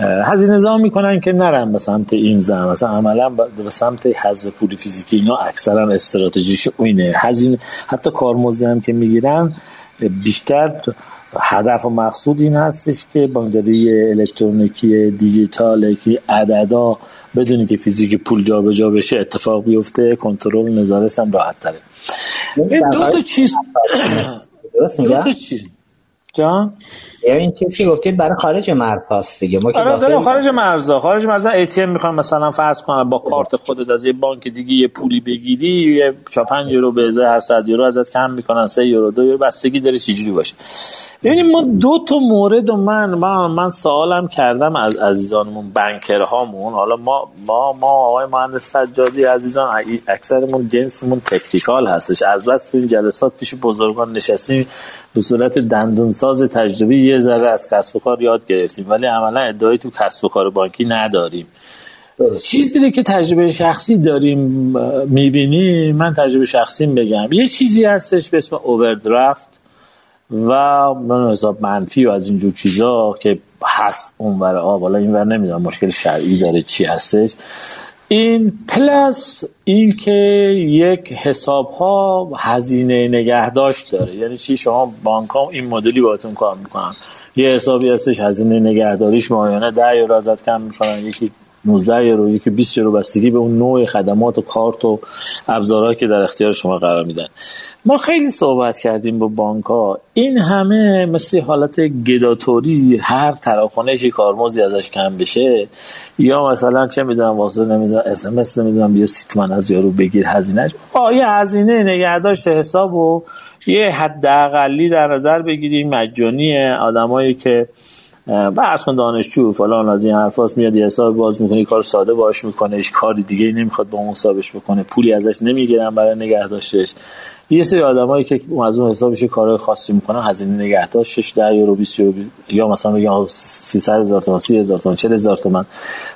هزینه زام می‌کنن که نرن به سمت این زن. مثلا عملا به سمت حذف پول فیزیکی اینا اکثرا استراتژیش اینه. هزینه حتی کارمزد هم که می‌گیرن بیشتر هدف و مقصود این هستش که بانکداری الکترونیکی دیجیتال که عددا بدونی که فیزیک پول جابجا جا بشه اتفاق بیفته کنترل نظارش هم راحت تره. دو تا چیز درست میگم جان؟ یعنی این چیزی که گفتید برای خارج مرز هست دیگه. ما آره داریم خارج مرزا خارج مرزا ای تی ام می‌خوام مثلا فرض کنم با کارت خودت از یه بانک دیگه یه پولی بگیری یه 5 یورو به ازای هر 100 یورو ازت کم می‌کنن 3 یورو 2 یورو بستگی داره چجوری باشه. ببینید ما دو تا مورد و من من, من سوالم کردم از عزیزانمون بانکرهامون حالا ما ما ما آقای مهندس سجادی عزیزان اکثرمون جنسمون تکتیکال هستش. از بس تو این جلسات پیش بزرگان نشستیم به صورت دندونساز تجربی یه ذره از کسب و کار یاد گرفتیم ولی عملا ادعایی تو کسب و کار بانکی نداریم. چیزی که تجربه شخصی داریم می‌بینیم من تجربه شخصی بگم. یه چیزی هستش به اسم اووردرافت و من حساب منفی و از اینجور چیزا که هست اونور آب حالا اینور نمی‌دونم مشکل شرعی داره چی هستش. این پلس این که یک حساب ها هزینه نگهداشت داره. یعنی چی؟ شما بانک ها این مدلی باهاتون کار می‌کنن. یه حسابی هستش هزینه نگهداریش ماهیانه 10 یورو ازت کم می‌کنن یکی 19 یورو یکی 20 یورو بستگی به اون نوع خدمات و کارت و ابزارهایی که در اختیار شما قرار میدن. ما خیلی صحبت کردیم با بانک ها این همه مثل حالت گداتوری هر تراکنشی کارمزدی ازش کم بشه یا مثلا چه می‌دونم واسه نمی‌دونم SMS نمی‌دونم بیا سی تومن از یارو بگیر هزینهش یه هزینه نگهداشت حساب و یه حداقلی در نظر بگیریم. مجانی آدمایی که بحث کن دانشجو فلان از این حرفاست میاد یه حساب باز می‌کنه کار ساده باهاش می‌کنه کاری دیگه نمی‌خواد با اون حسابش بکنه پولی ازش نمی‌گیرن برای نگه یه سری آدمایی که از اون حسابش کار خاصی می‌کنن هزینه نگه داشتش 10 یورو 20 یورو یا مثلا بگم 300 هزار تومان 30 هزار تومان 40 هزار تومان.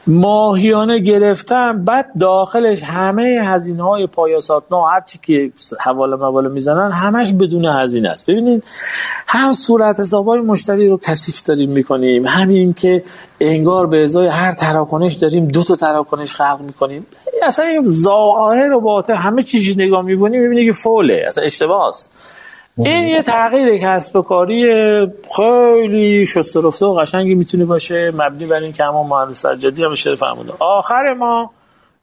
ماهیانه گرفتن بعد داخلش همه هزینه های پایاسات نه هر چی که حواله مواله می‌زنن همش بدون هزینه است. ببینید هم صورت حسابای مشتری رو کثیف داریم می‌کنیم. همین که انگار به ازای هر تراکنش داریم دو تا تراکنش خلق می‌کنیم. اصلا این ظاهر و باطن همه چیزی نگاه می‌کنی می‌بینی که فوله اصلا اشتباهست این یه تغییر کسب و کاری خیلی شسته رفته و قشنگی می‌تونه باشه. مبنی بر این که همون مهندس سجادی هم اشاره فرموده. آخر ما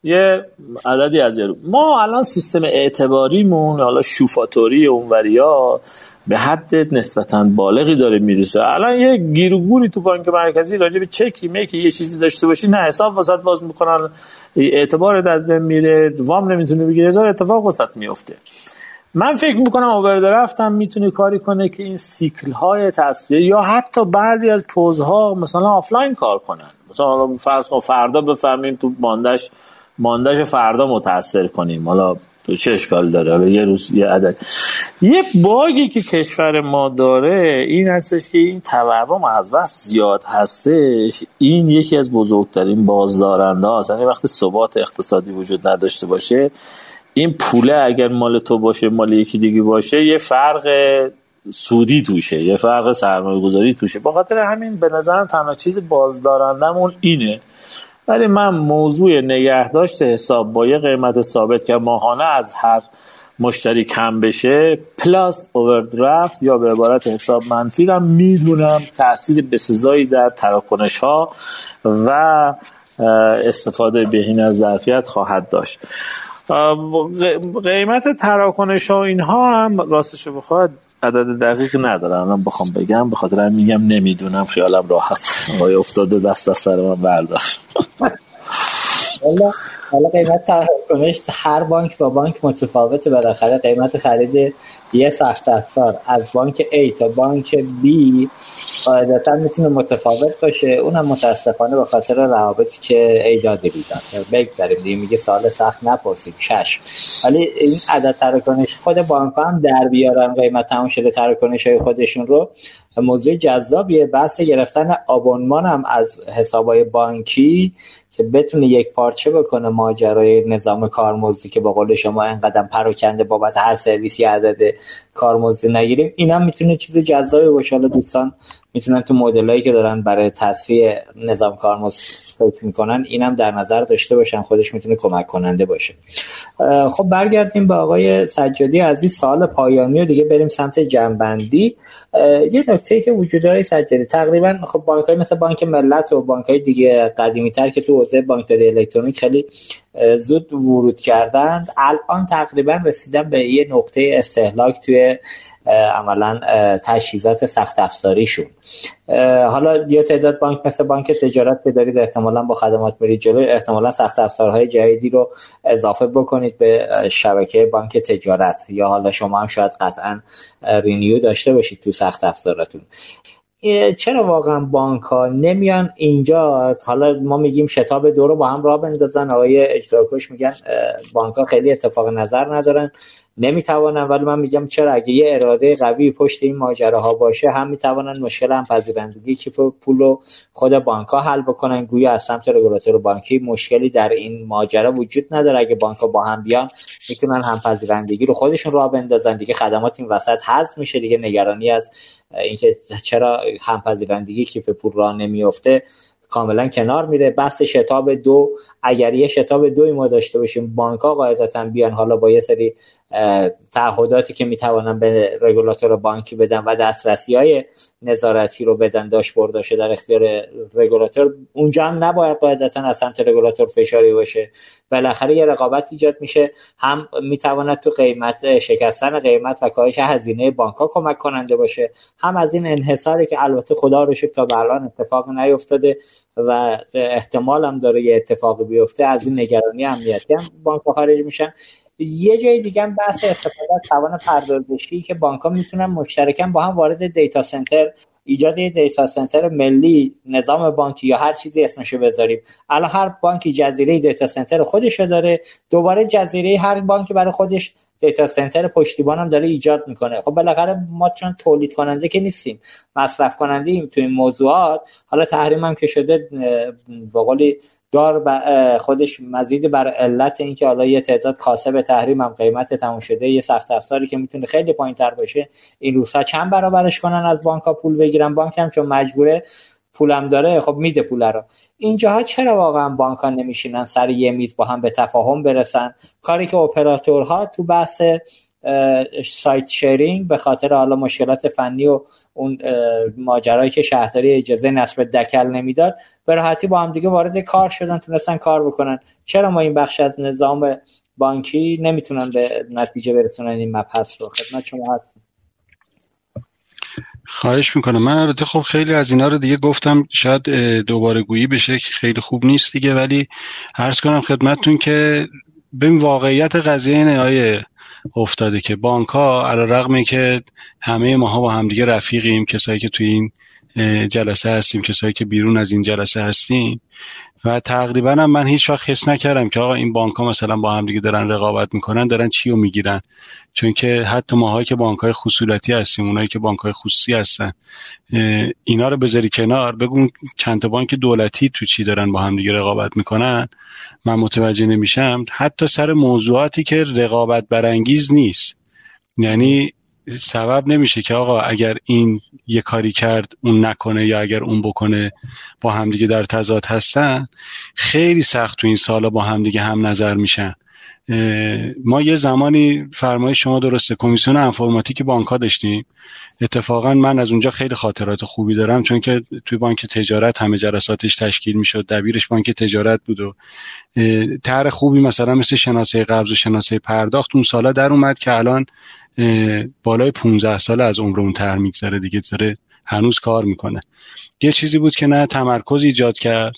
یه عددی از یارو ما الان سیستم اعتباریمون حالا شوفاتوری اونوریا به حد نسبتا بالغی داره می‌رسه الان یه گیروگوری تو بانک مرکزی راجع به چکی میکی یه چیزی داشته باشی نه حساب واسط باز می‌کنن اعتبارت از بین میره وام نمی‌تونه بگیره هزار اتفاق واسط میفته من فکر می‌کنم overdraft هم می‌تونه کاری کنه که این سیکل های تسویه یا حتی بعضی از پوزها مثلا آفلاین کار کنن. مثلا فرض فردا بفهمیم تو ماندش ماندش فردا متاثر کنیم. حالا چه اشکال داره؟ حالا یه روز یه عدد. یه bug ی که کشور ما داره این هستش که این تورم از بس زیاد هستش. این یکی از بزرگترین بازدارنده هست یعنی وقتی ثبات اقتصادی وجود نداشته باشه این پوله اگر مال تو باشه مال یکی دیگه باشه یه فرق سودی توشه یه فرق سرمایه گذاری توشه. با خاطر همین به نظرم تنها چیز بازدارندمون اینه ولی من موضوع نگهداشت حساب با یه قیمت ثابت که ماهانه از هر مشتری کم بشه پلاس اووردرافت یا به عبارت حساب منفی را می‌دونم تاثیر بسزایی در تراکنش ها و استفاده بهین از ظرفیت خواهد داشت. قیمت تراکنش ها اینها هم راستش بخواد عدد دقیق ندارم. الان بخوام بگم به خاطر میگم نمی‌دونم خیالم راحت. آقای افتاده دست از سر من برداشت حالا قیمت تراکنش هر بانک با بانک متفاوته بالاخره. قیمت خرید یه سخت افزار از بانک A تا بانک B قاعدتا می‌تونه متفاوت باشه. اونم متاسفانه به خاطر روابطی که ایجاد دیدن بگذاریم دیگه میگه سال سخت نپرسیم شش ولی این عدد تراکنش خود بانک هم در بیارن قیمت تمام شده تراکنش های خودشون رو. موضوع جذابیه. بحث گرفتن آبونمان هم از حسابای بانکی که بتونه یک پارچه بکنه ماجرای نظام کارمزدی که با قول شما انقدر پراکنده بابت هر سرویسی عدد کارمزدی نگیریم. اینا می‌تونه چیز جذابی باشه. دوستان می‌تونن تو مدلایی که دارن برای تصفیه نظام کارمزد فکر می‌کنن اینم در نظر داشته باشن خودش می‌تونه کمک کننده باشه. خب برگردیم به آقای سجادی این سال پایانی و دیگه بریم سمت جنبندی. یه نکته که وجود داره سجادی تقریبا خب بانک های مثل بانک ملت و بانک های دیگه قدیمی تر که تو حوزه بانکداری الکترونیک خیلی زود ورود کردند. الان تقریبا رسیدن به یه نقطه استهلاک توی عملا تجهیزات سخت افزاریشون. حالا یه تعداد بانک مثل بانک تجارت بدارید احتمالا با خدمات برید جلو احتمالا سخت افزارهای جدیدی رو اضافه بکنید به شبکه بانک تجارت. یا حالا شما هم شاید قطعا رینیو داشته باشید تو سخت افزارتون چرا واقعا بانک ها نمیان اینجا؟ حالا ما میگیم شتاب دو رو با هم راه بندازن. آقای اجراکش میگن بانک ها خیلی اتفاق نظر ندارن. نمی‌توانن ولی من میگم چرا اگه یه اراده قوی پشت این ماجراها باشه هم می‌توانن مشکل هم پذیرندگی کیف پول رو خود بانک ها حل بکنن. گویا از سمت رگولاتور بانکی مشکلی در این ماجرا وجود نداره. اگه بانک ها با هم بیان می‌تونن هم پذیرندگی رو خودشون راه بندازن. دیگه خدمات این وسط حذف میشه. دیگه نگرانی از اینکه چرا هم پذیرندگی کیف پول راه نمیفته کاملا کنار میره. بحث شتاب دو اگر یه شتاب دوی ما داشته باشیم بانک ها قاعدتا بیان. حالا با یه سری تعهداتی که می‌توانن به رگولاتور بانکی بدن و دسترسی های نظارتی رو بدن داشت برداشه در اختیار رگولاتور. اونجا هم نباید قاعدتا از سمت رگولاتور فشاری باشه. بالاخره یه رقابت ایجاد میشه. هم می‌تواند تو قیمت شکستن قیمت و کاهش هزینه بانک ها کمک کننده باشه. هم از این انحصاری که البته خدا رو شکر تا به الان اتفاق نیفتاده و احتمال هم داره یه اتفاقی بیفته از این نگرانی امنیتی هم بانک خارج میشن. یه جای دیگه هم بحث استفاده از توان پردازشی که بانک ها می‌تونن مشترکن با هم وارد دیتا سنتر ایجاد یه دیتا سنتر ملی نظام بانکی یا هر چیزی اسمشو بذاریم. الان هر بانکی جزیره دیتا سنتر خودشو داره دوباره جزیره هر بانکی برای خودش دیتا سنتر پشتیبان هم داره ایجاد می‌کنه. خب بالاخره ما چون تولید کننده که نیستیم مصرف کننده ایم تو این موضوعات حالا تحریم هم که شده به دار خودش مزید بر علت اینکه حالا یه تعداد کاسب تحریم هم قیمت تموم شده یه سخت افزاری که می‌تونه خیلی پایین تر باشه این روزها چند برابرش کنن از بانک ها پول بگیرن؟ بانک هم چون مجبوره پولم داره خب میده پول رو. اینجاها چرا واقعا بانک ها نمیشینن سر یه میز با هم به تفاهم برسن؟ کاری که اپراتورها تو بحث سایت شیرینگ به خاطر حالا مشکلات فنی و اون ماجرایی که شهرداری اجازه نصب دکل نمی‌داد به راحتی با هم دیگه وارد کار شدن تونستن کار بکنن. چرا ما این بخش از نظام بانکی نمی‌تونن به نتیجه برسونن این مبحث رو؟ خدمت شما هستم. خواهش می‌کنم. من البته خب خیلی از اینا رو دیگه گفتم شاید دوباره گویی بشه که خیلی خوب نیست دیگه ولی عرض کنم خدمتتون که به واقعیت قضیه اینه افتاده که بانک ها علا رقمی که همه ماها با همدیگه رفیقیم کسایی که توی این جلسه هستیم کسایی که بیرون از این جلسه هستیم. و تقریبا من هیچ وقت حس نکردم که آقا این بانک ها مثلا با هم دیگه دارن رقابت می‌کنن دارن چی رو می‌گیرن. چون که حتی ماهایی که بانک های خصولتی هستیم اونایی که بانک های خصوصی هستن اینا رو بذاری کنار بگو چند تا بانک دولتی تو چی دارن با هم دیگه رقابت می‌کنن. من متوجه نمیشم. حتی سر موضوعاتی که رقابت برانگیز نیست. یعنی سبب نمیشه که آقا اگر این یه کاری کرد اون نکنه یا اگر اون بکنه با همدیگه در تضاد هستن خیلی سخت تو این سالا با همدیگه هم نظر میشن. ما یه زمانی فرمایش شما درسته. کمیسیون انفرماتیک بانک ها داشتیم. اتفاقا من از اونجا خیلی خاطرات خوبی دارم چون که توی بانک تجارت همه جلساتش تشکیل می‌شد. دبیرش بانک تجارت بود و طرح خوبی مثلا مثل شناسه قبض و شناسه پرداخت اون سالا در اومد که الان بالای 15 سال از عمر اون طرح میگذره دیگه داره هنوز کار می‌کنه. یه چیزی بود که نه تمرکز ایجاد کرد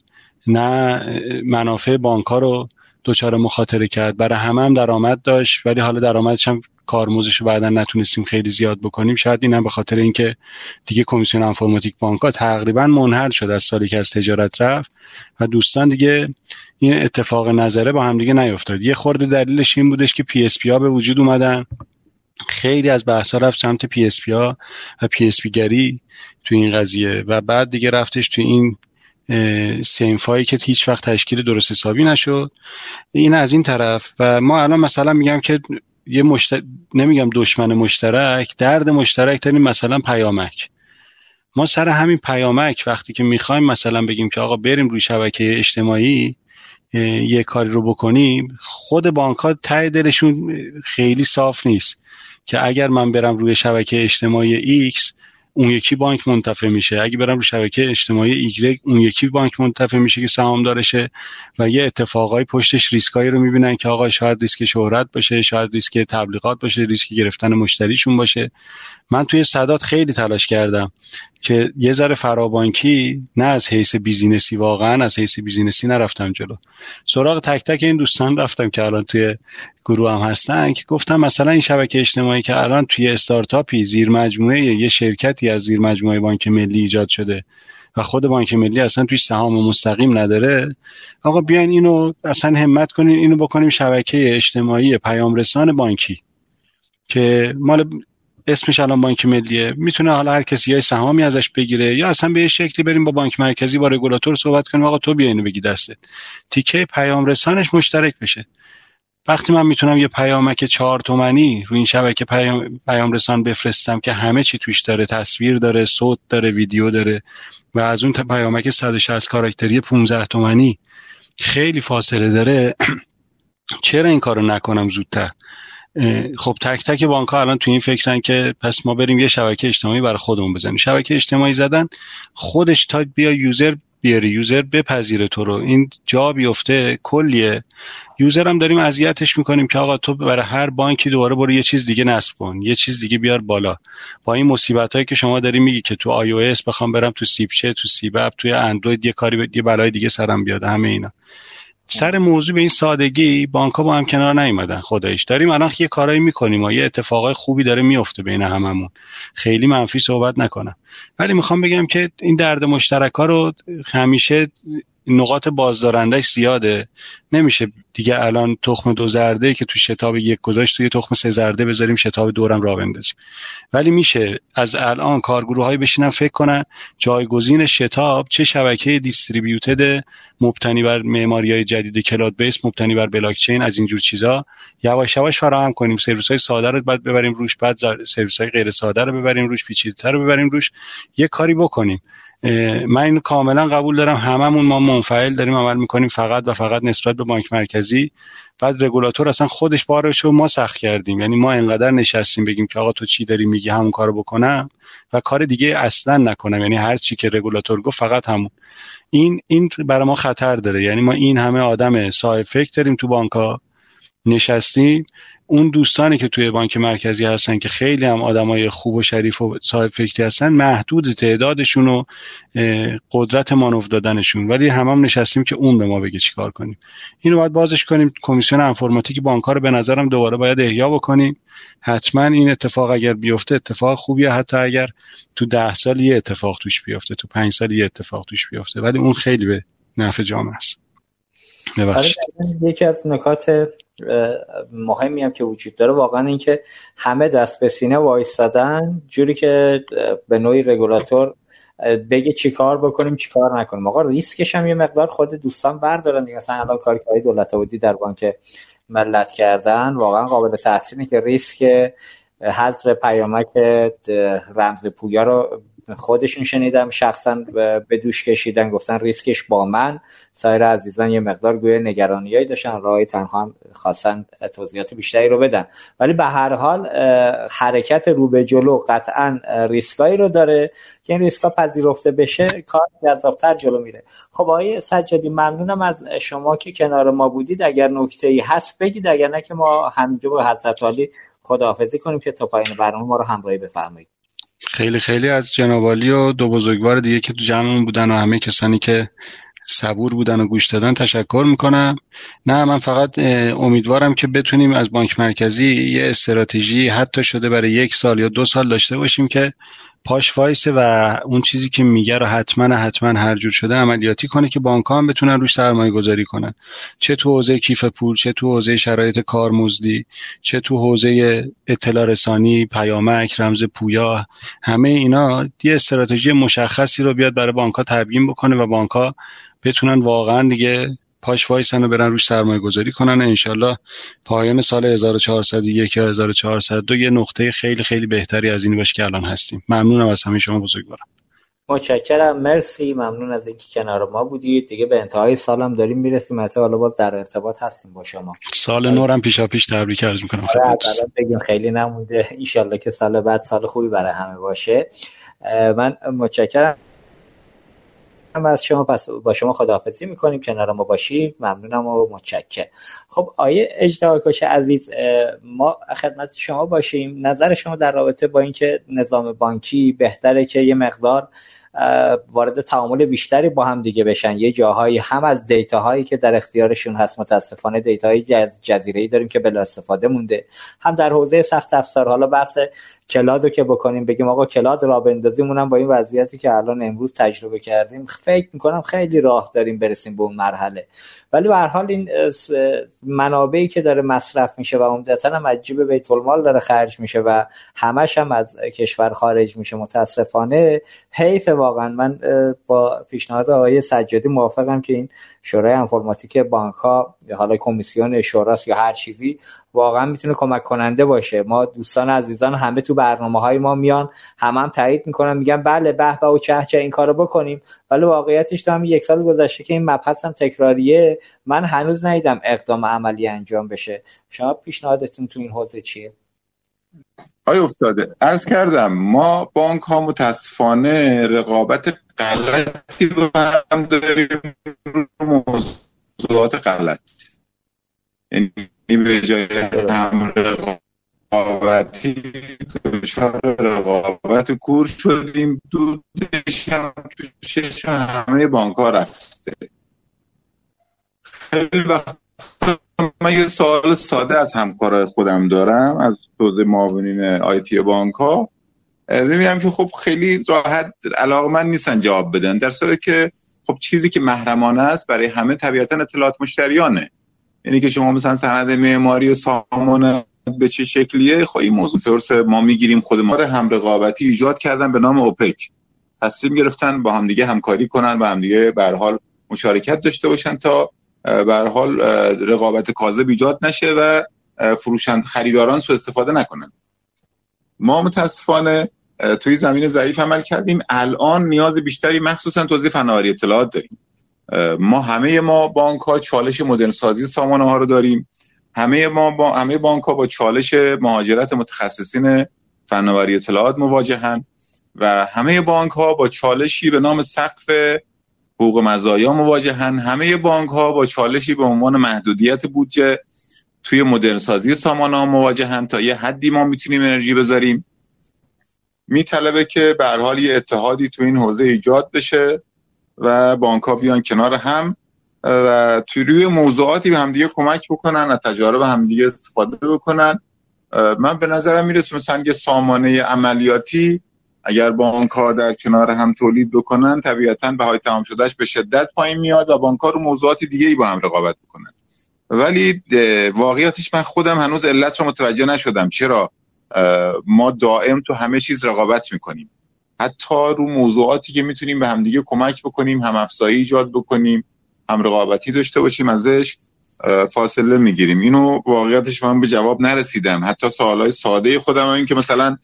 نه منافع بانک رو دچار مخاطره کرد. برای همه هم درآمد داشت ولی حالا درآمدش هم کارمزدش رو بعدا نتونستیم خیلی زیاد بکنیم. شاید اینم به خاطر اینکه دیگه کمیسیون انفرماتیک بانک ها تقریبا منحل شد از سالی که از تجارت رفت و دوستان دیگه این اتفاق نظره با هم دیگه نیفتاد. یه خورده دلیلش این بودش که PSP ها به وجود اومدن. خیلی از بحث رفت سمت PSP ها و PSP گری تو این قضیه و بعد دیگه رفتش تو این صنف هایی که هیچ وقت تشکیل درست حسابی نشد. این از این طرف و ما الان مثلا میگم که یه مشت... نمیگم دشمن مشترک درد مشترک داریم مثلا پیامک. ما سر همین پیامک وقتی که می‌خوایم مثلا بگیم که آقا بریم روی شبکه اجتماعی یه کاری رو بکنیم خود بانک ها ته دلشون خیلی صاف نیست که اگر من برم روی شبکه اجتماعی X اون یکی بانک منتفع میشه. اگه برم رو شبکه اجتماعی ایگرگ اون یکی بانک منتفع میشه که سهامدارشه و یه اتفاقای پشتش ریسکایی رو می‌بینن که آقا شاید ریسک شهرت باشه شاید ریسک تبلیغات باشه ریسک گرفتن مشتریشون باشه. من توی صدات خیلی تلاش کردم. که یه ذره فرابانکی نه از حیث business ی واقعا از حیث business ی نرفتم جلو. سراغ تک تک این دوستان رفتم که الان توی گروه هم هستن که گفتم مثلا این شبکه اجتماعی که الان توی استارتاپی زیر مجموعه یه شرکتی از زیر مجموعه بانک ملی ایجاد شده و خود بانک ملی اصلا توی سهام مستقیم نداره آقا بیاین اینو اصلا همت کنین اینو بکنیم شبکه اجتماعی پیام رسان بانکی که مال اسمش الان بانک ملیه. می‌تونه حالا هر کسی یا سهامی ازش بگیره یا اصلا به شکلی بریم با بانک مرکزی با رگولاتور صحبت کنیم. آقا تو بیا اینو بگی دستت. تیکه پیام رسانش مشترک بشه. وقتی من می‌تونم یه پیامک چهار تومنی روی این شبکه پیام, پیام رسان بفرستم که همه چی توش داره تصویر داره صوت داره ویدیو داره و از اون پیامک 160 کاراکتری 15 تومنی خیلی فاصله داره. چرا این کارو نکنم زودتر؟ خب تک تک بانک ها الان تو این فکرن که پس ما بریم یه شبکه اجتماعی برای خودمون بزنیم. شبکه اجتماعی زدن خودش تا بیا یوزر بیاری یوزر بپذیره تو رو. این جا بیفته کلیه. یوزر هم داریم اذیتش می‌کنیم که آقا تو برای هر بانکی دوباره برو یه چیز دیگه نصب کن یه چیز دیگه بیار بالا. با این مصیبت هایی که شما داری میگی که تو آی او بخوام برم تو سیپچه تو سیبپ توی اندروید یه کاری یه بلای دیگه سرم بیاد همه اینا. سر موضوع به این سادگی بانک ها با هم کنار نیومدن. خدایش داریم الان یه کارایی می‌کنیم و یه اتفاقای خوبی داره میفته بین هممون. خیلی منفی صحبت نکنم. ولی می‌خوام بگم که این درد مشترک ها رو همیشه نقاط بازدارندش زیاده. نمیشه دیگه الان تخم دو زرده که تو شتاب یک گذاشت توی تخم سه زرده بذاریم شتاب دورم را بندازیم. ولی میشه از الان کارگروه هایی بشینن فکر کنن جایگزین شتاب چه شبکه distributed مبتنی بر معماری های جدید cloud base مبتنی بر بلاک چین از اینجور چیزا. یواش یواش فراهم کنیم. سرویس های ساده رو بعد ببریم روش بعد سرویس های غیر ساده رو ببریم روش پیچیده‌تر رو ببریم روش. یه کاری بکنیم. من اینو کاملا قبول دارم. هممون ما منفعل داریم عمل می‌کنیم فقط و فقط نسبت به بانک مرکزی. بعد رگولاتور اصلا خودش بارش ما سخت کردیم. یعنی ما انقدر نشستیم بگیم که آقا تو چی داری میگی همون کارو بکنم و کار دیگه اصلا نکنم. یعنی هر چی که رگولاتور گفت فقط همون. این این برای ما خطر داره. یعنی ما این همه آدم صاحب فکر داریم تو بانک نشستیم اون دوستانی که توی بانک مرکزی هستن که خیلی هم آدمای خوب و شریف و صاحب فکری هستن محدود تعدادشون و قدرت مانو دادنشون. ولی هم هم نشستیم که اون به ما بگه چیکار کنیم. اینو باید بازش کنیم. کمیسیون انفرماتیک بانک رو به نظرم دوباره باید احیا بکنیم. حتما این اتفاق اگر بیفته اتفاق خوبیه حتی اگر تو ده سال یه اتفاق توش بیفته تو پنج سال یه اتفاق توش بیفته. ولی اون خیلی به نفع جامعه است. یکی از نکات مهمی هم که وجود داره واقعا اینکه همه دست به سینه وایستادن جوری که به نوعی رگولاتور بگه چیکار بکنیم چیکار نکنیم. آقا ریسکش هم یه مقدار خود دوستان بردارن دیگه. مثلا الان کاری که دولت بودی در بانک ملت کردن واقعا قابل تحسینه که ریسک حذف پیامک رمز پویا رو خودشون شنیدم شخصا به دوش کشیدن گفتن ریسکش با من. سایر عزیزان یه مقدار گویا نگرانیایی داشتن راه تنها هم خواستن توضیحات بیشتری رو بدن. ولی به هر حال حرکت رو به جلو قطعا ریسکایی رو داره که این ریسکا پذیرفته بشه کار جذابتر جلو میره. خب آقای سجادی ممنونم از شما که کنار ما بودید. اگر نکته ای هست بگید اگر نه که ما همینجا با حضرت خداحافظی کنیم که تا پایین برنامه ما رو همراهی بفرمایید. خیلی خیلی از جنابالی و دو بزرگوار دیگه که تو جمعمون بودن و همه کسانی که صبور بودن و گوش دادن تشکر می‌کنم. نه من فقط امیدوارم که بتونیم از بانک مرکزی یه استراتژی حتی شده برای یک سال یا دو سال داشته باشیم که پاش وایسه و اون چیزی که میگه رو حتما حتما هر جور شده عملیاتی کنه که بانک هم بتونن روش سرمایه گذاری کنن. چه تو حوزه کیف پول چه تو حوزه شرایط کارمزدی چه تو حوزه اطلاع رسانی پیامک رمز پویا همه اینا یه استراتژی مشخصی رو بیاد برای بانک ها تبیین بکنه و بانک ها بتونن واقعا دیگه پاش وایسن و برن روش سرمایه گذاری کنن. انشالله پایان سال 1401 یا 1402 یه نقطه خیلی خیلی بهتری از این باشه که الان هستیم. ممنونم از همه شما بزرگوارم. متشکرم. مرسی. ممنون از اینکه کنار ما بودید. دیگه به انتهای سالم داریم می‌رسیم. حتی حالا باز در ارتباط هستیم با شما. سال نورم پیشا پیش تبریک عرض می‌کنم آره بگیم خیلی نمونده. ان که سال بعد سال خوبی برای همه باشه. من متشکرم. هم از شما پس با شما خداحافظی می‌کنیم. کنار ما باشید. ممنونم و متشکر خب آیه اجده کش عزیز ما خدمت شما باشیم. نظر شما در رابطه با اینکه نظام بانکی بهتره که یه مقدار وارد تعامل بیشتری با هم دیگه بشن. یه جاهایی هم از data هایی که در اختیارشون هست متاسفانه data های جز جزیره ای داریم که بلا استفاده مونده. هم در حوزه سخت افزار. حالا بحث cloud رو که بکنیم بگیم آقا cloud را بندازیم با این وضعیتی که الان امروز تجربه کردیم فکر می‌کنم خیلی راه داریم برسیم به اون مرحله. ولی به هر حال این منابعی که داره مصرف میشه و عمدتا هم از جیب بیت المال داره خرج میشه و همش هم از کشور خارج میشه متاسفانه حیف واقعا. من با پیشنهاد آقای سجادی موافقم که این شورای انفرماتیک بانک ها حالا کمیسیون شوراست یا هر چیزی واقعا می‌تونه کمک کننده باشه. ما دوستان عزیزان همه تو برنامه های ما میان هم هم تایید می‌کنن میگن بله به به و چه چه این کارو بکنیم. ولی واقعیتش تو هم یک سال گذشته که این مبحث هم تکراریه. من هنوز ندیدم اقدام عملی انجام بشه. شما پیشنهادتون تو این حوزه چیه؟ آیا افتاده ارز کردم ما بانک ها متاسفانه رقابت غلطی با هم داریم موضوعات غلط. یعنی به جای هم رقابتی دچار رقابت کور شدیم. دودش هم همه بانک ها رفته. خیلی وقت من یه سوال ساده از همکارای خودم دارم از حوزه معاونین آیتی بانک ها ببینم که خب خیلی راحت علاقه من نیستن جواب بدن در صورتی که خب چیزی که محرمانه است برای همه طبیعتا اطلاعات مشتریانه. یعنی که شما مثلا سند معماری سامان به چه شکلیه خب این موضوع سورس ما می‌گیریم خود ما هم رقابتی ایجاد کردن به نام اوپک. تصمیم گرفتن با همدیگه همکاری کنن با همدیگه به حال مشارکت داشته باشن تا به حال رقابت کاذب ایجاد نشه و فروشند خریداران سو استفاده نکنن ما متاسفانه توی زمین ضعیف عمل کردیم. الان نیاز بیشتری مخصوصا توضیح فناوری اطلاعات داریم. ما همه ما بانک ها چالش مدرن سازی سامانه ها رو داریم. همه ما با همه بانک ها با چالش مهاجرت متخصصین فناوری اطلاعات مواجهن و همه بانک ها با چالشی به نام سقف حقوق مزایا مواجهن. همه بانک ها با چالشی به عنوان محدودیت بودجه توی مدرن سازی سامانه ها مواجهن. تا یه حدی ما می‌تونیم انرژی بذاریم. میطلبه که به حال یه اتحادی تو این حوزه ایجاد بشه. و بانک ها بیان کنار هم و توی روی موضوعاتی به همدیگه کمک بکنن از تجارب همدیگه استفاده بکنن. من به نظرم می‌رسه مثلا یه سامانه عملیاتی اگر بانک ها در کنار هم تولید بکنن طبیعتا بهای تمام شدهش به شدت پایین میاد و بانک ها رو موضوعات دیگه ای با هم رقابت بکنن. ولی واقعیتش من خودم هنوز علت رو متوجه نشدم. چرا؟ ما دائم تو همه چیز رقابت می‌کنیم. حتی رو موضوعاتی که می‌تونیم به همدیگه کمک بکنیم هم افزایی ایجاد بکنیم هم رقابتی داشته باشیم ازش فاصله می‌گیریم. اینو واقعیتش من به جواب نرسیدم. حتی سوالای ساده خودم این که مثلا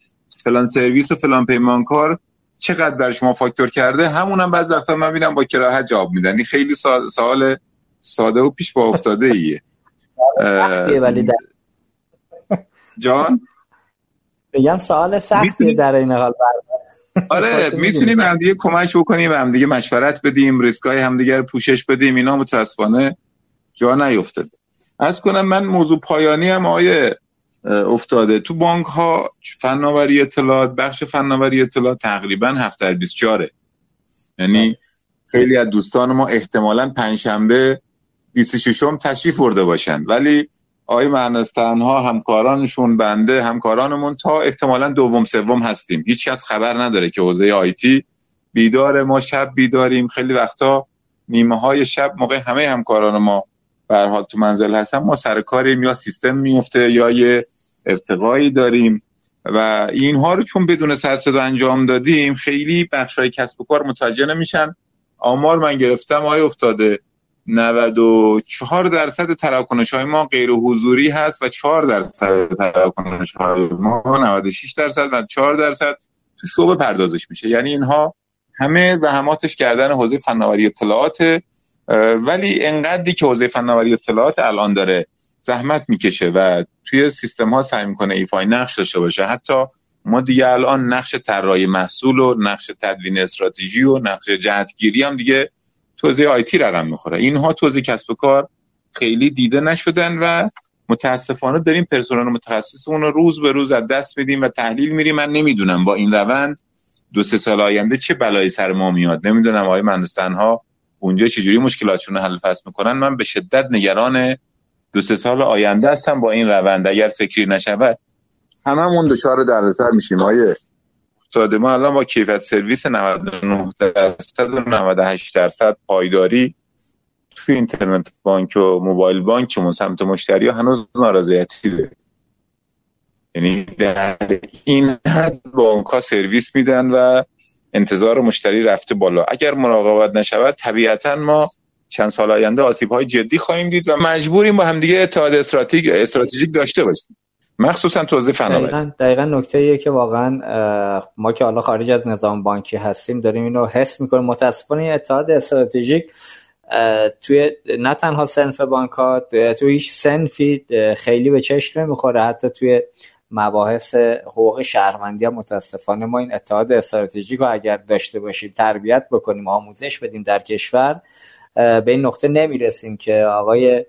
فلان سرویس و فلان پیمانکار چقدر بر شما فاکتور کرده؟ همونم هم بعضی وقتا من ببینم با کراهت جواب میدن. خیلی سوال ساده و پیش با افتاده ایه ولی جان؟ بگم سوال سختیه در این حال آره می‌تونیم هم دیگه کمک بکنیم هم دیگه مشورت بدیم ریسکای همدیگه رو پوشش بدیم اینا متاسفانه جا نیفتاده. از کنم من موضوع پایانی هم آیه افتاده. تو بانک ها فناوری اطلاعات بخش فناوری اطلاعات تقریبا 7 در 24 یعنی خیلی از دوستان ما احتمالا پنجشنبه 26 م تشریف برده باشن. ولی آقای مهنستن ها همکارانشون بنده همکارانمون تا احتمالا دوم سوم هستیم. هیچ کس خبر نداره که حوزه آیتی بیدار ما شب بیداریم. خیلی وقتا نیمه های شب موقع همه همکاران ما به حال تو منزل هستن. ما سر کاریم یا سیستم میفته یا یه ارتقایی داریم و اینها رو چون بدون سرصدا انجام دادیم خیلی بخشای کسب و کار متوجه نمیشن. آمار من گرفتم آیا افتاده. 94 درصد تراکنش های ما غیر حضوری هست و 4 درصد تراکنش های ما 96 درصد و 4 درصد تو شعبه پردازش میشه. یعنی اینها همه زحماتش کردن حوزه فناوری اطلاعات ولی انقدری که حوزه فناوری اطلاعات الان داره زحمت می‌کشه و توی سیستم ها سعی می‌کنه ایفای نقش داشته باشه. حتی ما دیگه الان نقش طراحی محصول و نقش تدوین استراتژی و نقش جهتگیری هم دیگه توزیع آیتی رقم می‌خوره. اینها توزیع کسب و کار خیلی دیده نشدن و متاسفانه داریم پرسنل متخصصمون رو روز به روز از دست میدیم و تحلیل میریم. من نمی‌دونم با این روند دو سه سال آینده چه بلایی سر ما میاد. نمی‌دونم آقای مهندسان ها اونجا چجوری مشکلاتشون رو حل فصل می‌کنن. من به شدت نگران دو سه سال آینده هستم با این روند. اگر فکری نشود هممون دچار دردسر میشیم آیه. افتاده. ما الان با کیفیت سرویس 99 درصد و 98 درصد پایداری توی اینترنت بانک و موبایل بانکمون. سمت مشتری ها هنوز نارضایتی داره یعنی در این حد بانک ها سرویس میدن و انتظار مشتری رفته بالا. اگر مراقبت نشود طبیعتا ما چند سال آینده آسیب های جدی خواهیم دید و مجبوریم با همدیگه اتحاد استراتژیک استراتژیک داشته باشیم. مخصوصا توزیع فناوری. دقیقا, دقیقا نکته ایه که واقعا ما که حالا خارج از نظام بانکی هستیم داریم اینو حس می‌کنیم. متاسفانه اتحاد استراتژیک توی نه تنها سنف بانک ها توی هیچ سنفی خیلی به چشم نمی‌خوره. حتی توی مباحث حقوق شهروندی هم متاسفانه ما این اتحاد استراتژیک رو اگر داشته باشیم تربیت بکنیم آموزش بدیم در کشور به این نقطه نمی‌رسیم که آقای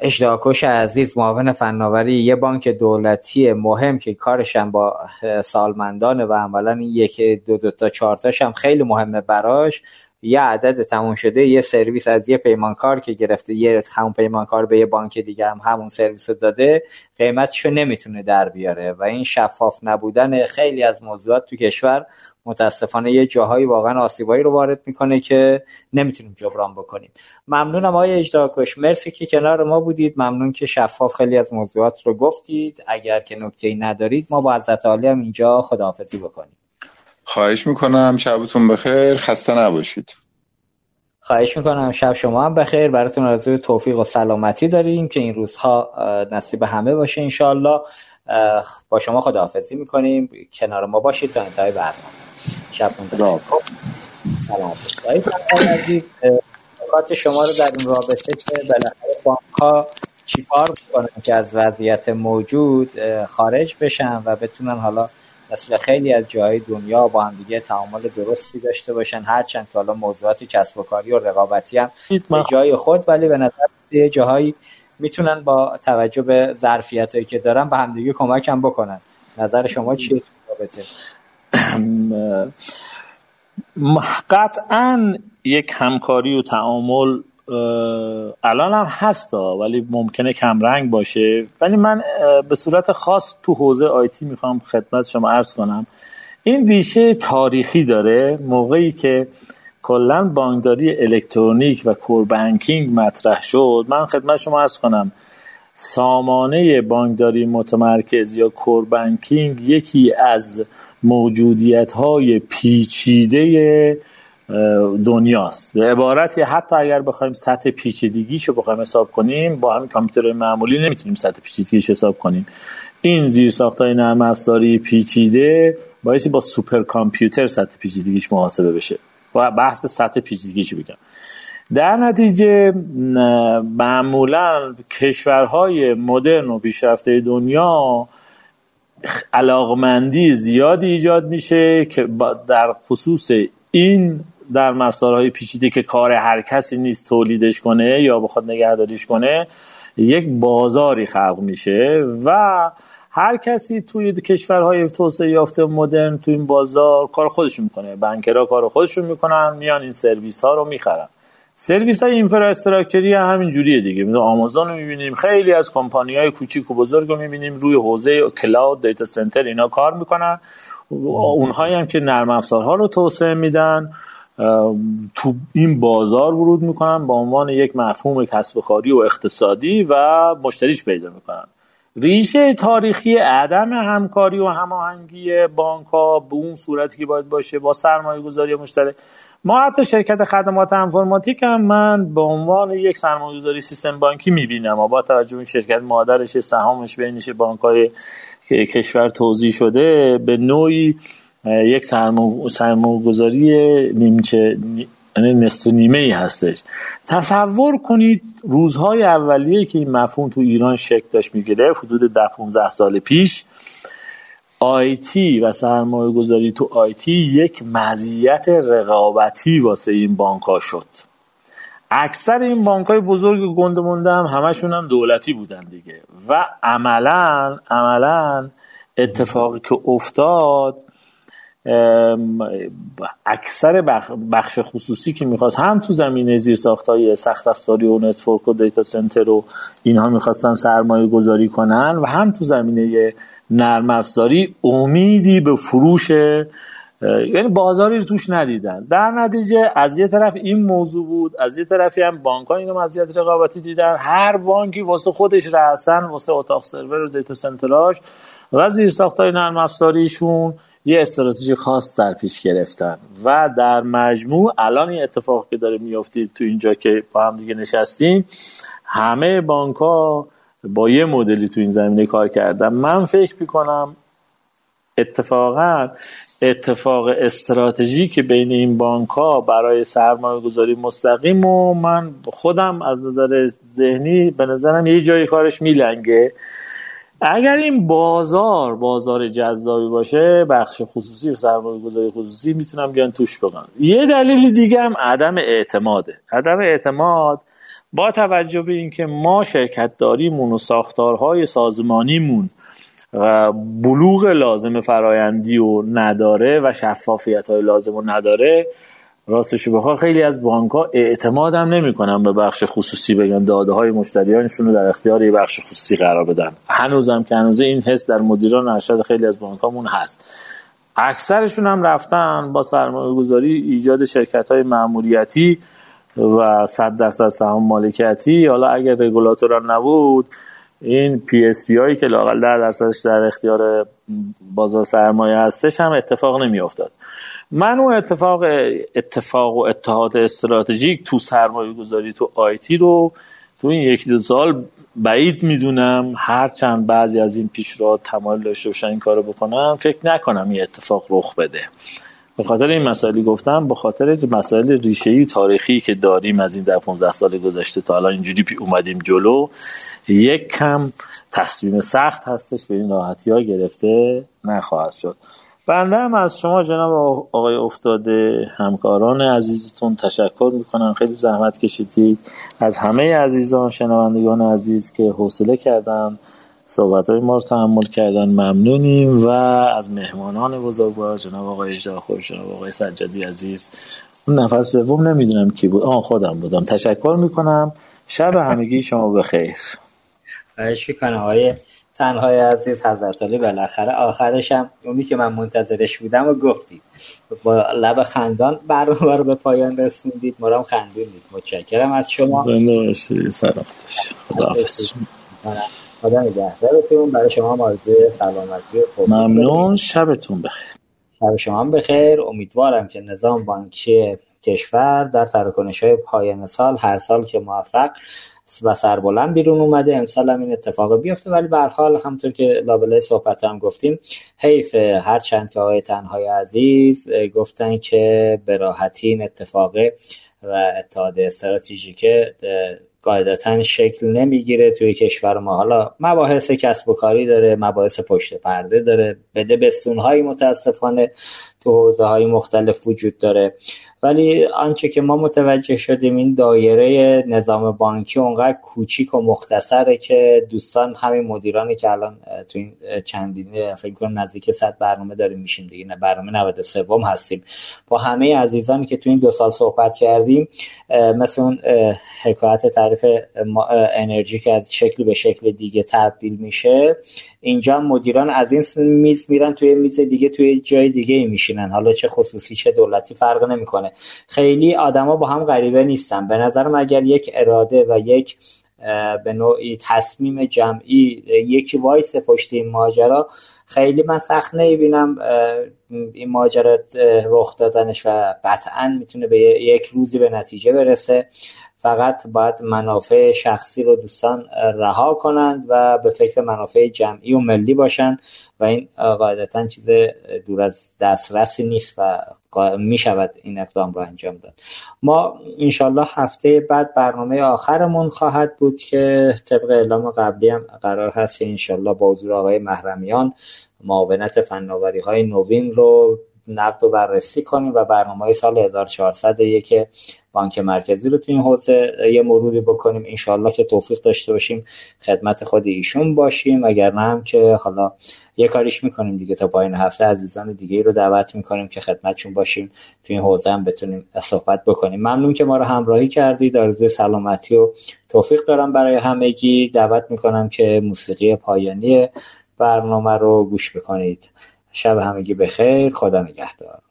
اشتاکوش عزیز معاون فناوری یه بانک دولتی مهم که کارشم با سالمندان و عملا این یک دو دو تا چهار هم خیلی مهمه براش. یه عدد تموم شده یه سرویس از یه پیمانکار که گرفته یه همون پیمانکار به یه بانک دیگه هم همون سرویس داده قیمتشو نمی‌تونه در بیاره و این شفاف نبودن خیلی از موضوعات تو کشور متاسفانه یه جاهایی واقعا آسیبایی رو وارد می‌کنه که نمی‌تونیم جبران بکنیم. ممنونم آقای اجداکش. مرسی که کنار ما بودید. ممنون که شفاف خیلی از موضوعات رو گفتید. اگر که نکته ای ندارید ما با حضرت عالی هم اینجا خداحافظی بکنیم. خواهش می‌کنم. شبتون بخیر. خسته نباشید. خواهش می‌کنم. شب شما هم بخیر. براتون آرزوی توفیق و سلامتی داریم که این روزها نصیب همه باشه انشالله با شما خداحافظی می‌کنیم. کنار ما باشید. تا انتهای برنامه. بخیر سلام. نکات شما رو در این رابطه که بالاخره بانک ها چیکار می‌کنن که از وضعیت موجود خارج بشن و بتونن حالا مثل خیلی از جاهای دنیا با هم دیگه تعامل درستی داشته باشن. هرچند که حالا موضوعات کسب و کاری و رقابتی هم به جای خود ولی به نظر یه جاهایی می‌تونن با توجه به ظرفیت هایی که دارن به همدیگه کمک هم بکنن. نظر شما چیه رابطه؟ قطعا یک همکاری و تعامل الان هم هست ولی ممکنه کمرنگ باشه. ولی من به صورت خاص تو حوزه آیتی می‌خوام خدمت شما عرض کنم. این ریشه تاریخی داره موقعی که کلا بانکداری الکترونیک و کور بانکینگ مطرح شد. من خدمت شما عرض کنم. سامانه بانکداری متمرکز یا کور بانکینگ یکی از موجودیت های پیچیده دنیاست. به عبارتی حتی اگر بخوایم سطح پیچیدگیشو بخوایم حساب کنیم با همین کامپیوتر معمولی نمی‌تونیم سطح پیچیدگیش حساب کنیم. این زیر های نرم افزاری پیچیده بایستی با سوپر کامپیوتر سطح پیچیدگیش محاسبه بشه. و بحث سطح پیچیدگیش بگم در نتیجه معمولا کشورهای مدرن و پیشرفته دنیا علاقمندی زیادی ایجاد میشه که در خصوص این در مسارهای پیچیده که کار هر کسی نیست تولیدش کنه یا بخواد نگهداریش کنه یک بازاری خلق میشه و هر کسی توی کشورهای توسعه یافته مدرن توی این بازار کار خودشون می‌کنه. بنکرها کار خودشون می‌کنن میان این سرویس ها رو می‌خرن. سرویس های اینفراستراکچری همین جوریه دیگه. مثل آمازون رو می‌بینیم خیلی از کمپانی های کوچیک و بزرگ رو می‌بینیم روی حوزه کلاود دیتا سنتر اینا کار می‌کنن. اونهایی هم که نرم افزارها رو توسعه میدن. تو این بازار ورود می‌کنن با عنوان یک مفهوم کسب کاری و اقتصادی و مشتریش پیدا می‌کنن. ریشه تاریخی عدم همکاری و هماهنگی بانک ها به اون صورتی که باید باشه با سرمایه گذاری مشتری. ما حتی شرکت خدمات انفرماتیک هم من به عنوان یک سرمایه گذاری سیستم بانکی می‌بینم. با توجه به شرکت مادرش سهامش بینش بانک های کشور توضیح شده به نوعی یک سرمایه گذاری نیمچه یعنی نصف نیمه ای هستش. تصور کنید روزهای اولیه که این مفهوم تو ایران شکل داشت می‌گیره حدود ده 15 سال پیش آیتی و سرمایه گذاری تو آیتی یک مزیت رقابتی واسه این بانک ها شد. اکثر این بانک های بزرگ گنده مونده هم همشون هم دولتی بودن دیگه. و عملا عملا اتفاقی که افتاد اکثر بخش خصوصی که می‌خواست هم تو زمینه زیرساخت های سخت افزاری و network و data center و اینها می‌خواستن سرمایه گذاری کنن و هم تو زمینه نرم افزاری امیدی به فروش یعنی بازاری رو توش ندیدن. در نتیجه از یه طرف این موضوع بود از یه طرفی هم بانک ها اینو مزیت رقابتی دیدن. هر بانکی واسه خودش رفتن واسه اتاق سرور و data center اش و زیر های نرم افزاریشون یه استراتژی خاص در پیش گرفتن. و در مجموع الان این اتفاق که داره میافتید تو اینجا که با هم دیگه نشستیم همه بانک با یه مدلی تو این زمینه کار کردن من فکر می‌کنم اتفاقا اتفاق استراتژی که بین این بانک ها برای سرمایه گذاری مستقیم و من خودم از نظر ذهنی به نظرم یه جایی کارش میلنگه. اگر این بازار بازار جذابی باشه بخش خصوصی سرمایه گذاری خصوصی می‌تونم بیان توش بگن یه دلیل دیگه هم عدم اعتماده. عدم اعتماد با توجه به اینکه ما شرکت داریمون و ساختارهای سازمانیمون و بلوغ لازم فرایندی و نداره و شفافیت های لازم و نداره راستش بخواید خیلی از بانک ها اعتماد هم نمی‌کنن به بخش خصوصی بگن داده های مشتریانشون رو در اختیار یه بخش خصوصی قرار بدن. هنوزم که هنوزه این حس در مدیران ارشد خیلی از بانک هامون هست. اکثرشون هم رفتن با سرمایه گذاری ایجاد شرکت های معمولیتی و صد درصد سهام مالکیتی. حالا اگر رگولاتور نبود این PSP هایی که لااقل در درصدش در اختیار بازار سرمایه هستش هم اتفاق نمی افتاد من اون اتفاق اتفاق و اتحاد استراتژیک تو سرمایه گذاری تو آیتی رو تو این یک دو سال بعید می‌دونم هرچند بعضی از این پیشرو تمایل داشته باشن این کارو بکنم فکر نکنم این اتفاق رخ بده. به خاطر این مسائلی گفتم به خاطر مسائل ریشه‌ای تاریخی که داریم از این در 15 سال گذشته تا الان اینجوری اومدیم جلو یک کم تصمیم سخت هستش به این راحتی ها گرفته نخواهد شد. بنده هم از شما جناب آقای افتاده همکاران عزیزتون تشکر می‌کنم. خیلی زحمت کشیدید. از همه عزیزان شنوندگان عزیز که حوصله کردن صحبت های ما رو تحمل کردن. ممنونیم و از مهمانان بزرگوار جناب آقای اجدا جناب آقای سجادی عزیز. اون نفر سوم نمی‌دونم کی بود. آن خودم بودم. تشکر می‌کنم. شب همگی شما بخیر. خواهش می‌کنم آقای تنهای عزیز حضرت علی بالاخره آخرش هم اونی که من منتظرش بودم و گفتید. با لب خندان برنامه رو به پایان رسوندید. ما هم خندونید متشکرم از شما. سلام خدا خدا نگهدارتون برای شما مارزوی سلامتی ممنون. شبتون بخیر. شب شما هم بخیر. امیدوارم که نظام بانکی کشور در تراکنش های پایان سال هر سال که موفق و سربلند بیرون اومده امسال هم این اتفاق بیفته. ولی به حال همطور که لابلای صحبت هم گفتیم حیف هر چند که آقای تنهای عزیز گفتن که به راحتی این اتفاق و اتحاد استراتژیک قاعدتا شکل نمی‌گیره توی کشور ما. حالا مباحث کسب و کاری داره مباحث پشت پرده داره. بده بستون متاسفانه تو حوزه های مختلف وجود داره. ولی آنچه که ما متوجه شدیم این دایره نظام بانکی اونقدر کوچیک و مختصره که دوستان همین مدیرانی که الان تو این چندینه فکر کنم نزدیک 100 برنامه داریم میشیم دیگه نه برنامه 93 هستیم. با همه عزیزانی که تو این دو سال صحبت کردیم مثل اون حکایت تعریف انرژی که از شکل به شکل دیگه تبدیل میشه اینجا مدیران از این میز میرن توی میز دیگه توی جای دیگه میشینن. حالا چه خصوصی چه دولتی فرق نمی‌کنه. خیلی آدما با هم غریبه نیستن. به نظرم اگر یک اراده و یک به نوعی تصمیم جمعی یکی وایس پشت این ماجرا خیلی من سخت نمی‌بینم این ماجرا رخ دادنش و قطعا می‌تونه به یک روزی به نتیجه برسه. فقط باید منافع شخصی رو دوستان رها کنند و به فکر منافع جمعی و ملی باشند و این قاعدتا چیز دور از دسترسی نیست و می شود این اقدام رو انجام داد. ما انشالله هفته بعد برنامه آخرمون خواهد بود که طبق اعلام قبلی هم قرار هست انشالله با حضور آقای محرمیان معاونت فناوری های نوین رو نقد و بررسی کنیم و برنامه سال 1400 که بانک مرکزی رو تو این حوزه یه مروری بکنیم. انشالله که توفیق داشته باشیم خدمت خود ایشون باشیم. اگر نه هم که حالا یه کاریش می‌کنیم دیگه تا پایین هفته عزیزان دیگه رو دعوت می‌کنیم که خدمتشون باشیم. تو این حوزه هم بتونیم صحبت بکنیم. ممنون که ما رو همراهی کردید آرزوی سلامتی و توفیق دارم برای همگی. دعوت می‌کنم که موسیقی پایانی برنامه رو گوش بکنید. شب همگی بخیر خدا نگهدار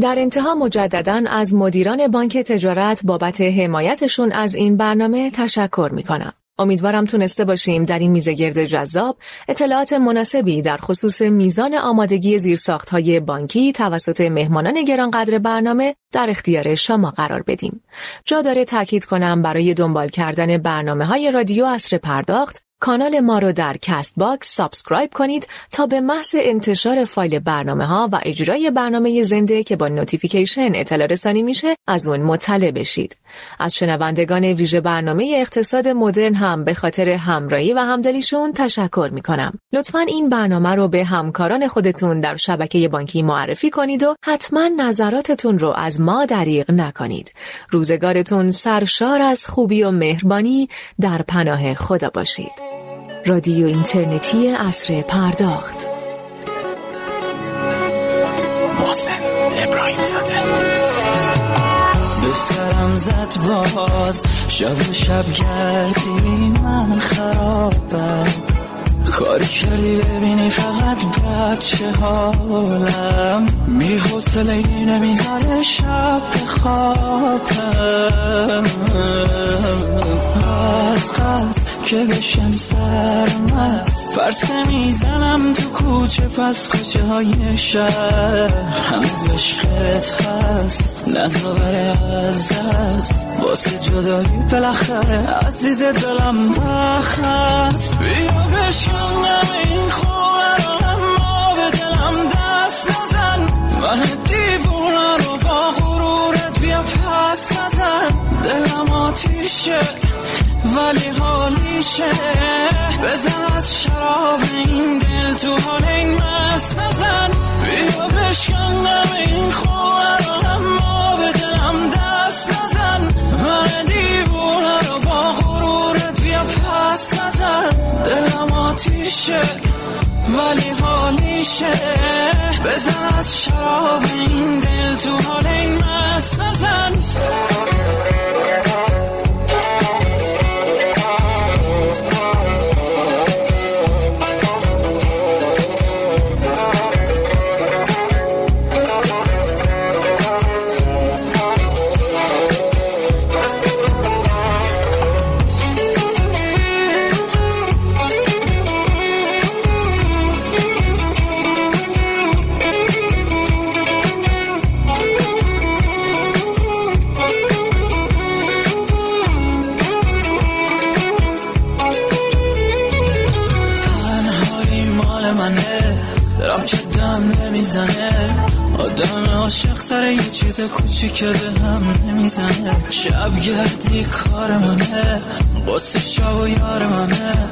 در انتها مجددا از مدیران بانک تجارت بابت حمایتشون از این برنامه تشکر می کنم. امیدوارم تونسته باشیم در این میزگرد جذاب اطلاعات مناسبی در خصوص میزان آمادگی زیرساختهای بانکی توسط مهمانان گرانقدر برنامه در اختیار شما قرار بدیم. جا داره تاکید کنم برای دنبال کردن برنامه های رادیو عصر پرداخت کانال ما رو در Castbox subscribe کنید تا به محض انتشار فایل برنامه ها و اجرای برنامه زنده که با notification اطلاع رسانی میشه از اون مطلع بشید. از شنوندگان ویژه برنامه اقتصاد مدرن هم به خاطر همراهی و همدلیشون تشکر می‌کنم. لطفا این برنامه رو به همکاران خودتون در شبکه بانکی معرفی کنید و حتما نظراتتون رو از ما دریغ نکنید. روزگارتون سرشار از خوبی و مهربانی در پناه خدا باشید. رادیو اینترنتی اصر پرداخت. محسن ابراهیم زاده. به سرم زد باز شب و شب گردی من خرابم. کاری کردی ببینی فقط بچه حالم. بی حسله نمی‌ذاره شب بخوابم. از قصد که بشم سرمست فرسه می‌زنم تو کوچه پس کوچه های شهر. هنوز عشقت هست نزاور از دست واسه جدایی بالاخره عزیز دلم بخست بیا بشکنم این خونه رو اما به دلم دست نزن. من دیوونه رو با غرورت بیا پس نزن. دلم آتیشه. ولی حالیشه بزن از شراب این دل تو حال این مست نزن بیا بشکنم این خونه رو اما به دلم دست نزن. من دیوونه رو با غرورت بیا پس نزن. دلم آتیشه ولی حالیشه بزن از شراب این دل تو حال این مست نزن عاشق سر چیز کوچیک هم نمی‌زنه. شب گردی کار منه. قصه شب و یار منه.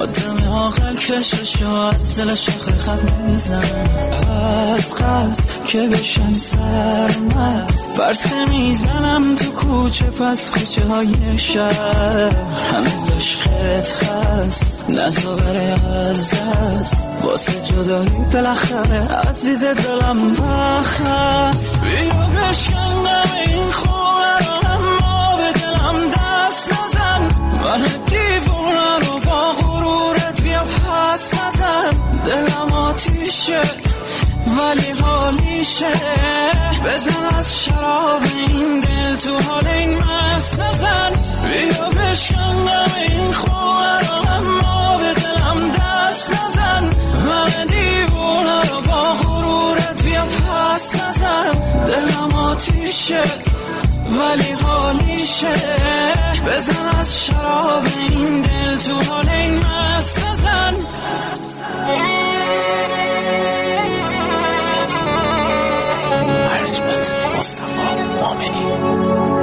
آدم عاقل کشش از دلش آخر خط نمی‌زنه. از قصد که بشم سرمست فرسه می‌زنم تو کوچه پس کوچه های شهر. هنوز عشقت هست. نزاوره از دست. واسه جدایی بالاخره عزیز دلم بخست بیا بشکنم این خونه رو اما به دلم دست نزن. من دیوونه رو با غرورت بیا پس نزن. دلم آتیشه ولی حالیشه. بزن از شراب این دل تو حال این مست نزن. بیا بشکنم این خونه رو اما پس نزن دلم آتیشه ولی حالیشه. بزن از شراب این دل تو حال این مست نزن Management Mustafa